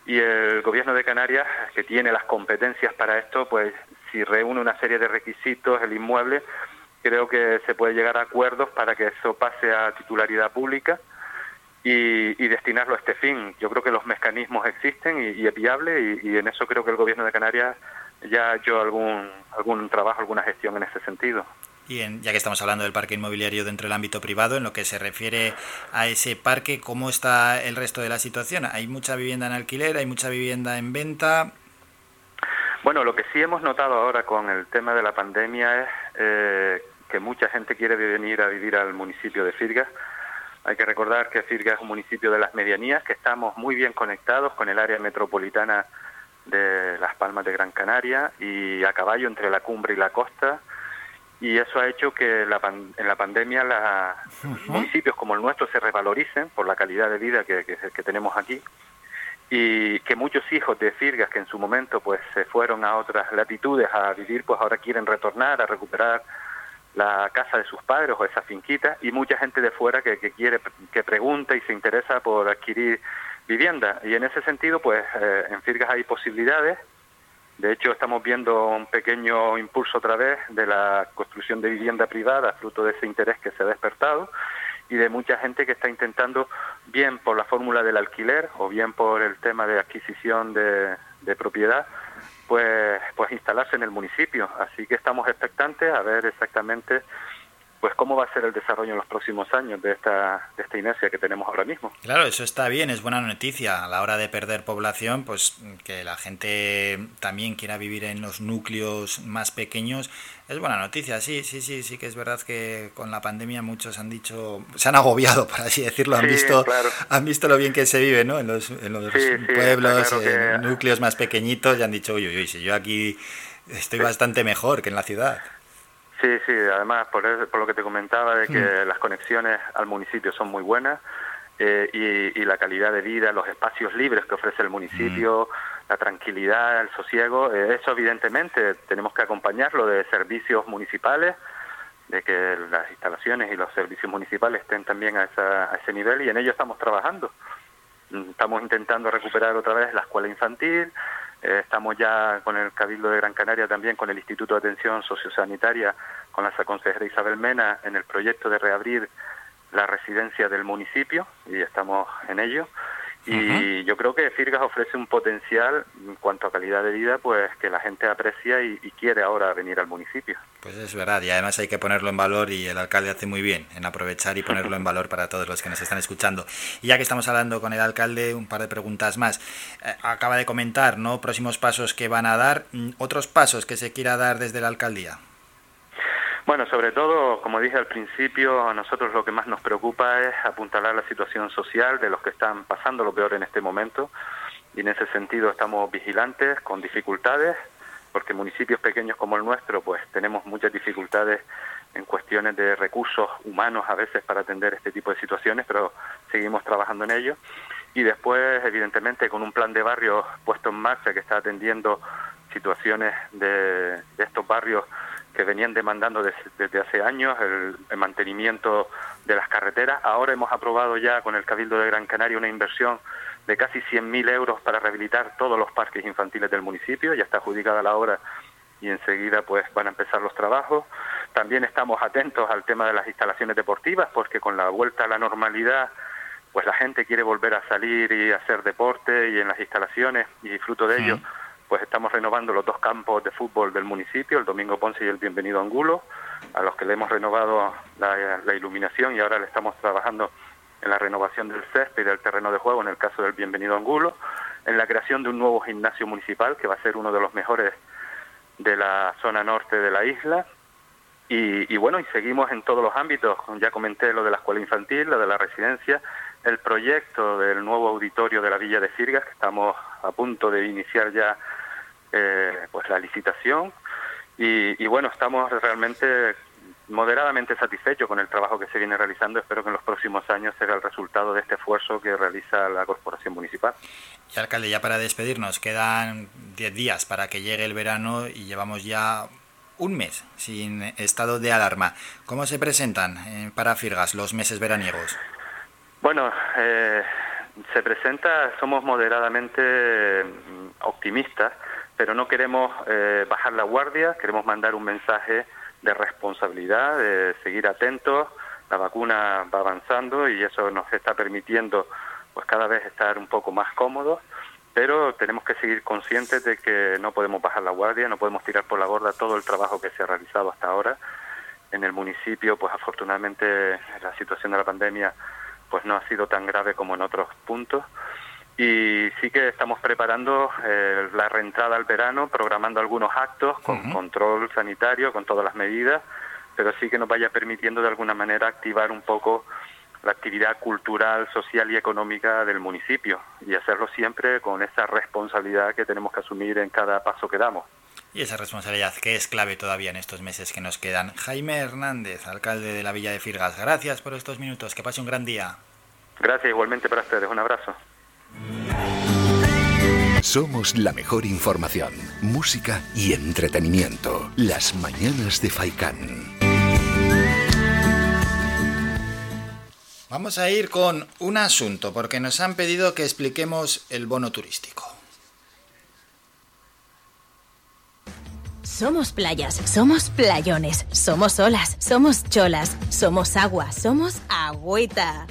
y el Gobierno de Canarias, que tiene las competencias para esto, pues si reúne una serie de requisitos el inmueble, creo que se puede llegar a acuerdos para que eso pase a titularidad pública y, destinarlo a este fin. Yo creo que los mecanismos existen y, es viable y, en eso creo que el Gobierno de Canarias ya ha hecho algún, algún trabajo, alguna gestión en ese sentido. Y ya que estamos hablando del parque inmobiliario dentro del ámbito privado, en lo que se refiere a ese parque, ¿cómo está el resto de la situación? ¿Hay mucha vivienda en alquiler? ¿Hay mucha vivienda en venta? Bueno, lo que sí hemos notado ahora con el tema de la pandemia es eh, que mucha gente quiere venir a vivir al municipio de Firga. Hay que recordar que Firga es un municipio de las medianías, que estamos muy bien conectados con el área metropolitana de Las Palmas de Gran Canaria y a caballo entre la cumbre y la costa. Y eso ha hecho que en la pandemia los municipios como el nuestro se revaloricen por la calidad de vida que tenemos aquí y que muchos hijos de Firgas que en su momento pues se fueron a otras latitudes a vivir pues ahora quieren retornar a recuperar la casa de sus padres o esa finquita y mucha gente de fuera que, quiere que pregunta y se interesa por adquirir vivienda. Y en ese sentido pues eh, en Firgas hay posibilidades de hecho estamos viendo un pequeño impulso otra vez de la construcción de vivienda privada fruto de ese interés que se ha despertado y de mucha gente que está intentando, bien por la fórmula del alquiler o bien por el tema de adquisición de, de propiedad, pues, pues instalarse en el municipio. Así que estamos expectantes a ver exactamente pues cómo va a ser el desarrollo en los próximos años de esta, de esta inercia que tenemos ahora mismo. Claro, eso está bien, es buena noticia. A la hora de perder población, pues que la gente también quiera vivir en los núcleos más pequeños, es buena noticia. Sí, sí, sí, sí que es verdad que con la pandemia muchos han dicho, se han agobiado, por así decirlo, han visto han visto lo bien que se vive, ¿no? En los, en los pueblos, en núcleos más pequeñitos, y han dicho, uy, uy, uy, si yo aquí estoy bastante mejor que en la ciudad. Sí, sí, además por, por lo que te comentaba de que mm. las conexiones al municipio son muy buenas, eh, y, y, la calidad de vida, los espacios libres que ofrece el municipio, la tranquilidad, el sosiego, eh, eso evidentemente tenemos que acompañarlo de servicios municipales, de que las instalaciones y los servicios municipales estén también a, esa, a ese nivel y en ello estamos trabajando. Mm, Estamos intentando recuperar otra vez la escuela infantil, eh, estamos ya con el Cabildo de Gran Canaria también con el Instituto de Atención Sociosanitaria, con la consejera Isabel Mena en el proyecto de reabrir la residencia del municipio y estamos en ello. Y yo creo que Firgas ofrece un potencial en cuanto a calidad de vida, pues que la gente aprecia y, y quiere ahora venir al municipio. Pues es verdad, y además hay que ponerlo en valor y el alcalde hace muy bien en aprovechar y ponerlo en valor para todos los que nos están escuchando. Y ya que estamos hablando con el alcalde, un par de preguntas más. Eh, acaba de comentar, ¿no? Próximos pasos que van a dar, mm, otros pasos que se quiera dar desde la alcaldía. Bueno, sobre todo, como dije al principio, a nosotros lo que más nos preocupa es apuntalar la situación social de los que están pasando lo peor en este momento. Y en ese sentido estamos vigilantes, con dificultades, porque municipios pequeños como el nuestro, pues tenemos muchas dificultades en cuestiones de recursos humanos a veces para atender este tipo de situaciones, pero seguimos trabajando en ello. Y después, evidentemente, con un plan de barrio puesto en marcha que está atendiendo situaciones de, de estos barrios que venían demandando desde, desde hace años, el, el, mantenimiento de las carreteras. Ahora hemos aprobado ya con el Cabildo de Gran Canaria una inversión de casi 100.000 euros para rehabilitar todos los parques infantiles del municipio. Ya está adjudicada la obra y enseguida pues van a empezar los trabajos. También estamos atentos al tema de las instalaciones deportivas porque con la vuelta a la normalidad pues la gente quiere volver a salir y hacer deporte y en las instalaciones y fruto de ello pues estamos renovando los dos campos de fútbol del municipio, el Domingo Ponce y el Bienvenido Angulo, a los que le hemos renovado la, iluminación y ahora le estamos trabajando en la renovación del césped y del terreno de juego en el caso del Bienvenido Angulo, en la creación de un nuevo gimnasio municipal que va a ser uno de los mejores de la zona norte de la isla. Y, y bueno, y seguimos en todos los ámbitos, ya comenté lo de la escuela infantil, lo de la residencia, el proyecto del nuevo auditorio de la Villa de Firgas, que estamos a punto de iniciar ya eh, pues la licitación y, y, bueno, estamos realmente moderadamente satisfechos con el trabajo que se viene realizando. Espero que en los próximos años sea el resultado de este esfuerzo que realiza la Corporación Municipal. Y alcalde, ya para despedirnos, quedan 10 días para que llegue el verano y llevamos ya un mes sin estado de alarma. ¿Cómo se presentan eh, para Firgas los meses veraniegos? Bueno, eh, se presenta, somos moderadamente optimistas pero no queremos eh, bajar la guardia, queremos mandar un mensaje de responsabilidad, de seguir atentos. La vacuna va avanzando y eso nos está permitiendo pues cada vez estar un poco más cómodos, pero tenemos que seguir conscientes de que no podemos bajar la guardia, no podemos tirar por la borda todo el trabajo que se ha realizado hasta ahora. En el municipio, pues afortunadamente la situación de la pandemia pues no ha sido tan grave como en otros puntos y sí que estamos preparando eh, la reentrada al verano, programando algunos actos con uh -huh. control sanitario, con todas las medidas, pero sí que nos vaya permitiendo de alguna manera activar un poco la actividad cultural, social y económica del municipio y hacerlo siempre con esa responsabilidad que tenemos que asumir en cada paso que damos. Y esa responsabilidad que es clave todavía en estos meses que nos quedan. Jaime Hernández, alcalde de la Villa de Firgas, gracias por estos minutos, que pase un gran día. Gracias igualmente para ustedes, un abrazo. Somos la mejor información, música y entretenimiento. Las mañanas de Faikán. Vamos a ir con un asunto, porque nos han pedido que expliquemos el bono turístico. Somos playas, somos playones, somos olas, somos cholas, somos agua, somos agüita.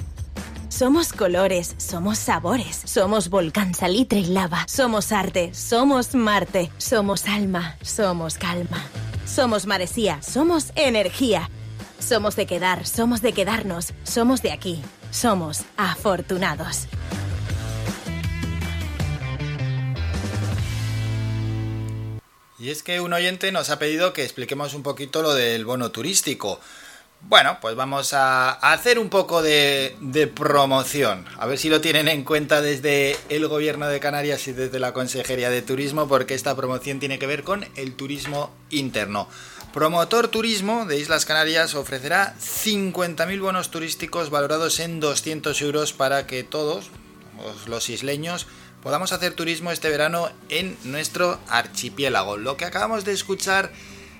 Somos colores, somos sabores, somos volcán, salitre y lava, somos arte, somos Marte, somos alma, somos calma, somos maresía, somos energía, somos de quedar, somos de quedarnos, somos de aquí, somos afortunados. Y es que un oyente nos ha pedido que expliquemos un poquito lo del bono turístico. Bueno, pues vamos a hacer un poco de, promoción. A ver si lo tienen en cuenta desde el gobierno de Canarias y desde la Consejería de Turismo, porque esta promoción tiene que ver con el turismo interno. Promotor Turismo de Islas Canarias ofrecerá 50.000 bonos turísticos valorados en 200 euros para que todos los isleños podamos hacer turismo este verano en nuestro archipiélago. Lo que acabamos de escuchar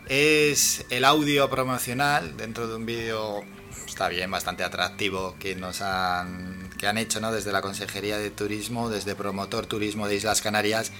es el audio promocional dentro de un vídeo está bien, bastante atractivo que nos han que han hecho, ¿no? Desde la Consejería de Turismo, desde Promotor Turismo de Islas Canarias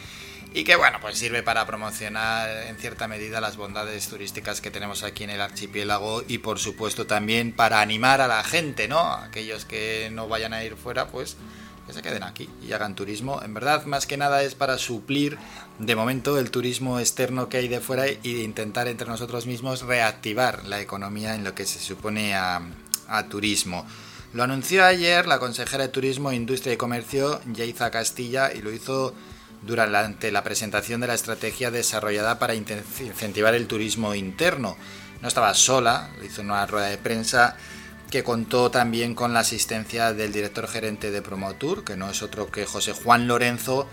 y que bueno, pues sirve para promocionar en cierta medida las bondades turísticas que tenemos aquí en el archipiélago y por supuesto también para animar a la gente, ¿no? Aquellos que no vayan a ir fuera, pues que se queden aquí y hagan turismo. En verdad, más que nada es para suplir de momento el turismo externo que hay de fuera de intentar entre nosotros mismos reactivar la economía en lo que se supone a, a turismo. Lo anunció ayer la consejera de Turismo, Industria y Comercio, Yaiza Castilla, y lo hizo durante la presentación de la estrategia desarrollada para incentivar el turismo interno. No estaba sola, hizo una rueda de prensa que contó también con la asistencia del director gerente de Promotour, que no es otro que José Juan Lorenzo,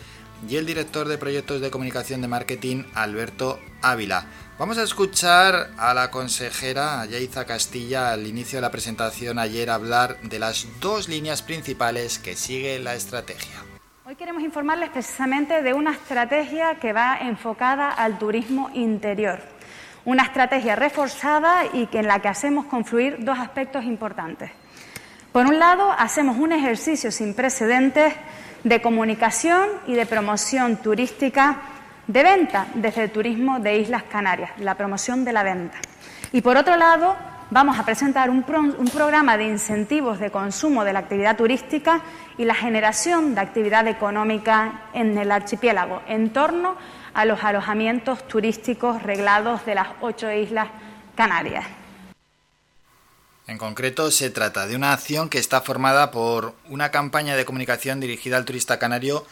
y el director de proyectos de comunicación de marketing, Alberto Ávila. Vamos a escuchar a la consejera Yaiza Castilla al inicio de la presentación ayer hablar de las dos líneas principales que sigue la estrategia. Hoy queremos informarles precisamente de una estrategia que va enfocada al turismo interior. Una estrategia reforzada y que en la que hacemos confluir dos aspectos importantes. Por un lado, hacemos un ejercicio sin precedentes de comunicación y de promoción turística de venta desde el turismo de Islas Canarias, la promoción de la venta. Y por otro lado, vamos a presentar un, programa de incentivos de consumo de la actividad turística y la generación de actividad económica en el archipiélago en torno a los alojamientos turísticos reglados de las ocho islas canarias. En concreto, se trata de una acción que está formada por una campaña de comunicación dirigida al turista canario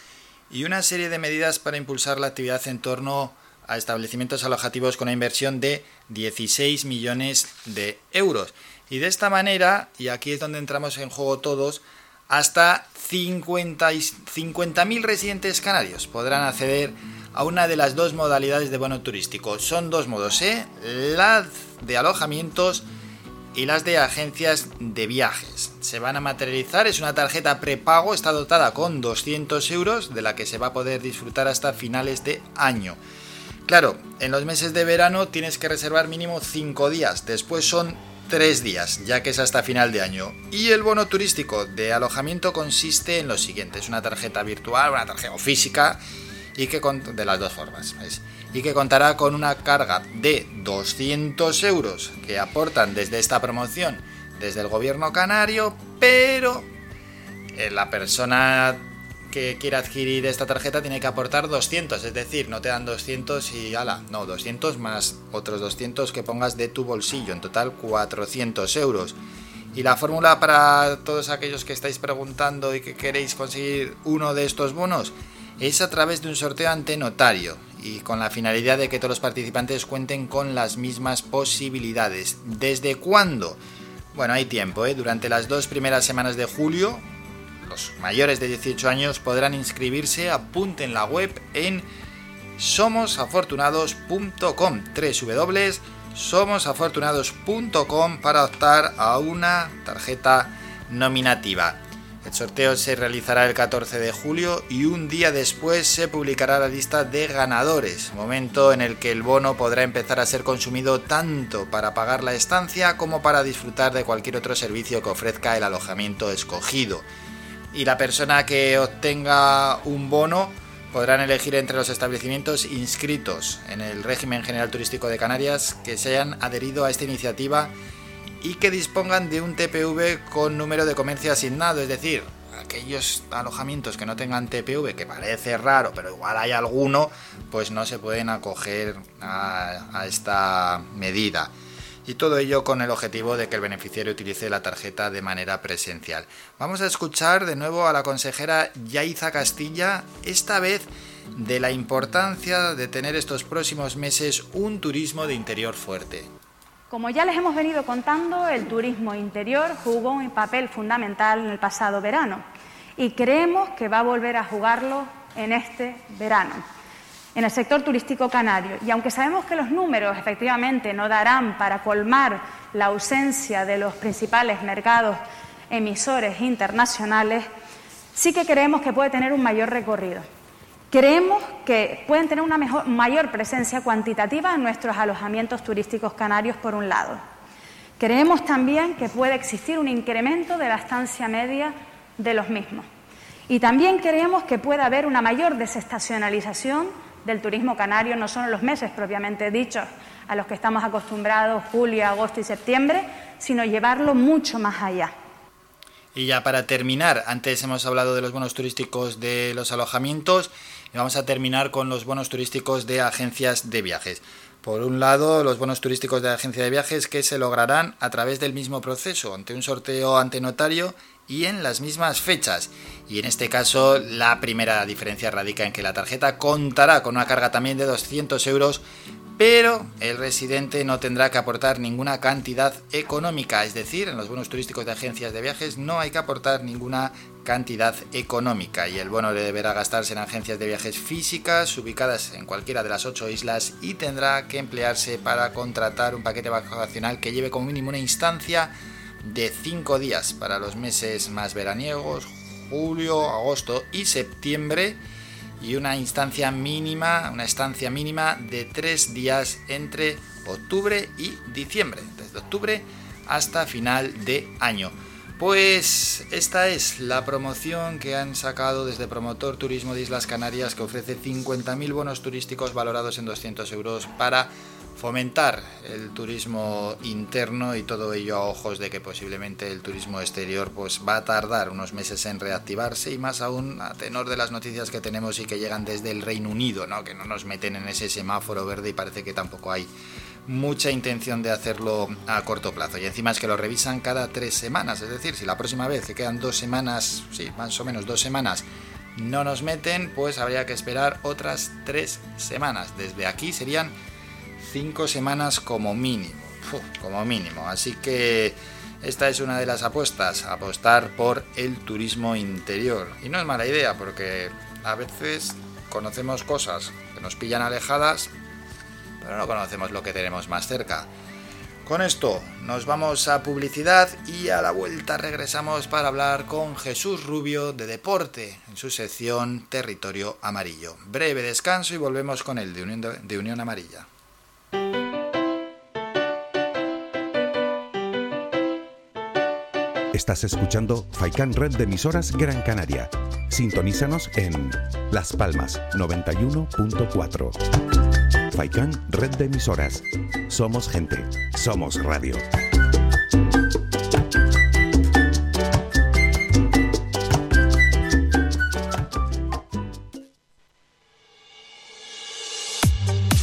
y una serie de medidas para impulsar la actividad en torno a establecimientos alojativos con una inversión de 16 millones de euros. Y de esta manera, y aquí es donde entramos en juego todos, hasta 50.000 residentes canarios podrán acceder a una de las dos modalidades de bono turístico. Son dos modos, ¿eh? La de alojamientos y las de agencias de viajes. Se van a materializar, es una tarjeta prepago, está dotada con 200 euros, de la que se va a poder disfrutar hasta finales de año. Claro, en los meses de verano tienes que reservar mínimo 5 días, después son 3 días, ya que es hasta final de año. Y el bono turístico de alojamiento consiste en lo siguiente, es una tarjeta virtual, una tarjeta física, y que de las dos formas, y que contará con una carga de 200 euros que aportan desde esta promoción, desde el gobierno canario, pero eh, la persona que quiera adquirir esta tarjeta tiene que aportar 200, es decir, no te dan 200 y ala, no, 200 más otros 200 que pongas de tu bolsillo, en total 400 euros. Y la fórmula para todos aquellos que estáis preguntando y que queréis conseguir uno de estos bonos es a través de un sorteo ante notario y con la finalidad de que todos los participantes cuenten con las mismas posibilidades. ¿Desde cuándo? Bueno, hay tiempo, ¿eh? durante las dos primeras semanas de julio los mayores de 18 años podrán inscribirse, apunten la web en somosafortunados.com www.somosafortunados.com para optar a una tarjeta nominativa. El sorteo se realizará el 14 de julio y un día después se publicará la lista de ganadores, momento en el que el bono podrá empezar a ser consumido tanto para pagar la estancia como para disfrutar de cualquier otro servicio que ofrezca el alojamiento escogido. Y la persona que obtenga un bono podrán elegir entre los establecimientos inscritos en el régimen general turístico de Canarias que se hayan adherido a esta iniciativa y que dispongan de un TPV con número de comercio asignado, es decir, aquellos alojamientos que no tengan TPV, que parece raro, pero igual hay alguno, pues no se pueden acoger a, esta medida y todo ello con el objetivo de que el beneficiario utilice la tarjeta de manera presencial. Vamos a escuchar de nuevo a la consejera Yaiza Castilla, esta vez de la importancia de tener estos próximos meses un turismo de interior fuerte. Como ya les hemos venido contando, el turismo interior jugó un papel fundamental en el pasado verano y creemos que va a volver a jugarlo en este verano. en el sector turístico canario. Y aunque sabemos que los números efectivamente no darán para colmar la ausencia de los principales mercados emisores internacionales, sí que creemos que puede tener un mayor recorrido. Creemos que pueden tener una mejor, mayor presencia cuantitativa en nuestros alojamientos turísticos canarios, por un lado. Creemos también que puede existir un incremento de la estancia media de los mismos. Y también creemos que puede haber una mayor desestacionalización del turismo canario, no solo en los meses propiamente dichos, a los que estamos acostumbrados, julio, agosto y septiembre, sino llevarlo mucho más allá. Y ya para terminar, antes hemos hablado de los bonos turísticos de los alojamientos y vamos a terminar con los bonos turísticos de agencias de viajes. Por un lado, los bonos turísticos de agencia de viajes que se lograrán a través del mismo proceso, ante un sorteo ante notario y en las mismas fechas. Y en este caso, la primera diferencia radica en que la tarjeta contará con una carga también de 200 euros, pero el residente no tendrá que aportar ninguna cantidad económica, es decir, en los bonos turísticos de agencias de viajes no hay que aportar ninguna cantidad económica y el bono deberá gastarse en agencias de viajes físicas ubicadas en cualquiera de las ocho islas y tendrá que emplearse para contratar un paquete vacacional que lleve como mínimo una instancia de 5 días para los meses más veraniegos, julio, agosto y septiembre y una instancia mínima, una estancia mínima de 3 días entre octubre y diciembre, desde octubre hasta final de año. Pues esta es la promoción que han sacado desde Promotor Turismo de Islas Canarias que ofrece 50.000 bonos turísticos valorados en 200 euros para fomentar el turismo interno y todo ello a ojos de que posiblemente el turismo exterior pues va a tardar unos meses en reactivarse y más aún a tenor de las noticias que tenemos y que llegan desde el Reino Unido, ¿no? que no nos meten en ese semáforo verde y parece que tampoco hay mucha intención de hacerlo a corto plazo. Y encima es que lo revisan cada tres semanas, es decir, si la próxima vez que quedan dos semanas, sí, más o menos dos semanas, no nos meten, pues habría que esperar otras tres semanas. Desde aquí serían cinco semanas como mínimo. como mínimo. Así que esta es una de las apuestas, apostar por el turismo interior. Y no es mala idea porque a veces conocemos cosas que nos pillan alejadas, pero no conocemos lo que tenemos más cerca. Con esto nos vamos a publicidad y a la vuelta regresamos para hablar con Jesús Rubio de Deporte en su sección Territorio Amarillo. Breve descanso y volvemos con el de Unión, Amarilla. Estás escuchando Faikan Red de emisoras Gran Canaria. Sintonízanos en Las Palmas 91.4. Faikan Red de emisoras. Somos gente, somos radio.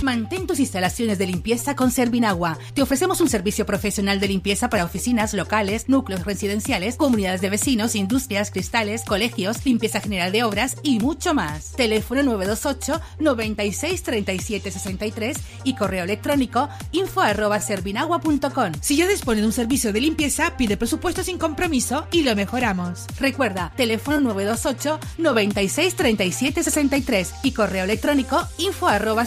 Mantén tus instalaciones de limpieza con Servinagua. Te ofrecemos un servicio profesional de limpieza para oficinas, locales, núcleos residenciales, comunidades de vecinos, industrias, cristales, colegios, limpieza general de obras y mucho más. Teléfono 928 96 37 63 y correo electrónico info arroba servinagua.com. Si ya dispone de un servicio de limpieza, pide presupuesto sin compromiso y lo mejoramos. Recuerda, teléfono 928 96 37 63 y correo electrónico info arroba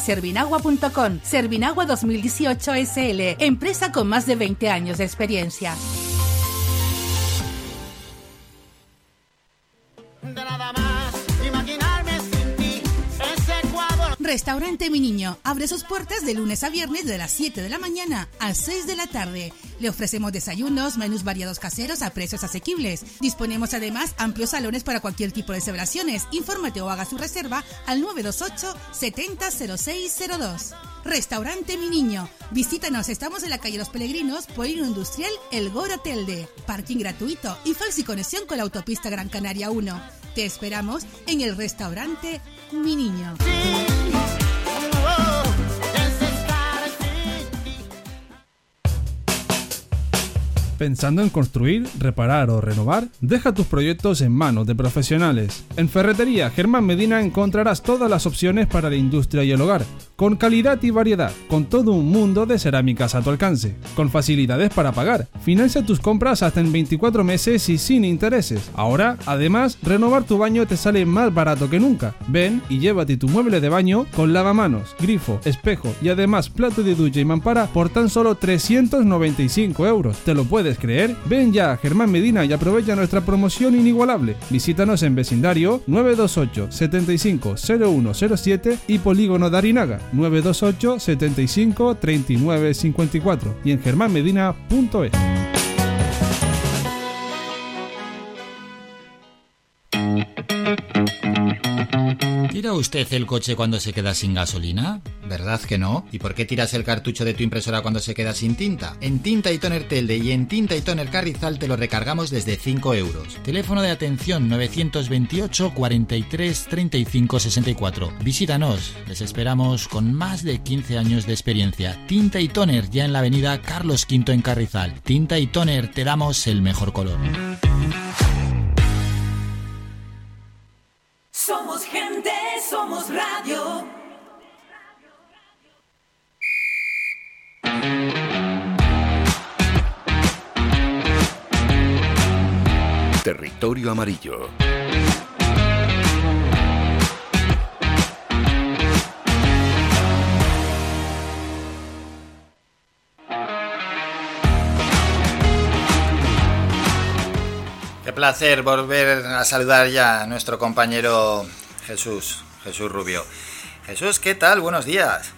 Servinagua 2018 SL, empresa con más de 20 años de experiencia. Restaurante Mi Niño abre sus puertas de lunes a viernes de las 7 de la mañana a 6 de la tarde. Le ofrecemos desayunos, menús variados caseros a precios asequibles. Disponemos además amplios salones para cualquier tipo de celebraciones. Infórmate o haga su reserva al 928 700602. Restaurante Mi Niño. Visítanos, estamos en la calle Los Peregrinos, Polino Industrial, El Goro Telde. Parking gratuito y falsi conexión con la autopista Gran Canaria 1. Te esperamos en el restaurante Mi Niño. ¿Pensando en construir, reparar o renovar? Deja tus proyectos en manos de profesionales. En Ferretería Germán Medina encontrarás todas las opciones para la industria y el hogar, con calidad y variedad, con todo un mundo de cerámicas a tu alcance, con facilidades para pagar. Financia tus compras hasta en 24 meses y sin intereses. Ahora, además, renovar tu baño te sale más barato que nunca. Ven y llévate tu mueble de baño con lavamanos, grifo, espejo y además plato de ducha y mampara por tan solo 395 euros. ¿Te lo puedes creer? Ven ya a Germán Medina y aprovecha nuestra promoción inigualable. Visítanos en vecindario 928 75 0107 y Polígono de Arinaga 928 75 39 54 y en germánmedina.es. ¿Tira usted el coche cuando se queda sin gasolina? ¿Verdad que no? ¿Y por qué tiras el cartucho de tu impresora cuando se queda sin tinta? En Tinta y Toner Telde y en Tinta y Toner Carrizal te lo recargamos desde 5 euros. Teléfono de atención 928 43 35 64. Visítanos, les esperamos con más de 15 años de experiencia. Tinta y Toner ya en la avenida Carlos V en Carrizal. Tinta y Toner te damos el mejor color. Somos gente, somos radio. Territorio Amarillo. Placer volver a saludar ya a nuestro compañero Jesús, Jesús Rubio. Jesús, ¿qué tal? Buenos días.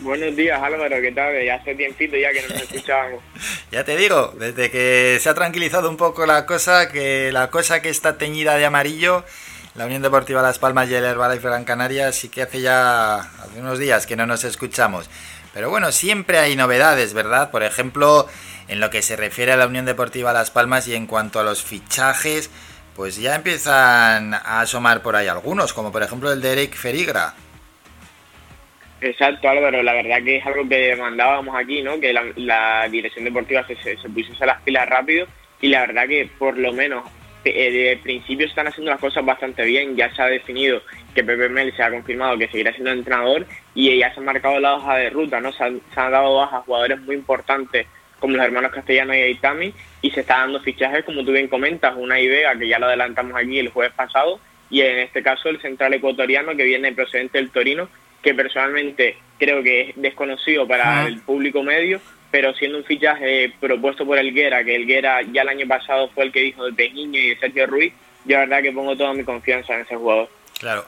Buenos días Álvaro, ¿qué tal? Ya hace tiempito ya que no nos escuchábamos. Ya te digo, desde que se ha tranquilizado un poco la cosa, que la cosa que está teñida de amarillo, la Unión Deportiva Las Palmas y el Herbalife Gran Canaria, sí que hace ya hace unos días que no nos escuchamos. Pero bueno, siempre hay novedades, ¿verdad? Por ejemplo, en lo que se refiere a la Unión Deportiva Las Palmas y en cuanto a los fichajes, pues ya empiezan a asomar por ahí algunos, como por ejemplo el de Eric Ferigra. Exacto, Álvaro, la verdad que es algo que mandábamos aquí, ¿no? Que la, dirección deportiva se, se, se pusiese las pilas rápido y la verdad que por lo menos eh, de principio están haciendo las cosas bastante bien, ya se ha definido que Pepe Mel se ha confirmado que seguirá siendo entrenador y ya se han marcado la hoja de ruta, ¿no? Se han, se han dado bajas jugadores muy importantes como los hermanos Castellanos y Aitami y se está dando fichajes como tú bien comentas, una idea que ya lo adelantamos aquí el jueves pasado y en este caso el central ecuatoriano que viene procedente del Torino que personalmente creo que es desconocido para Ah. el público medio, pero siendo un fichaje propuesto por Elguera, que Elguera ya el año pasado fue el que dijo de Pejiño y de Sergio Ruiz, yo la verdad que pongo toda mi confianza en ese jugador. Claro.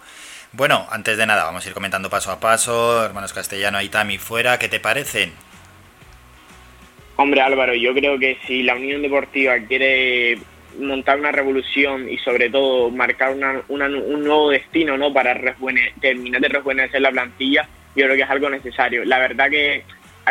Bueno, antes de nada, vamos a ir comentando paso a paso. Hermanos Castellano, Aitami fuera, ¿qué te parecen? Hombre Álvaro, yo creo que si la Unión Deportiva quiere montar una revolución y sobre todo marcar una, una- un nuevo destino no para terminar de rejuvenecer la plantilla, yo creo que es algo necesario. La verdad que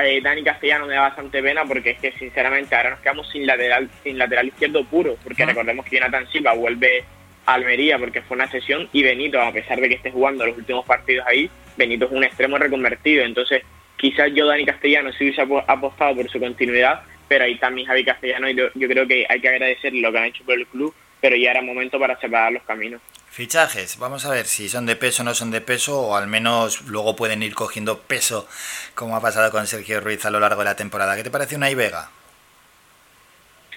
eh, Dani Castellano me da bastante pena porque es que sinceramente ahora nos quedamos sin lateral sin lateral izquierdo puro, porque recordemos que Jonathan Silva vuelve a Almería porque fue una sesión y Benito, a pesar de que esté jugando los últimos partidos ahí, Benito es un extremo reconvertido, entonces quizás yo Dani Castellano sí hubiese apo- apostado por su continuidad, pero ahí también Javi Castellano y yo, creo que hay que agradecer lo que han hecho por el club, pero ya era momento para separar los caminos. Fichajes, vamos a ver si son de peso o no son de peso, o al menos luego pueden ir cogiendo peso, como ha pasado con Sergio Ruiz a lo largo de la temporada. ¿Qué te parece una Vega?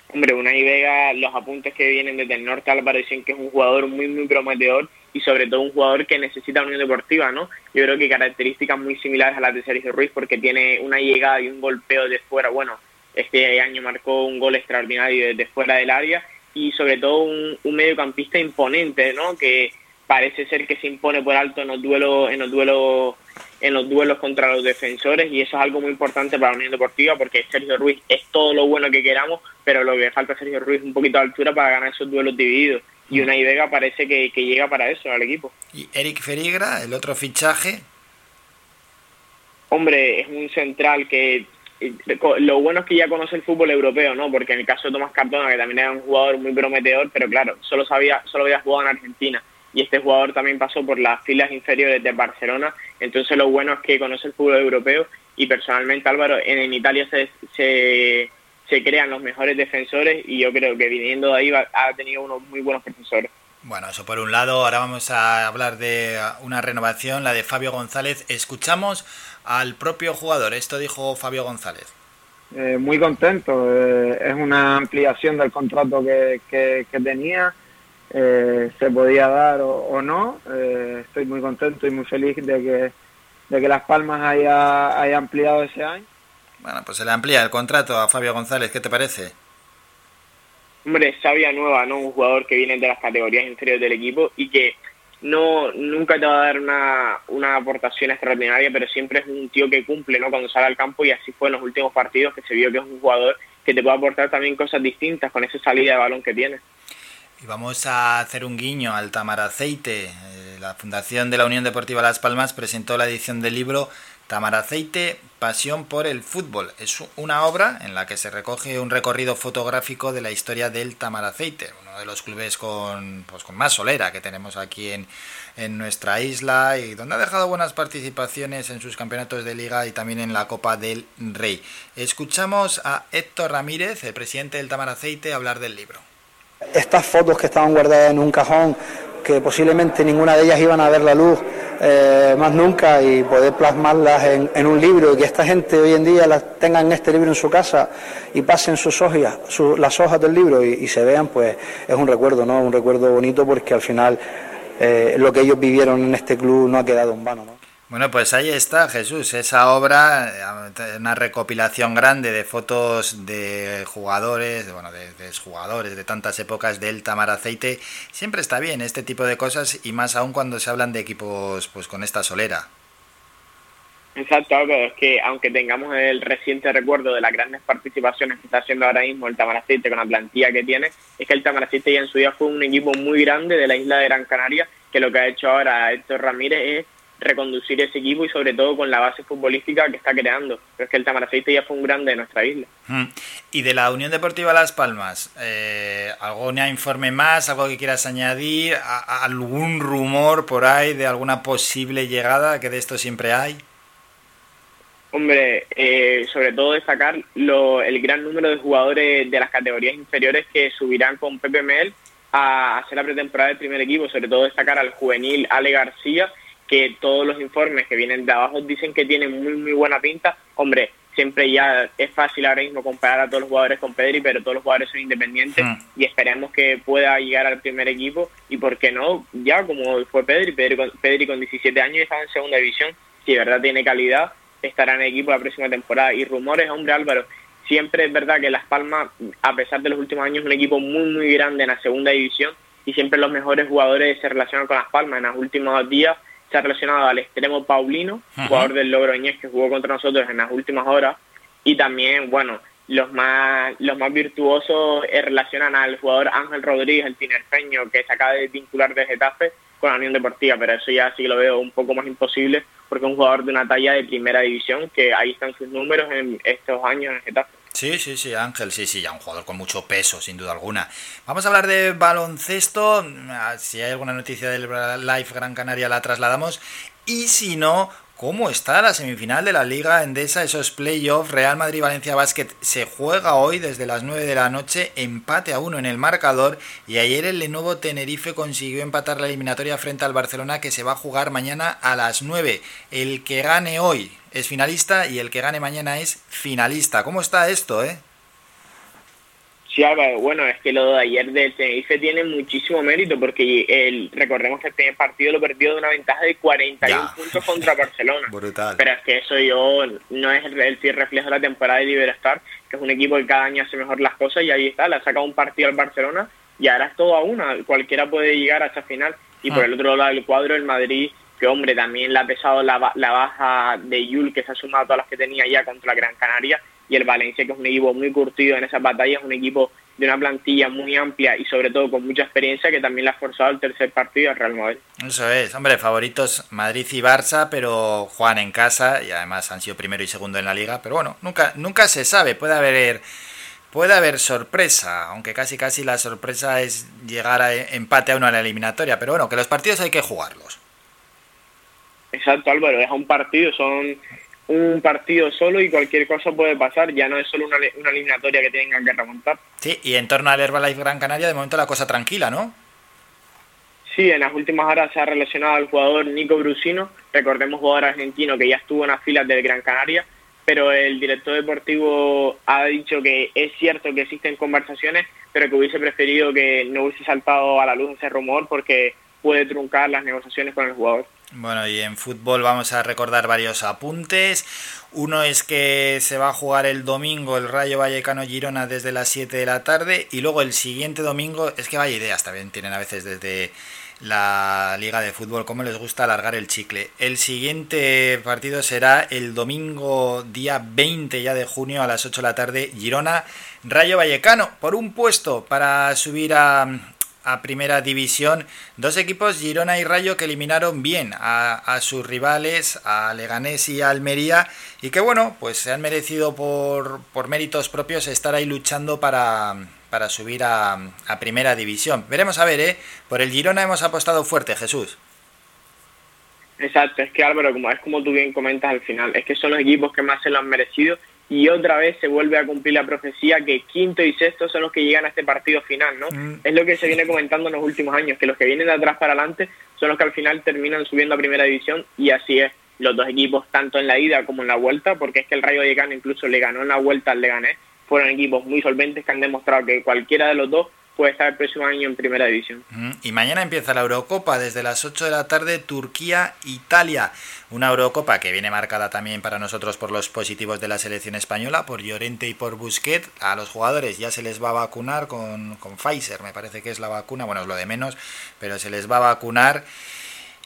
Hombre, Unai Vega, los apuntes que vienen desde el norte Álvaro dicen que es un jugador muy, muy prometedor y sobre todo un jugador que necesita unión deportiva, ¿no? Yo creo que características muy similares a las de Sergio Ruiz porque tiene una llegada y un golpeo de fuera. Bueno, este año marcó un gol extraordinario desde fuera del área y sobre todo un, mediocampista imponente, ¿no? Que parece ser que se impone por alto en los duelos, en los duelos, en los duelos contra los defensores y eso es algo muy importante para la Unión Deportiva porque Sergio Ruiz es todo lo bueno que queramos, pero lo que falta a Sergio Ruiz es un poquito de altura para ganar esos duelos divididos. Y una Vega parece que, que llega para eso al equipo. Y Eric Ferigra, el otro fichaje, Hombre, es un central que eh, lo bueno es que ya conoce el fútbol europeo, ¿no? Porque en el caso de Tomás Cardona, que también era un jugador muy prometedor, pero claro, solo sabía, solo había jugado en Argentina. Y este jugador también pasó por las filas inferiores de Barcelona. Entonces lo bueno es que conoce el fútbol europeo y personalmente Álvaro, en, en Italia se, se, se crean los mejores defensores y yo creo que viniendo de ahí ha tenido unos muy buenos profesores. Bueno, eso por un lado. Ahora vamos a hablar de una renovación, la de Fabio González. Escuchamos al propio jugador. Esto dijo Fabio González. Eh, muy contento. Eh, es una ampliación del contrato que, que, tenía. Eh, se podía dar o, no. estoy muy contento y muy feliz de que, de que Las Palmas haya, haya ampliado ese año. Bueno, pues se le amplía el contrato a Fabio González. ¿Qué te parece? hombre, sabia nueva, ¿no? Un jugador que viene de las categorías inferiores del equipo y que no nunca te va a dar una, una aportación extraordinaria, pero siempre es un tío que cumple, ¿no? Cuando sale al campo y así fue en los últimos partidos que se vio que es un jugador que te puede aportar también cosas distintas con esa salida de balón que tiene. Y vamos a hacer un guiño al Tamaraceite. Eh, la Fundación de la Unión Deportiva Las Palmas presentó la edición del libro Tamaraceite, Pasión por el Fútbol. Es una obra en la que se recoge un recorrido fotográfico de la historia del Tamaraceite, uno de los clubes con, pues, con más solera que tenemos aquí en, en nuestra isla y donde ha dejado buenas participaciones en sus campeonatos de liga y también en la Copa del Rey. Escuchamos a Héctor Ramírez, el presidente del Tamaraceite, hablar del libro. Estas fotos que estaban guardadas en un cajón, que posiblemente ninguna de ellas iban a ver la luz, eh, más nunca y poder plasmarlas en, un libro y que esta gente hoy en día las tengan este libro en su casa y pasen sus hojas, las hojas del libro y, se vean, pues es un recuerdo, ¿no? Un recuerdo bonito porque al final eh, lo que ellos vivieron en este club no ha quedado en vano, ¿no? Bueno, pues ahí está Jesús, esa obra, eh, una recopilación grande de fotos de jugadores, bueno, de, jugadores de tantas épocas del Tamaraceite. Siempre está bien este tipo de cosas y más aún cuando se hablan de equipos pues con esta solera. Exacto, es que aunque tengamos el reciente recuerdo de las grandes participaciones que está haciendo ahora mismo el Tamaraceite con la plantilla que tiene, es que el Tamaraceite ya en su día fue un equipo muy grande de la isla de Gran Canaria, que lo que ha hecho ahora Héctor Ramírez es reconducir ese equipo y sobre todo con la base futbolística que está creando. Pero es que el Tamaraceite ya fue un grande de nuestra isla. Mm. Y de la Unión Deportiva Las Palmas, eh, ¿algún informe más, algo que quieras añadir? ¿Algún rumor por ahí de alguna posible llegada, que de esto siempre hay? Hombre, eh, sobre todo destacar lo, el gran número de jugadores de las categorías inferiores que subirán con Pepe Mel a hacer la pretemporada del primer equipo, sobre todo destacar al juvenil Ale García, que todos los informes que vienen de abajo dicen que tiene muy, muy buena pinta. Hombre, siempre ya es fácil ahora mismo comparar a todos los jugadores con Pedri, pero todos los jugadores son independientes hmm. y esperemos que pueda llegar al primer equipo y, ¿por qué no? Ya como fue Pedri, Pedri con, Pedri con 17 años estaba en segunda división, si de verdad tiene calidad, estará en el equipo la próxima temporada. Y rumores, hombre Álvaro, siempre es verdad que Las Palmas, a pesar de los últimos años, es un equipo muy, muy grande en la segunda división y siempre los mejores jugadores se relacionan con Las Palmas. En los últimos días se ha relacionado al extremo Paulino, jugador del Logroñés que jugó contra nosotros en las últimas horas, y también, bueno, los más los más virtuosos relacionan al jugador Ángel Rodríguez, el tinerfeño, que se acaba de vincular de Getafe con la Unión Deportiva, pero eso ya sí lo veo un poco más imposible, porque es un jugador de una talla de primera división, que ahí están sus números en estos años en Getafe. Sí, sí, sí, Ángel, sí, sí, ya un jugador con mucho peso, sin duda alguna. Vamos a hablar de baloncesto. Ah, si hay alguna noticia del Live Gran Canaria la trasladamos. Y si no, ¿Cómo está la semifinal de la Liga Endesa, esos playoffs? Real Madrid-Valencia Basket se juega hoy desde las 9 de la noche, empate a uno en el marcador y ayer el Lenovo Tenerife consiguió empatar la eliminatoria frente al Barcelona que se va a jugar mañana a las 9. El que gane hoy es finalista y el que gane mañana es finalista. ¿Cómo está esto, eh? Bueno, es que lo de ayer del Tenerife tiene muchísimo mérito porque el, recordemos que el primer partido lo perdió de una ventaja de 41 puntos contra Barcelona. Brutal. Pero es que eso yo no es el, el reflejo de la temporada de Liberstar, que es un equipo que cada año hace mejor las cosas y ahí está, le ha sacado un partido al Barcelona y ahora es todo a una, cualquiera puede llegar a esa final. Y por ah. el otro lado del cuadro, el Madrid, que hombre, también le ha pesado la, la baja de Yul, que se ha sumado a todas las que tenía ya contra la Gran Canaria y el Valencia, que es un equipo muy curtido en esas batallas, un equipo de una plantilla muy amplia y sobre todo con mucha experiencia que también le ha forzado el tercer partido al Real Madrid. Eso es, hombre, favoritos Madrid y Barça, pero Juan en casa y además han sido primero y segundo en la liga, pero bueno, nunca, nunca se sabe, puede haber puede haber sorpresa, aunque casi casi la sorpresa es llegar a empate a uno en la eliminatoria, pero bueno, que los partidos hay que jugarlos. Exacto, Álvaro, es un partido, son un partido solo y cualquier cosa puede pasar, ya no es solo una, una eliminatoria que tengan que remontar. Sí, y en torno al Herbalife Gran Canaria de momento la cosa tranquila, ¿no? Sí, en las últimas horas se ha relacionado al jugador Nico Brusino, recordemos jugador argentino que ya estuvo en las filas del Gran Canaria, pero el director deportivo ha dicho que es cierto que existen conversaciones, pero que hubiese preferido que no hubiese saltado a la luz ese rumor porque puede truncar las negociaciones con el jugador. Bueno, y en fútbol vamos a recordar varios apuntes. Uno es que se va a jugar el domingo el Rayo Vallecano Girona desde las 7 de la tarde y luego el siguiente domingo, es que vaya ideas también tienen a veces desde la Liga de Fútbol, cómo les gusta alargar el chicle. El siguiente partido será el domingo día 20 ya de junio a las 8 de la tarde, Girona Rayo Vallecano, por un puesto para subir a, a primera división. Dos equipos, Girona y Rayo, que eliminaron bien a, a, sus rivales, a Leganés y a Almería, y que bueno, pues se han merecido por, por méritos propios estar ahí luchando para, para subir a, primera división. Veremos a ver, ¿eh? Por el Girona hemos apostado fuerte, Jesús. Exacto, es que Álvaro, como es como tú bien comentas al final, es que son los equipos que más se lo han merecido y otra vez se vuelve a cumplir la profecía que quinto y sexto son los que llegan a este partido final, ¿no? Mm. Es lo que se viene comentando en los últimos años, que los que vienen de atrás para adelante son los que al final terminan subiendo a primera división y así es los dos equipos tanto en la ida como en la vuelta, porque es que el Rayo Vallecano incluso le ganó en la vuelta al Leganés, fueron equipos muy solventes que han demostrado que cualquiera de los dos puede estar el próximo año en primera división. Y mañana empieza la Eurocopa desde las 8 de la tarde, Turquía-Italia. Una Eurocopa que viene marcada también para nosotros por los positivos de la selección española, por Llorente y por Busquet. A los jugadores ya se les va a vacunar con, con Pfizer, me parece que es la vacuna, bueno, es lo de menos, pero se les va a vacunar.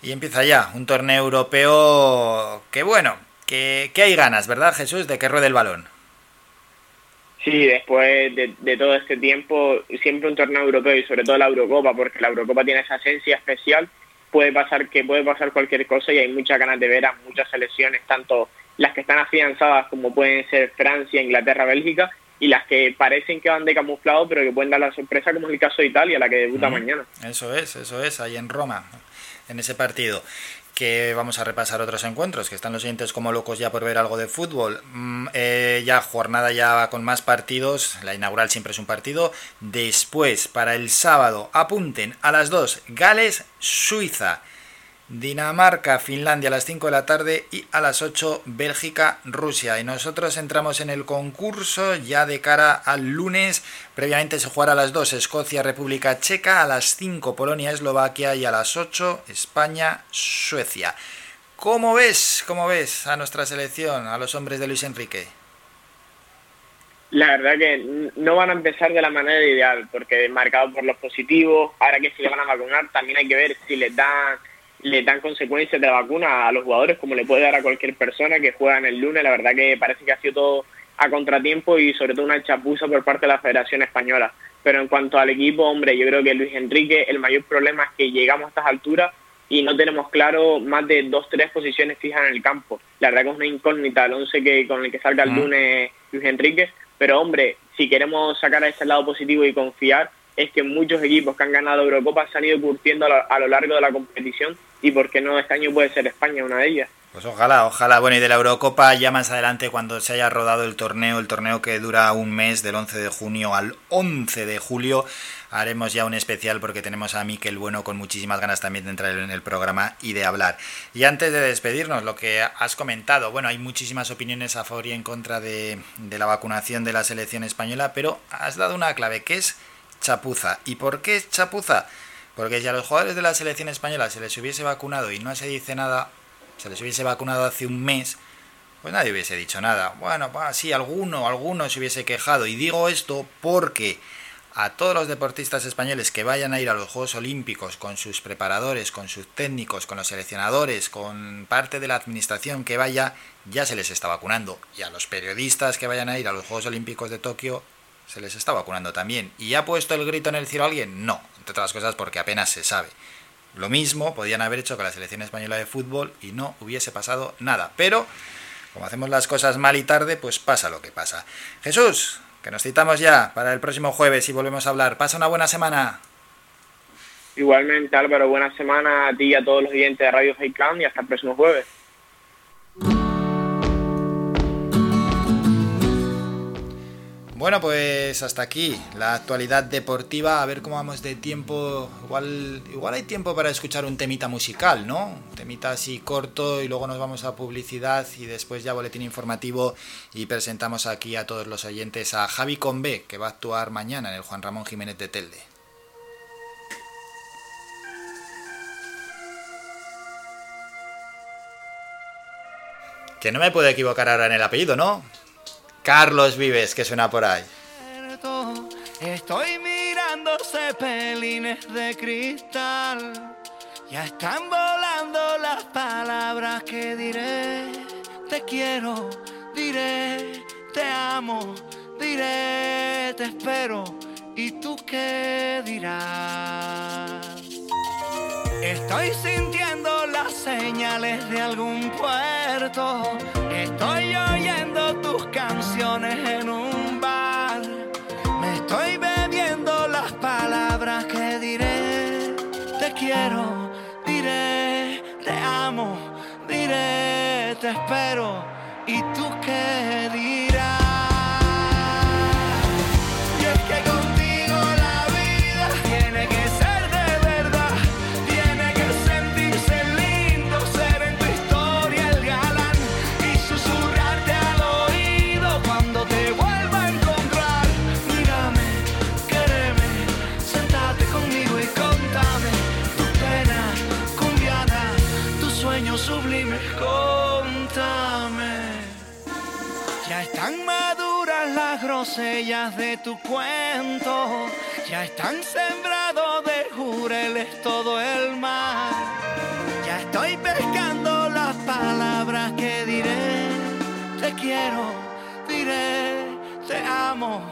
Y empieza ya un torneo europeo que bueno, que, que hay ganas, ¿verdad Jesús? De que ruede el balón. Sí, después de, de, todo este tiempo, siempre un torneo europeo y sobre todo la Eurocopa, porque la Eurocopa tiene esa esencia especial, puede pasar que puede pasar cualquier cosa y hay muchas ganas de ver a muchas selecciones, tanto las que están afianzadas como pueden ser Francia, Inglaterra, Bélgica, y las que parecen que van de camuflado, pero que pueden dar la sorpresa, como es el caso de Italia, la que debuta Mm. mañana. Eso es, eso es, ahí en Roma, en ese partido que vamos a repasar otros encuentros, que están los siguientes como locos ya por ver algo de fútbol. Mm, eh, ya jornada ya con más partidos, la inaugural siempre es un partido. Después, para el sábado, apunten a las 2, Gales, Suiza. Dinamarca, Finlandia a las 5 de la tarde y a las 8 Bélgica, Rusia. Y nosotros entramos en el concurso ya de cara al lunes. Previamente se jugará a las 2 Escocia, República Checa, a las 5 Polonia, Eslovaquia y a las 8 España, Suecia. ¿Cómo ves, cómo ves a nuestra selección, a los hombres de Luis Enrique? La verdad que no van a empezar de la manera ideal, porque marcado por los positivos, ahora que se le van a vacunar, también hay que ver si les dan le dan consecuencias de la vacuna a los jugadores, como le puede dar a cualquier persona que juega en el lunes. La verdad que parece que ha sido todo a contratiempo y sobre todo una chapuza por parte de la Federación Española. Pero en cuanto al equipo, hombre, yo creo que Luis Enrique, el mayor problema es que llegamos a estas alturas y no tenemos claro más de dos, tres posiciones fijas en el campo. La verdad que es una incógnita el once que, con el que salga el lunes Luis Enrique. Pero hombre, si queremos sacar a ese lado positivo y confiar, es que muchos equipos que han ganado Eurocopa se han ido curtiendo a lo, largo de la competición y por qué no este año puede ser España una de ellas. Pues ojalá, ojalá. Bueno, y de la Eurocopa ya más adelante cuando se haya rodado el torneo, el torneo que dura un mes del 11 de junio al 11 de julio, haremos ya un especial porque tenemos a Miquel Bueno con muchísimas ganas también de entrar en el programa y de hablar. Y antes de despedirnos, lo que has comentado, bueno, hay muchísimas opiniones a favor y en contra de la vacunación de la selección española, pero has dado una clave que es chapuza. ¿Y por qué es chapuza? Porque si a los jugadores de la selección española se les hubiese vacunado y no se dice nada, se les hubiese vacunado hace un mes, pues nadie hubiese dicho nada. Bueno, pues sí, alguno, alguno se hubiese quejado. Y digo esto porque a todos los deportistas españoles que vayan a ir a los Juegos Olímpicos con sus preparadores, con sus técnicos, con los seleccionadores, con parte de la administración que vaya, ya se les está vacunando. Y a los periodistas que vayan a ir a los Juegos Olímpicos de Tokio, se les está vacunando también. ¿Y ha puesto el grito en el cielo alguien? No, entre otras cosas porque apenas se sabe. Lo mismo podían haber hecho con la selección española de fútbol y no hubiese pasado nada. Pero, como hacemos las cosas mal y tarde, pues pasa lo que pasa. Jesús, que nos citamos ya para el próximo jueves y volvemos a hablar. Pasa una buena semana. Igualmente, Álvaro, buena semana a ti y a todos los oyentes de Radio Fake y hasta el próximo jueves. Bueno, pues hasta aquí la actualidad deportiva. A ver cómo vamos de tiempo. Igual, igual hay tiempo para escuchar un temita musical, ¿no? Un temita así corto y luego nos vamos a publicidad y después ya boletín informativo y presentamos aquí a todos los oyentes a Javi Convé, que va a actuar mañana en el Juan Ramón Jiménez de Telde. Que no me puedo equivocar ahora en el apellido, ¿no? Carlos Vives, que suena por ahí. Estoy mirando cepelines de cristal. Ya están volando las palabras que diré. Te quiero, diré, te amo, diré, te espero. ¿Y tú qué dirás? Estoy sintiendo las señales de algún puerto. Estoy oyendo tus canciones en un bar. Me estoy bebiendo las palabras que diré. Te quiero, diré, te amo, diré, te espero. ¿Y tú qué dirás? Las grosellas de tu cuento, ya están sembrados de jureles todo el mar. Ya estoy pescando las palabras que diré, te quiero, diré, te amo,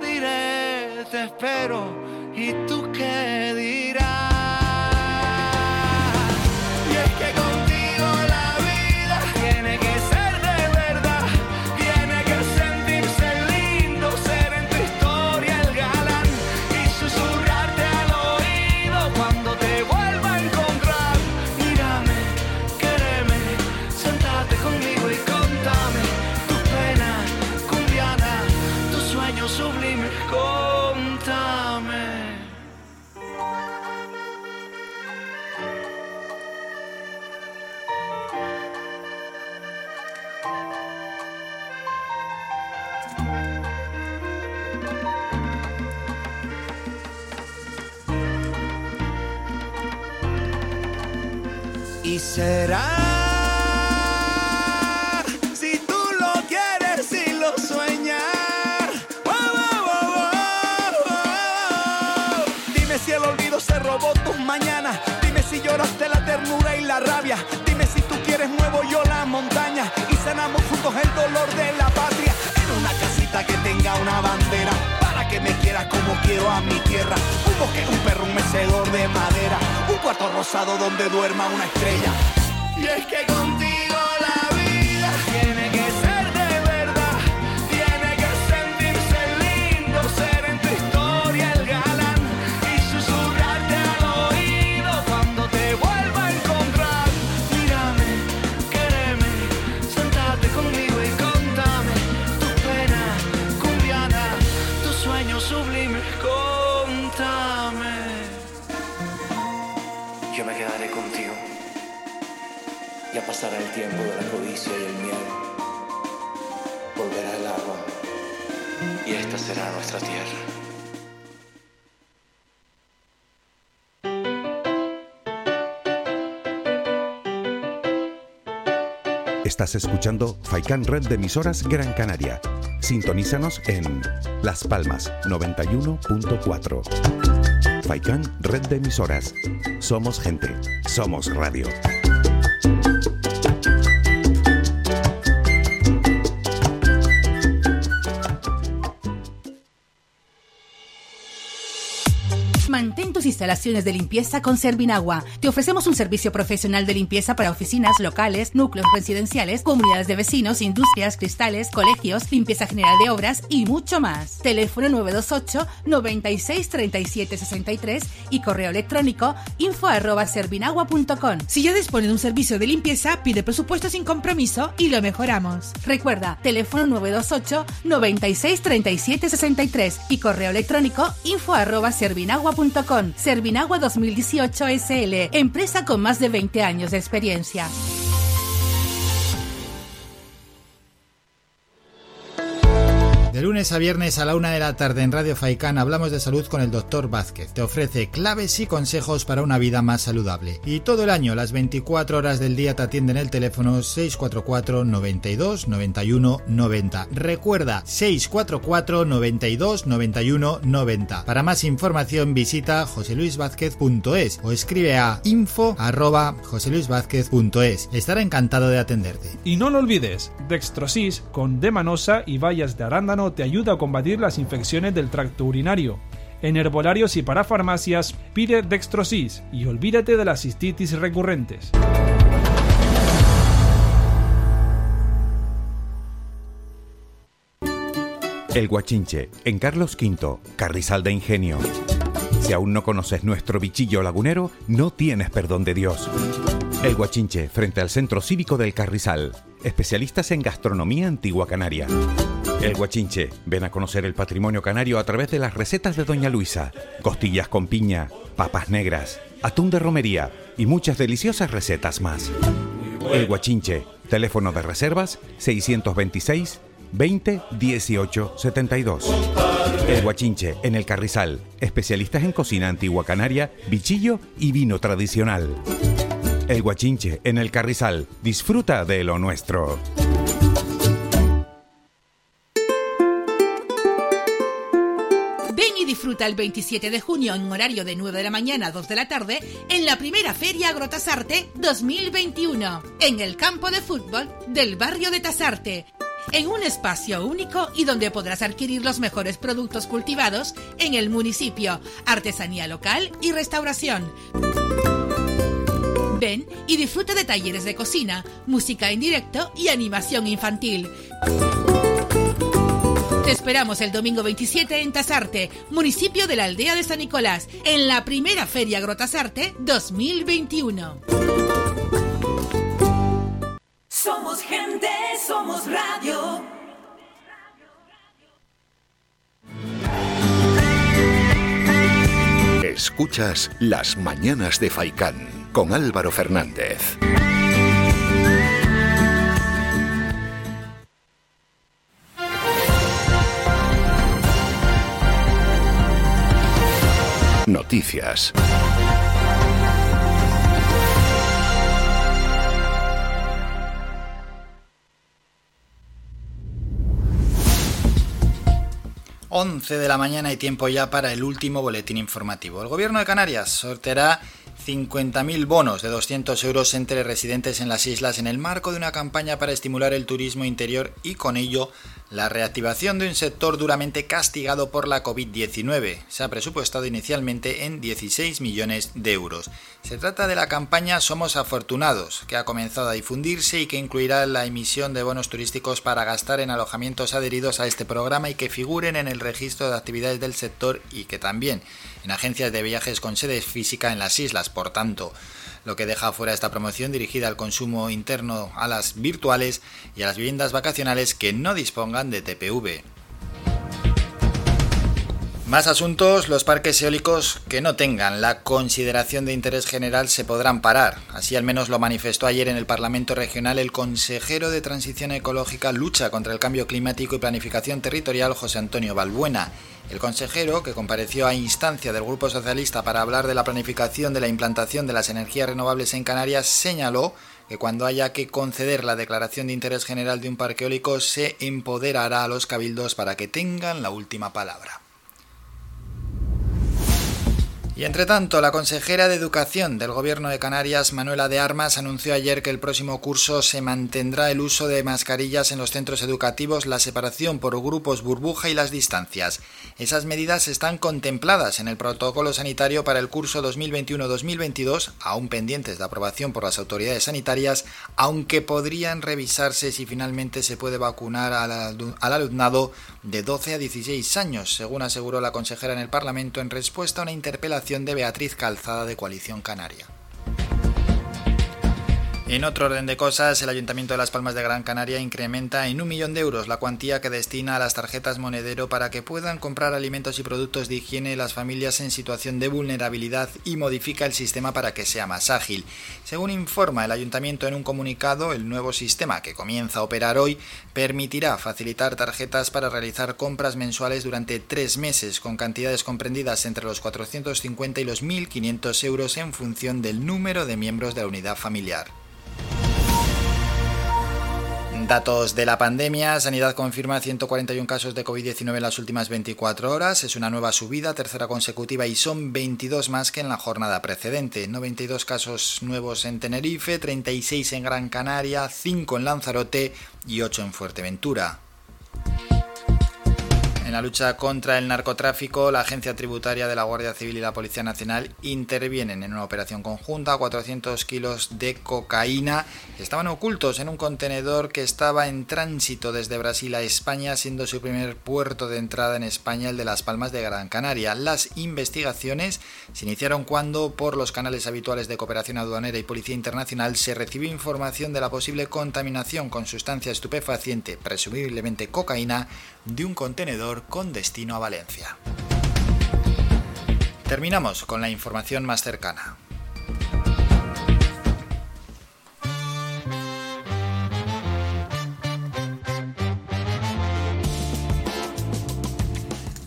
diré, te espero, ¿y tú qué dirás? Ternura y la rabia. Dime si tú quieres muevo yo la montaña y sanamos juntos el dolor de la patria. En una casita que tenga una bandera para que me quieras como quiero a mi tierra. Un bosque, un perro, un mecedor de madera. Un cuarto rosado donde duerma una estrella. Y es que contigo pasará el tiempo de la codicia y el miedo. Volverá el agua y esta será nuestra tierra. Estás escuchando Faikan Red de emisoras Gran Canaria. Sintonízanos en Las Palmas 91.4. Faikan Red de emisoras. Somos gente. Somos radio. Instalaciones de limpieza con Servinagua. Te ofrecemos un servicio profesional de limpieza para oficinas, locales, núcleos residenciales, comunidades de vecinos, industrias, cristales, colegios, limpieza general de obras y mucho más. Teléfono 928 96 37 63 y correo electrónico info arroba servinagua.com. Si ya dispone de un servicio de limpieza, pide presupuesto sin compromiso y lo mejoramos. Recuerda, teléfono 928 96 37 63 y correo electrónico info arroba servinagua.com. Servinagua 2018 SL, empresa con más de 20 años de experiencia. De lunes a viernes a la una de la tarde en Radio Faicán hablamos de salud con el doctor Vázquez. Te ofrece claves y consejos para una vida más saludable. Y todo el año, las 24 horas del día te atienden el teléfono 644 92 91 90. Recuerda 644 92 91 90. Para más información visita joseluisvázquez.es o escribe a info arroba joseluisvázquez.es. Estará encantado de atenderte. Y no lo olvides, Dextrosis con Demanosa y bayas de arándano te ayuda a combatir las infecciones del tracto urinario. En herbolarios y para farmacias pide Dextrosis y olvídate de las cistitis recurrentes. El Guachinche, en Carlos V, Carrizal de Ingenio. Si aún no conoces nuestro bichillo lagunero, no tienes perdón de Dios. El Guachinche, frente al Centro Cívico del Carrizal. Especialistas en gastronomía antigua canaria. El Guachinche, ven a conocer el patrimonio canario a través de las recetas de Doña Luisa. Costillas con piña, papas negras, atún de romería y muchas deliciosas recetas más. El Guachinche, teléfono de reservas 626 20 18 72. El Guachinche, en el Carrizal, especialistas en cocina antigua canaria, bichillo y vino tradicional. El Guachinche, en el Carrizal, disfruta de lo nuestro. Ven y disfruta el 27 de junio en horario de 9 de la mañana a 2 de la tarde en la primera Feria Agrotasarte 2021 en el campo de fútbol del barrio de Tasarte. En un espacio único y donde podrás adquirir los mejores productos cultivados en el municipio, artesanía local y restauración. Ven y disfruta de talleres de cocina, música en directo y animación infantil. Te esperamos el domingo 27 en Tasarte, municipio de la aldea de San Nicolás, en la primera Feria Agrotasarte 2021. Somos gente, somos radio. Escuchas Las Mañanas de Faicán con Álvaro Fernández. Noticias. Once de la mañana y tiempo ya para el último boletín informativo. El gobierno de Canarias sorteará 50.000 bonos de 200 euros entre residentes en las islas en el marco de una campaña para estimular el turismo interior y con ello la reactivación de un sector duramente castigado por la COVID-19. Se ha presupuestado inicialmente en 16 millones de euros. Se trata de la campaña Somos Afortunados, que ha comenzado a difundirse y que incluirá la emisión de bonos turísticos para gastar en alojamientos adheridos a este programa y que figuren en el registro de actividades del sector y que también en agencias de viajes con sede física en las islas. Por tanto, lo que deja fuera esta promoción dirigida al consumo interno, a las virtuales y a las viviendas vacacionales que no dispongan de TPV. Más asuntos, los parques eólicos que no tengan la consideración de interés general se podrán parar. Así al menos lo manifestó ayer en el Parlamento Regional el consejero de Transición Ecológica, Lucha contra el Cambio Climático y Planificación Territorial, José Antonio Balbuena. El consejero, que compareció a instancia del Grupo Socialista para hablar de la planificación de la implantación de las energías renovables en Canarias, señaló que cuando haya que conceder la declaración de interés general de un parque eólico se empoderará a los cabildos para que tengan la última palabra. Y entre tanto, la consejera de Educación del Gobierno de Canarias, Manuela de Armas, anunció ayer que el próximo curso se mantendrá el uso de mascarillas en los centros educativos, la separación por grupos burbuja y las distancias. Esas medidas están contempladas en el protocolo sanitario para el curso 2021-2022, aún pendientes de aprobación por las autoridades sanitarias, aunque podrían revisarse si finalmente se puede vacunar al, alumnado de 12 a 16 años, según aseguró la consejera en el Parlamento en respuesta a una interpelación de Beatriz Calzada de Coalición Canaria. En otro orden de cosas, el Ayuntamiento de Las Palmas de Gran Canaria incrementa en un millón de euros la cuantía que destina a las tarjetas monedero para que puedan comprar alimentos y productos de higiene las familias en situación de vulnerabilidad y modifica el sistema para que sea más ágil. Según informa el Ayuntamiento en un comunicado, el nuevo sistema que comienza a operar hoy permitirá facilitar tarjetas para realizar compras mensuales durante tres meses con cantidades comprendidas entre los 450 y los 1.500 euros en función del número de miembros de la unidad familiar. Datos de la pandemia. Sanidad confirma 141 casos de COVID-19 en las últimas 24 horas. Es una nueva subida, tercera consecutiva, y son 22 más que en la jornada precedente. 92 casos nuevos en Tenerife, 36 en Gran Canaria, 5 en Lanzarote y 8 en Fuerteventura. En la lucha contra el narcotráfico, la Agencia Tributaria de la Guardia Civil y la Policía Nacional intervienen en una operación conjunta. 400 kilos de cocaína estaban ocultos en un contenedor que estaba en tránsito desde Brasil a España, siendo su primer puerto de entrada en España el de Las Palmas de Gran Canaria. Las investigaciones se iniciaron cuando, por los canales habituales de cooperación aduanera y Policía Internacional, se recibió información de la posible contaminación con sustancia estupefaciente, presumiblemente cocaína, de un contenedor con destino a Valencia. Terminamos con la información más cercana.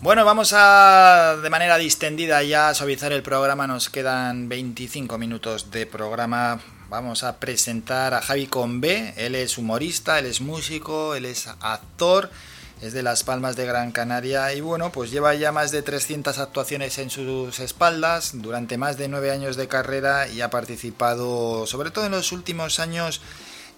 Bueno, vamos a de manera distendida ya a suavizar el programa. Nos quedan 25 minutos de programa. Vamos a presentar a Javi Convé. Él es humorista, él es músico, él es actor es de Las Palmas de Gran Canaria y bueno, pues lleva ya más de 300 actuaciones en sus espaldas durante más de nueve años de carrera y ha participado, sobre todo en los últimos años,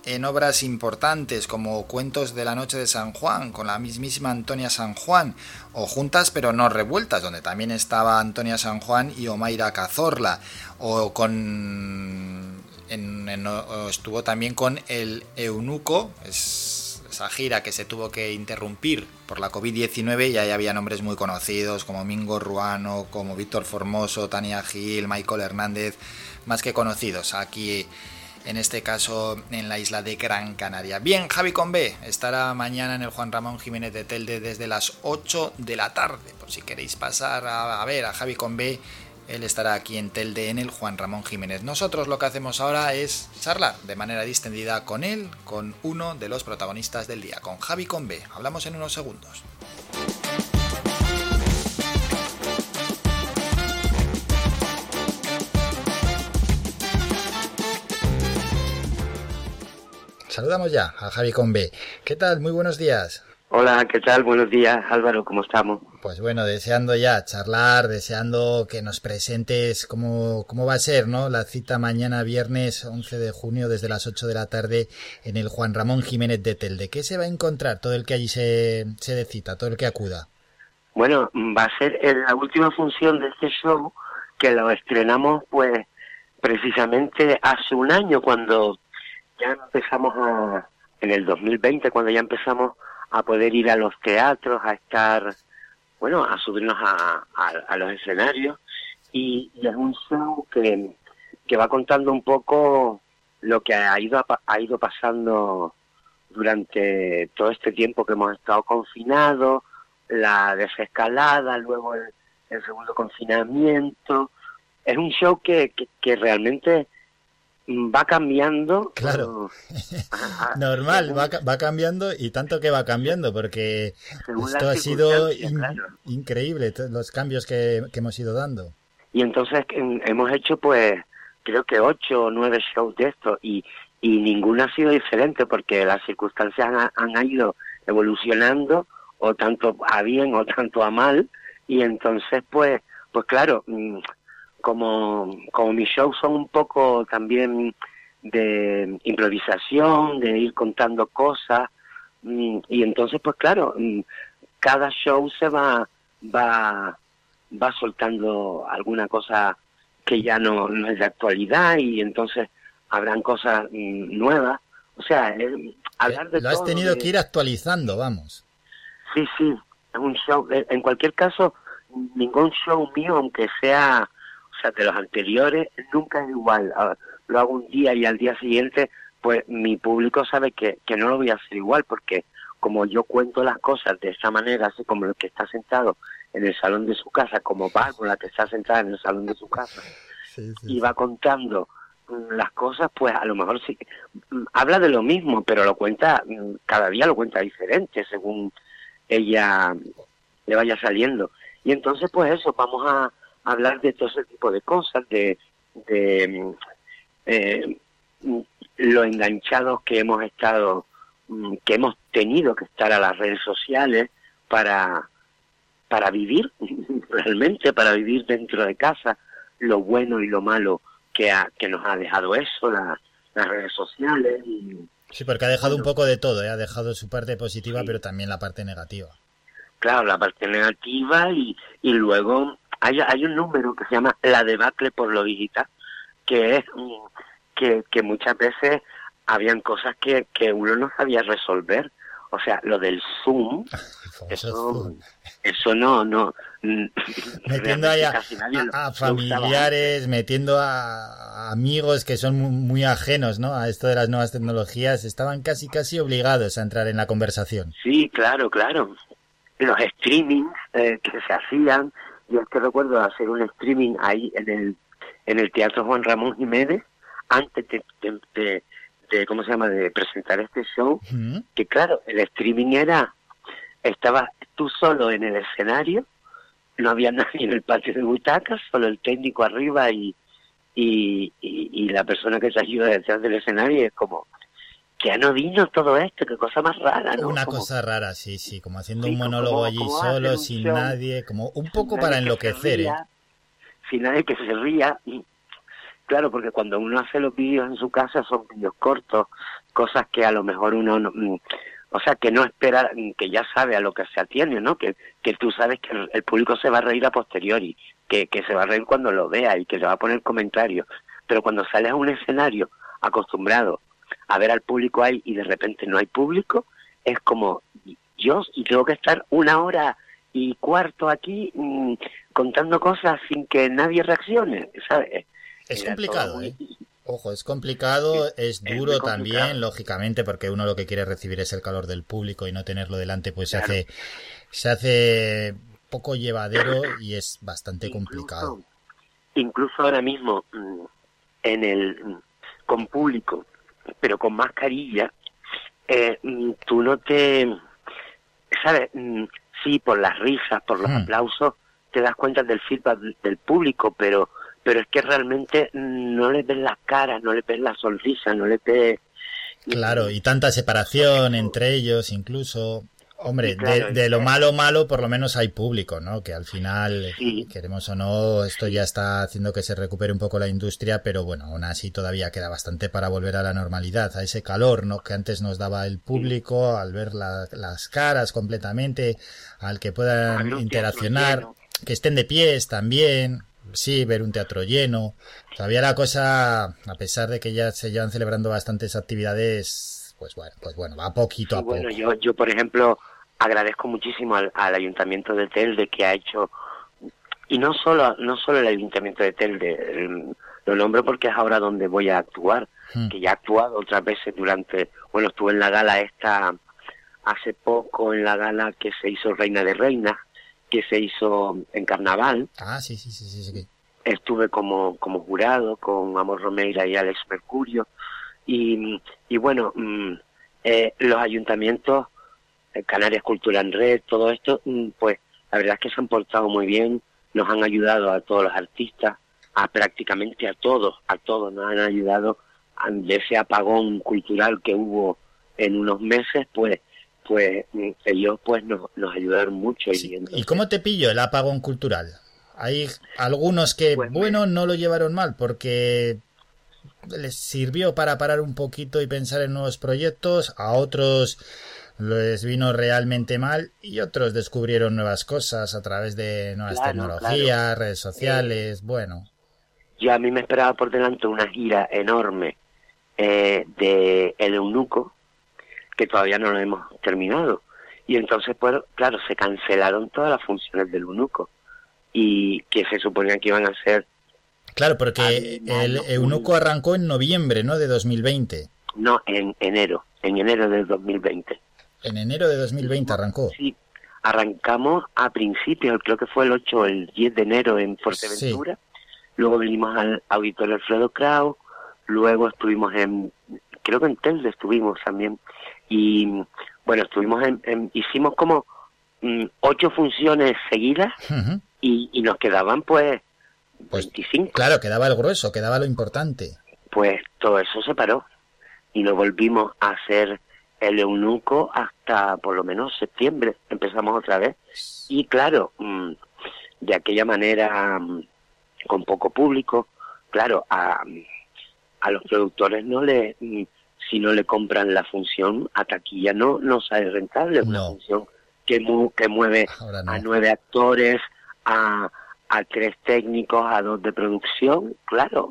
en obras importantes como Cuentos de la Noche de San Juan, con la mismísima Antonia San Juan, o Juntas pero no revueltas, donde también estaba Antonia San Juan y Omaira Cazorla, o con... estuvo también con el Eunuco, es esa gira que se tuvo que interrumpir por la COVID-19 y ahí había nombres muy conocidos como Mingo Ruano, como Víctor Formoso, Tania Gil, Michael Hernández, más que conocidos aquí en este caso en la isla de Gran Canaria. Bien, Javi Convé estará mañana en el Juan Ramón Jiménez de Telde desde las 8 de la tarde, por si queréis pasar a, ver a Javi Convé él estará aquí en Telde en el Juan Ramón Jiménez. Nosotros lo que hacemos ahora es charlar de manera distendida con él, con uno de los protagonistas del día, con Javi Conve. Hablamos en unos segundos. Saludamos ya a Javi Conve. ¿Qué tal? Muy buenos días. Hola, ¿qué tal? Buenos días, Álvaro, ¿cómo estamos? Pues bueno, deseando ya charlar, deseando que nos presentes cómo, cómo va a ser, ¿no? La cita mañana viernes 11 de junio desde las 8 de la tarde en el Juan Ramón Jiménez de Telde. ¿Qué se va a encontrar todo el que allí se, se de cita, todo el que acuda? Bueno, va a ser la última función de este show que lo estrenamos pues precisamente hace un año cuando ya empezamos a, en el 2020, cuando ya empezamos a poder ir a los teatros, a estar, bueno, a subirnos a, los escenarios. Y, es un show que, que va contando un poco lo que ha ido, ha ido pasando durante todo este tiempo que hemos estado confinados, la desescalada, luego el, segundo confinamiento. Es un show que, que realmente va cambiando. Claro. Normal, va, va, cambiando y tanto que va cambiando, porque esto ha sido increíble, los cambios que, hemos ido dando. Y entonces hemos hecho, pues, creo que ocho o nueve shows de esto y, y ninguno ha sido diferente porque las circunstancias han, han ido evolucionando o tanto a bien o tanto a mal y entonces, pues, pues claro, mm, como, como mis shows son un poco también de improvisación, de ir contando cosas, mm, y entonces pues claro, mm, cada show se va, va, va soltando alguna cosa que ya no, no es de actualidad y entonces habrán cosas mm, nuevas. O sea, eh, hablar de Lo has todo, tenido que ir actualizando, vamos. Sí, sí, es un show. eh, En cualquier caso, ningún show mío, aunque sea, sea, de los anteriores, nunca es igual. Lo hago un día y al día siguiente, pues mi público sabe que, que no lo voy a hacer igual, porque como yo cuento las cosas de esa manera, así como el que está sentado en el salón de su casa, como Bárbara que está sentada en el salón de su casa, y va contando mm, las cosas, pues a lo mejor sí, mm, habla de lo mismo, pero lo cuenta, mm, cada día lo cuenta diferente según ella le vaya saliendo. Y entonces, pues eso, vamos a hablar de todo ese tipo de cosas, de, de mm, eh, lo enganchados que hemos estado, mm, que hemos tenido que estar a las redes sociales para, para vivir, realmente, para vivir dentro de casa, lo bueno y lo malo que, ha, que nos ha dejado eso, la- las redes sociales. Y, Sí, porque ha dejado un poco de todo, ¿eh? ha dejado su parte positiva, pero también la parte negativa. claro, la parte negativa y, y luego hay, hay un número que se llama la debacle por lo digital, que es que, que muchas veces habían cosas que, que uno no sabía resolver. O sea, lo del Zoom, eso, eso no, no. Metiendo ahí a, a- familiares, metiendo a, amigos que son mu- muy ajenos ¿no? a esto de las nuevas tecnologías, estaban casi casi obligados a entrar en la conversación. Sí, claro, claro. Los streamings eh, que se hacían, yo es que recuerdo hacer un streaming ahí en el, en el Teatro Juan Ramón Jiménez, antes de, de, de- de, ¿cómo se llama?, de presentar este show, que claro, el streaming era, estaba tú solo en el escenario, no había nadie en el patio de butacas, solo el técnico arriba y, y, y, y la persona que te ayuda detrás del escenario, y es como, que no vino todo esto, qué cosa más rara, ¿no? Una Como- cosa rara, sí, sí, como haciendo un como- monólogo allí como solo, sin show. nadie, como un poco para enloquecer, ¿eh? Sin nadie que se ría. Y, claro, porque cuando uno hace los vídeos en su casa son vídeos cortos, cosas que a lo mejor uno no... mm, O sea, que no espera, mm, que ya sabe a lo que se atiene, ¿no? Que, que tú sabes que el, el público se va a reír a posteriori, que, que se va a reír cuando lo vea y que le va a poner comentarios. Pero cuando sales a un escenario acostumbrado a ver al público ahí y de repente no hay público, es como yo y tengo que estar una hora y cuarto aquí mm, contando cosas sin que nadie reaccione, ¿sabes? Es Era complicado, muy- ¿eh? Ojo, es complicado, es es duro también, complicado. lógicamente, porque uno lo que quiere recibir es el calor del público y no tenerlo delante, pues Claro. se hace se hace poco llevadero y es bastante complicado. Incluso ahora mismo mm, en el mm, con público, pero con mascarilla, eh, mm, tú no te, sabes, Mm, sí por las risas, por los Hmm. aplausos, te das cuenta del feedback del público, pero pero es que realmente mm, no les ves las caras, no les ves la sonrisa, no les ves Claro, y tanta separación entre ellos, incluso. Hombre, claro, de, de lo malo malo, por lo menos hay público, ¿no? Que al final, queremos o no, esto ya está haciendo que se recupere un poco la industria, pero bueno, aún así todavía queda bastante para volver a la normalidad, a ese calor, ¿no? Que antes nos daba el público, al ver la- las caras completamente, al que ver puedan interaccionar, lleno. que estén de pies también. Sí, ver un teatro lleno. Todavía la cosa, a pesar de que ya se llevan celebrando bastantes actividades, pues bueno, pues bueno, va poquito a poco. bueno, yo, yo por ejemplo agradezco muchísimo al, al ayuntamiento de Telde que ha hecho y no solo no solo el ayuntamiento de Telde el- lo nombro porque es ahora donde voy a actuar Hmm. que ya he actuado otras veces durante bueno estuve en la gala esta hace poco en la gala que se hizo Reina de Reinas que se hizo en Carnaval Ah, sí, sí, sí, sí, sí. estuve como, como jurado con Amor Romeira y Alex Mercurio y, y bueno, mm, eh, los ayuntamientos, Canarias Cultura en Red, todo esto, mm, pues la verdad es que se han portado muy bien, nos han ayudado a todos los artistas, a prácticamente a todos, a todos nos han ayudado a- de ese apagón cultural que hubo en unos meses, pues pues mm, ellos pues nos, nos ayudaron mucho y ¿Y cómo te pillo el apagón cultural? Hay algunos que, bueno, no lo llevaron mal porque les sirvió para parar un poquito y pensar en nuevos proyectos, a otros les vino realmente mal y otros descubrieron nuevas cosas a través de nuevas Claro, tecnologías, claro. redes sociales, bueno. Yo a mí me esperaba por delante una gira enorme eh, de El Eunuco, que todavía no lo hemos terminado. Y entonces, pues, claro, se cancelaron todas las funciones del Eunuco. Y que se suponía que iban a ser, Claro, porque el Eunuco arrancó en noviembre, ¿no? De 2020. no, en enero, en enero del 2020. En enero de 2020 arrancó. Sí, arrancamos a principios, creo que fue el 8 o el 10 de enero en Fuerteventura. Luego vinimos al Auditorio Alfredo Krau. Luego estuvimos en, creo que en Telde estuvimos también. Y bueno, estuvimos en, en- hicimos como mm, ocho funciones seguidas y, y nos quedaban pues Pues 25. claro, quedaba el grueso, quedaba lo importante. Pues todo eso se paró y no volvimos a hacer el eunuco hasta por lo menos septiembre. Empezamos otra vez. Y claro, mm, de aquella manera, mm, con poco público, claro, a, a los productores no le, mm, si no le compran la función, a taquilla no, no sale rentable. Una función que, mu- que mueve a nueve actores, a, a tres técnicos, a dos de producción, claro,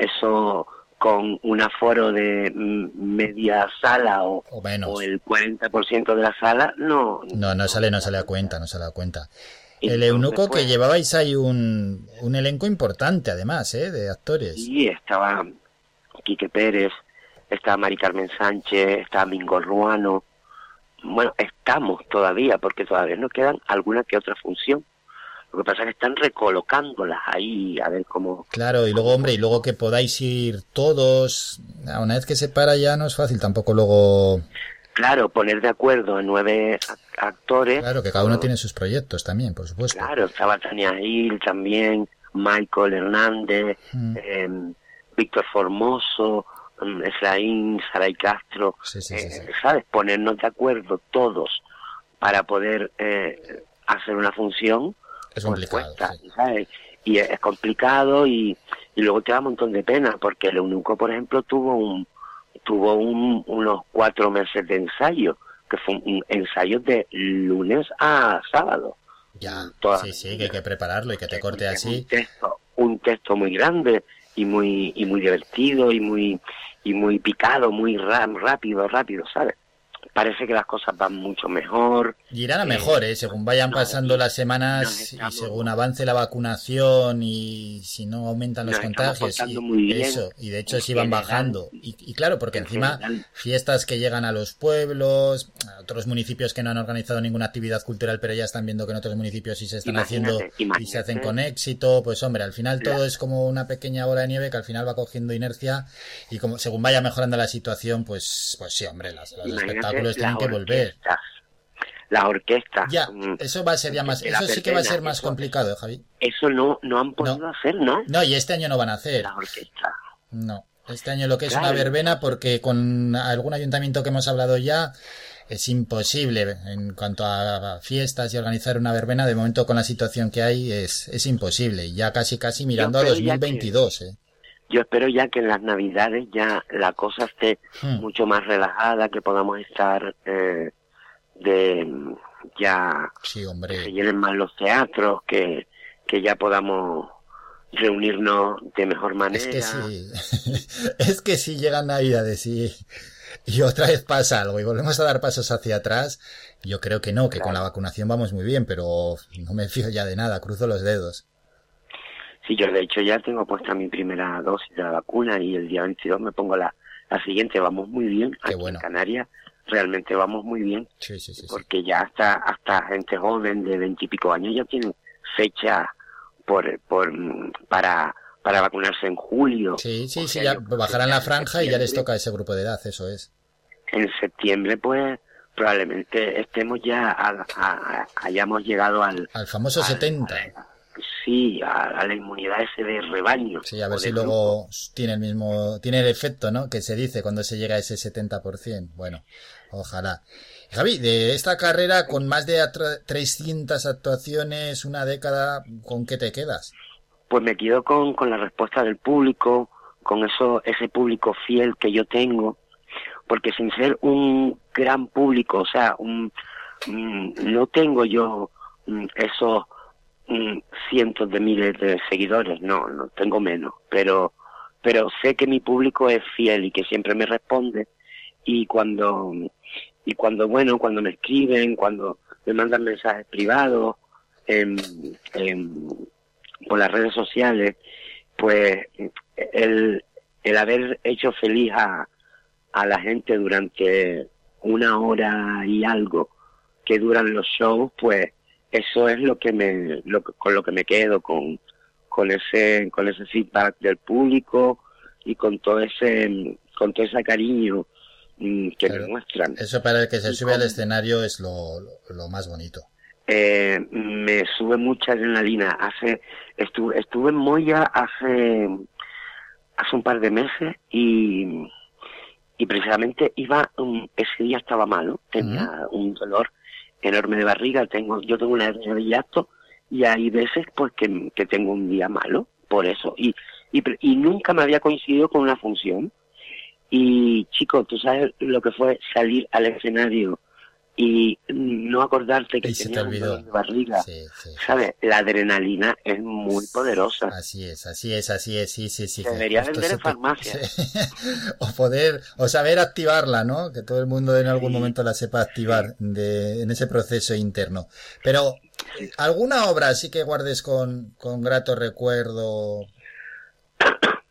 eso con un aforo de mm, media sala o, o el 40% de la sala, no, No, no sale, no sale a cuenta, no sale a cuenta. El eunuco que llevabais ahí un, un elenco importante, además, ¿eh? De actores. Sí, estaba Quique Pérez, estaba Mari Carmen Sánchez, estaba Mingo Ruano. Bueno, estamos todavía, porque todavía nos quedan alguna que otra función. Lo que pasa es que están recolocándolas ahí, a ver cómo... Claro, y luego, hombre, y luego que podáis ir todos. Ah, Una vez que se para ya no es fácil tampoco luego. Claro, poner de acuerdo a nueve ac- actores. Claro, que cada uno tiene sus proyectos también, por supuesto. Claro, estaba Tania Gil también, Michael Hernández, Mm. eh, Víctor Formoso, mm, Efraín, Saray Castro, eh, ¿sabes? Ponernos de acuerdo todos para poder eh, hacer una función. Es complicado, cuesta, ¿sabes? Y es, es complicado y, y luego te da un montón de pena porque el eunuco, por ejemplo, tuvo un tuvo un- unos cuatro meses de ensayo, que fue un ensayo de lunes a sábado. Ya, Toda- sí, sí, que hay que prepararlo y que te corte así. texto, un texto muy grande y muy y muy divertido y muy y muy picado, muy ra- rápido, rápido, ¿sabes? Parece que las cosas van mucho mejor. Y irán a mejor, ¿eh? Según vayan pasando las semanas y según avance la vacunación y si no aumentan los contagios. Y, bien. Eso, y de hecho sí van general. bajando. Y, y claro, porque En encima general. fiestas que llegan a los pueblos, a otros municipios que no han organizado ninguna actividad cultural, pero ya están viendo que en otros municipios sí se están Imagínate, haciendo y se hacen con éxito. Pues hombre, al final todo es como una pequeña bola de nieve que al final va cogiendo inercia y como según vaya mejorando la situación, pues, pues sí, hombre, las- los Imagínate espectáculos tienen las que volver. Las orquestas. Ya, mm, eso va a ser ya más, la eso sí que va a ser más eso- complicado, ¿eh, Javi. Eso no, no han podido hacer, ¿no? No, y este año no van a hacer. La orquesta. No, este año lo que es Claro. una verbena, porque con algún ayuntamiento que hemos hablado ya, es imposible en cuanto a fiestas y organizar una verbena, de momento con la situación que hay es, es imposible, ya casi casi mirando a espero ya 2022, ¿eh? Yo espero ya que en las navidades ya la cosa esté Hmm. mucho más relajada, que podamos estar eh, de ya Sí, hombre. que se llenen más los teatros, que, que ya podamos reunirnos de mejor manera. Es que sí, es que si llegan navidades y, y otra vez pasa algo y volvemos a dar pasos hacia atrás, yo creo que no, que con la vacunación vamos muy bien, pero no me fío ya de nada, cruzo los dedos. Sí, yo de hecho ya tengo puesta mi primera dosis de la vacuna y el día 22 me pongo la, la siguiente. Vamos muy bien aquí en Canarias, realmente vamos muy bien. Sí, sí, sí. Porque ya hasta, hasta gente joven de veintipico años ya tienen fecha por, por, para, para vacunarse en julio. Sí, sí, O sí, ya bajarán la franja y ya les toca ese grupo de edad, eso es. En septiembre, pues, probablemente estemos ya, a- a- a- hayamos llegado al... Al famoso 70. Sí, a, a la inmunidad ese de rebaño. Sí, a ver si luego tiene el mismo, tiene el efecto, ¿no? Que se dice cuando se llega a ese 70%. Bueno, ojalá. Javi, de esta carrera con más de 300 actuaciones, una década, ¿con qué te quedas? Pues me quedo con, con la respuesta del público, con eso ese público fiel que yo tengo, porque sin ser un gran público, o sea, un, mm, no tengo yo mm, esos cientos de miles de seguidores, no, no tengo menos, pero pero sé que mi público es fiel y que siempre me responde y cuando y cuando bueno cuando me escriben cuando me mandan mensajes privados en, por las redes sociales pues el, el haber hecho feliz a, a la gente durante una hora y algo que duran los shows pues eso es lo que me lo, con lo que me quedo con con ese con ese feedback del público y con todo ese con todo ese cariño mm, que me muestran. Eso para el que se sube al escenario es lo, lo, más bonito. Eh, me sube mucha adrenalina. Hace estuve estuve en Moya hace hace un par de meses y y precisamente iba ese día estaba malo tenía un dolor enorme de barriga tengo yo tengo una hernia de hiato y hay veces pues que, tengo un día malo por eso. Y, y, y nunca me había coincidido con una función. Y chico tú sabes lo que fue salir al escenario y no acordarte que se te olvidó. barriga. ¿Sabes? La adrenalina es muy poderosa. Así es, así es, así es, sí, sí, sí. debería vender en farmacia. o poder, o saber activarla, ¿no? Que todo el mundo en algún momento la sepa activar de, en ese proceso interno. Pero, ¿alguna obra sí que guardes con, con grato recuerdo?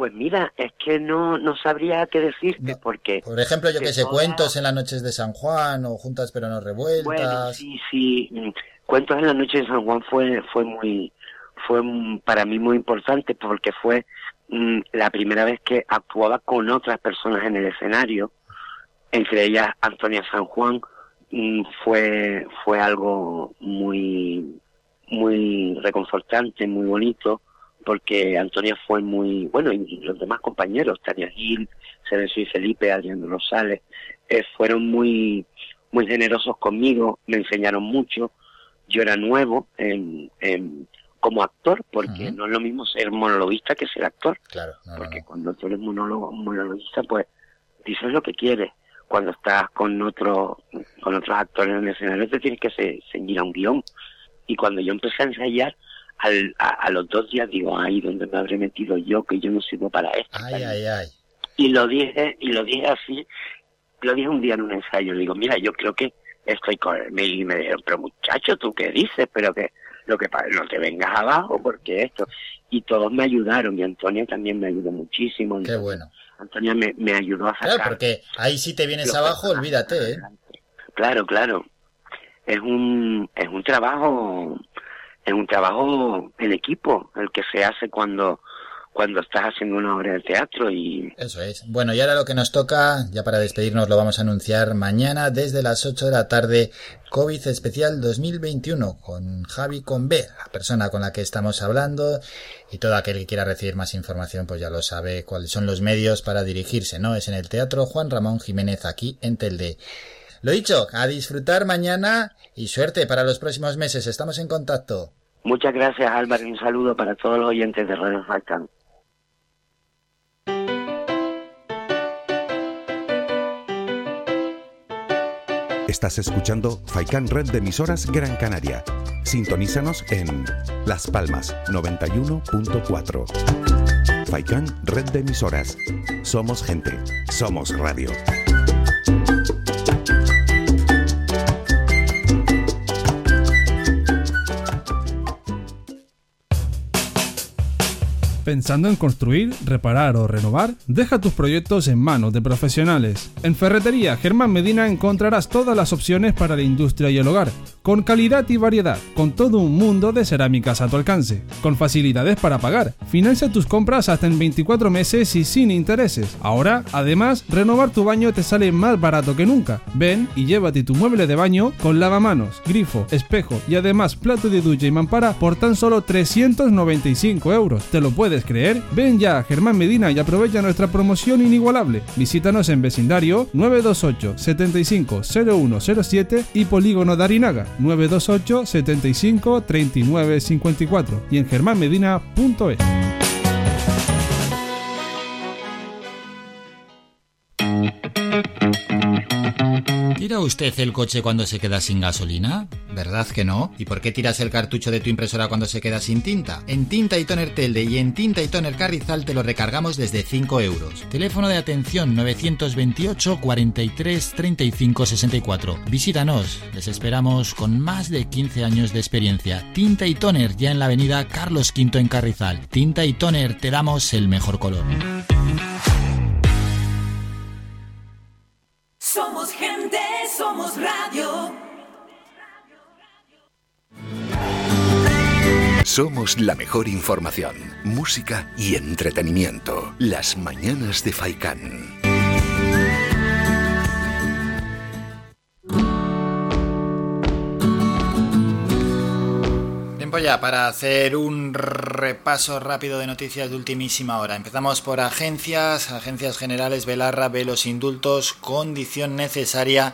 Pues mira, es que no, no sabría qué decirte porque... Por ejemplo, yo que sé, cuentos en las noches de San Juan o Juntas pero no revueltas. Bueno, sí, sí. Mm, cuentos en las noches de San Juan fue, fue muy, fue para mí muy importante porque fue mm, la primera vez que actuaba con otras personas en el escenario, entre ellas Antonia San Juan, mm, fue, fue algo muy, muy reconfortante, muy bonito porque Antonia fue muy, bueno, y los demás compañeros, Tania Gil, Cerezo y Felipe, Adrián Rosales, eh, fueron muy, muy generosos conmigo, me enseñaron mucho, yo era nuevo en, como actor, porque no es lo mismo ser monologuista que ser actor. Claro. porque cuando tú eres monólogo, monologuista, pues dices lo que quieres. Cuando estás con otro, con otros actores en el escenario, te tienes que seguir a un guion. Y cuando yo empecé a ensayar, al, a, los dos días digo, ay, ¿dónde me habré metido yo? Que yo no sirvo para esto. Ay, ay, ay. Y lo dije, y lo dije así, lo dije un día en un ensayo, digo, mira, yo creo que estoy con él. Y me dijeron, pero muchacho, ¿tú qué dices? Pero que lo que pasa, no te vengas abajo, porque esto. Y todos me ayudaron, y Antonia también me ayudó muchísimo. Qué bueno. Antonia me, me ayudó a sacar. Claro, porque ahí si te vienes abajo, olvídate, ¿eh? Claro, claro. Es un, es un trabajo es un trabajo en equipo el que se hace cuando cuando estás haciendo una obra de teatro y... Eso es. Bueno, y ahora lo que nos toca, ya para despedirnos lo vamos a anunciar mañana desde las 8 de la tarde, COVID especial 2021 con Javi Convé, la persona con la que estamos hablando y todo aquel que quiera recibir más información pues ya lo sabe cuáles son los medios para dirigirse, ¿no? Es en el Teatro Juan Ramón Jiménez aquí en Telde. Lo dicho, a disfrutar mañana y suerte para los próximos meses. Estamos en contacto. Muchas gracias Álvaro y un saludo para todos los oyentes de Radio Falcán. Estás escuchando Faikan Red de emisoras Gran Canaria. Sintonízanos en Las Palmas 91.4. Faikan Red de emisoras. Somos gente, somos radio. ¿Pensando en construir, reparar o renovar? Deja tus proyectos en manos de profesionales. En Ferretería Germán Medina encontrarás todas las opciones para la industria y el hogar con calidad y variedad, con todo un mundo de cerámicas a tu alcance, con facilidades para pagar. Financia tus compras hasta en 24 meses y sin intereses. Ahora, además, renovar tu baño te sale más barato que nunca. Ven y llévate tu mueble de baño con lavamanos, grifo, espejo y además plato de ducha y mampara por tan solo 395 euros. ¿Te lo puedes creer? Ven ya a Germán Medina y aprovecha nuestra promoción inigualable. Visítanos en vecindario 928 75 0107 y Polígono Darinaga 928 75 39 54 y en germánmedina.es. ¿Tira usted el coche cuando se queda sin gasolina? ¿Verdad que no? ¿Y por qué tiras el cartucho de tu impresora cuando se queda sin tinta? En Tinta y Toner Telde y en Tinta y Toner Carrizal te lo recargamos desde 5 euros. Teléfono de atención 928 43 35 64. Visítanos, les esperamos con más de 15 años de experiencia. Tinta y Toner ya en la avenida Carlos V en Carrizal. Tinta y Toner te damos el mejor color. Somos la mejor información, música y entretenimiento. Las mañanas de Faikán. Tiempo ya para hacer un repaso rápido de noticias de ultimísima hora. Empezamos por agencias, agencias generales, Belarra ve los indultos, condición necesaria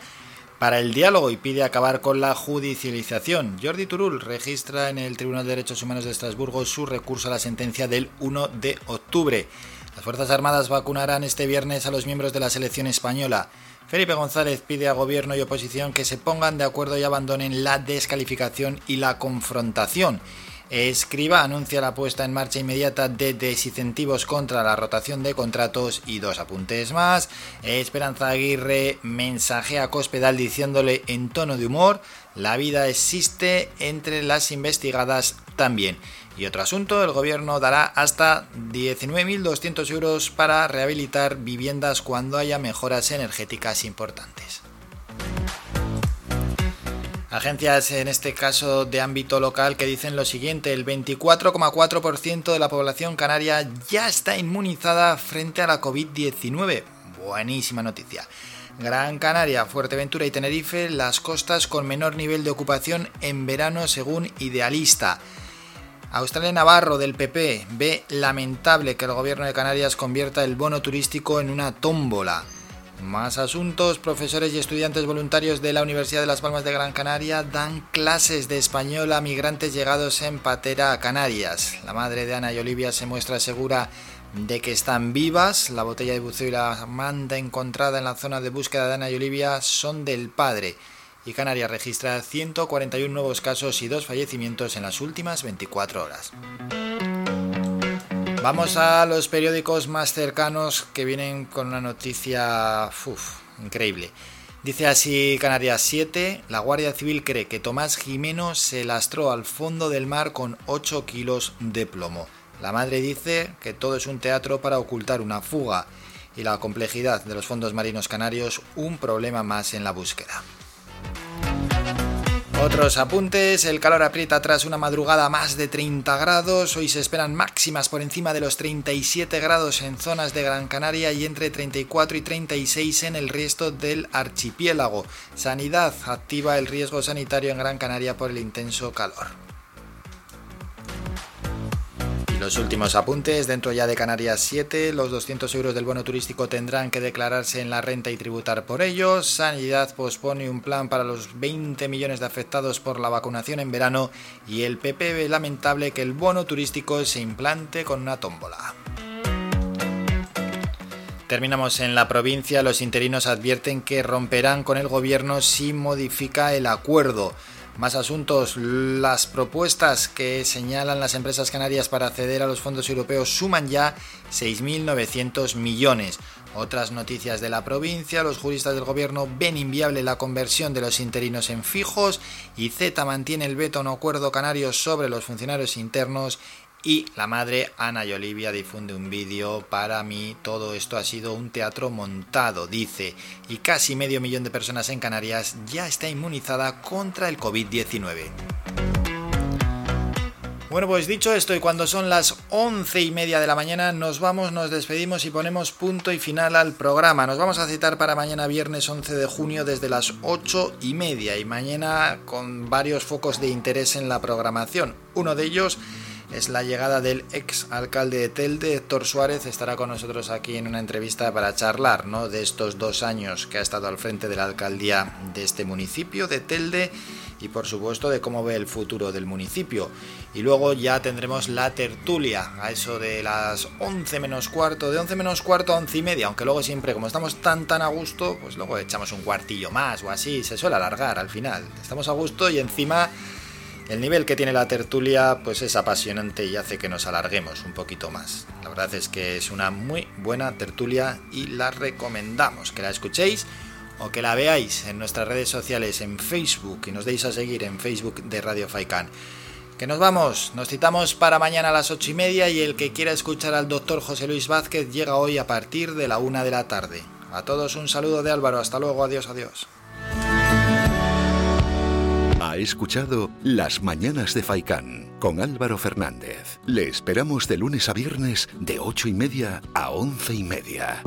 para el diálogo y pide acabar con la judicialización. Jordi Turul registra en el Tribunal de Derechos Humanos de Estrasburgo su recurso a la sentencia del 1 de octubre. Las Fuerzas Armadas vacunarán este viernes a los miembros de la selección española. Felipe González pide a gobierno y oposición que se pongan de acuerdo y abandonen la descalificación y la confrontación. Escriba anuncia la puesta en marcha inmediata de desincentivos contra la rotación de contratos y dos apuntes más. Esperanza Aguirre mensajea a Cospedal diciéndole en tono de humor, la vida existe entre las investigadas también. Y otro asunto, el gobierno dará hasta 19.200 euros para rehabilitar viviendas cuando haya mejoras energéticas importantes. Agencias, en este caso de ámbito local, que dicen lo siguiente, el 24,4% de la población canaria ya está inmunizada frente a la COVID-19. Buenísima noticia. Gran Canaria, Fuerteventura y Tenerife, las costas con menor nivel de ocupación en verano según Idealista. Australia Navarro del PP ve lamentable que el gobierno de Canarias convierta el bono turístico en una tómbola. Más asuntos, profesores y estudiantes voluntarios de la Universidad de Las Palmas de Gran Canaria dan clases de español a migrantes llegados en patera a Canarias. La madre de Ana y Olivia se muestra segura de que están vivas. La botella de buceo y la manta encontrada en la zona de búsqueda de Ana y Olivia son del padre. Y Canarias registra 141 nuevos casos y dos fallecimientos en las últimas 24 horas. Vamos a los periódicos más cercanos que vienen con una noticia uf, increíble. Dice así Canarias 7, la Guardia Civil cree que Tomás Jimeno se lastró al fondo del mar con 8 kilos de plomo. La madre dice que todo es un teatro para ocultar una fuga y la complejidad de los fondos marinos canarios un problema más en la búsqueda. Otros apuntes, el calor aprieta tras una madrugada más de 30 grados, hoy se esperan máximas por encima de los 37 grados en zonas de Gran Canaria y entre 34 y 36 en el resto del archipiélago. Sanidad activa el riesgo sanitario en Gran Canaria por el intenso calor. Los últimos apuntes, dentro ya de Canarias 7, los 200 euros del bono turístico tendrán que declararse en la renta y tributar por ellos. Sanidad pospone un plan para los 20 millones de afectados por la vacunación en verano y el PP ve lamentable que el bono turístico se implante con una tómbola. Terminamos en la provincia, los interinos advierten que romperán con el gobierno si modifica el acuerdo. Más asuntos, las propuestas que señalan las empresas canarias para acceder a los fondos europeos suman ya 6.900 millones. Otras noticias de la provincia, los juristas del gobierno ven inviable la conversión de los interinos en fijos y Z mantiene el veto a un acuerdo canario sobre los funcionarios internos y la madre Ana y Olivia difunde un vídeo. Para mí todo esto ha sido un teatro montado, dice, y casi medio millón de personas en Canarias ya está inmunizada contra el COVID-19. Bueno, pues dicho esto, y cuando son las once y media de la mañana, nos vamos, nos despedimos y ponemos punto y final al programa. Nos vamos a citar para mañana viernes 11 de junio desde las ocho y media y mañana con varios focos de interés en la programación. Uno de ellos es la llegada del ex alcalde de Telde, Héctor Suárez, estará con nosotros aquí en una entrevista para charlar ¿no? de estos dos años que ha estado al frente de la alcaldía de este municipio de Telde y por supuesto de cómo ve el futuro del municipio. Y luego ya tendremos la tertulia, a eso de las 11 menos cuarto, de 11 menos cuarto a 11 y media, aunque luego siempre como estamos tan tan a gusto, pues luego echamos un cuartillo más o así, se suele alargar al final. Estamos a gusto y encima el nivel que tiene la tertulia pues es apasionante y hace que nos alarguemos un poquito más. La verdad es que es una muy buena tertulia y la recomendamos que la escuchéis o que la veáis en nuestras redes sociales en Facebook y nos deis a seguir en Facebook de Radio Faikan. Que nos vamos, nos citamos para mañana a las ocho y media y el que quiera escuchar al doctor José Luis Vázquez llega hoy a partir de la una de la tarde. A todos un saludo de Álvaro, hasta luego, adiós, adiós. Ha escuchado Las Mañanas de Faicán con Álvaro Fernández. Le esperamos de lunes a viernes de ocho y media a once y media.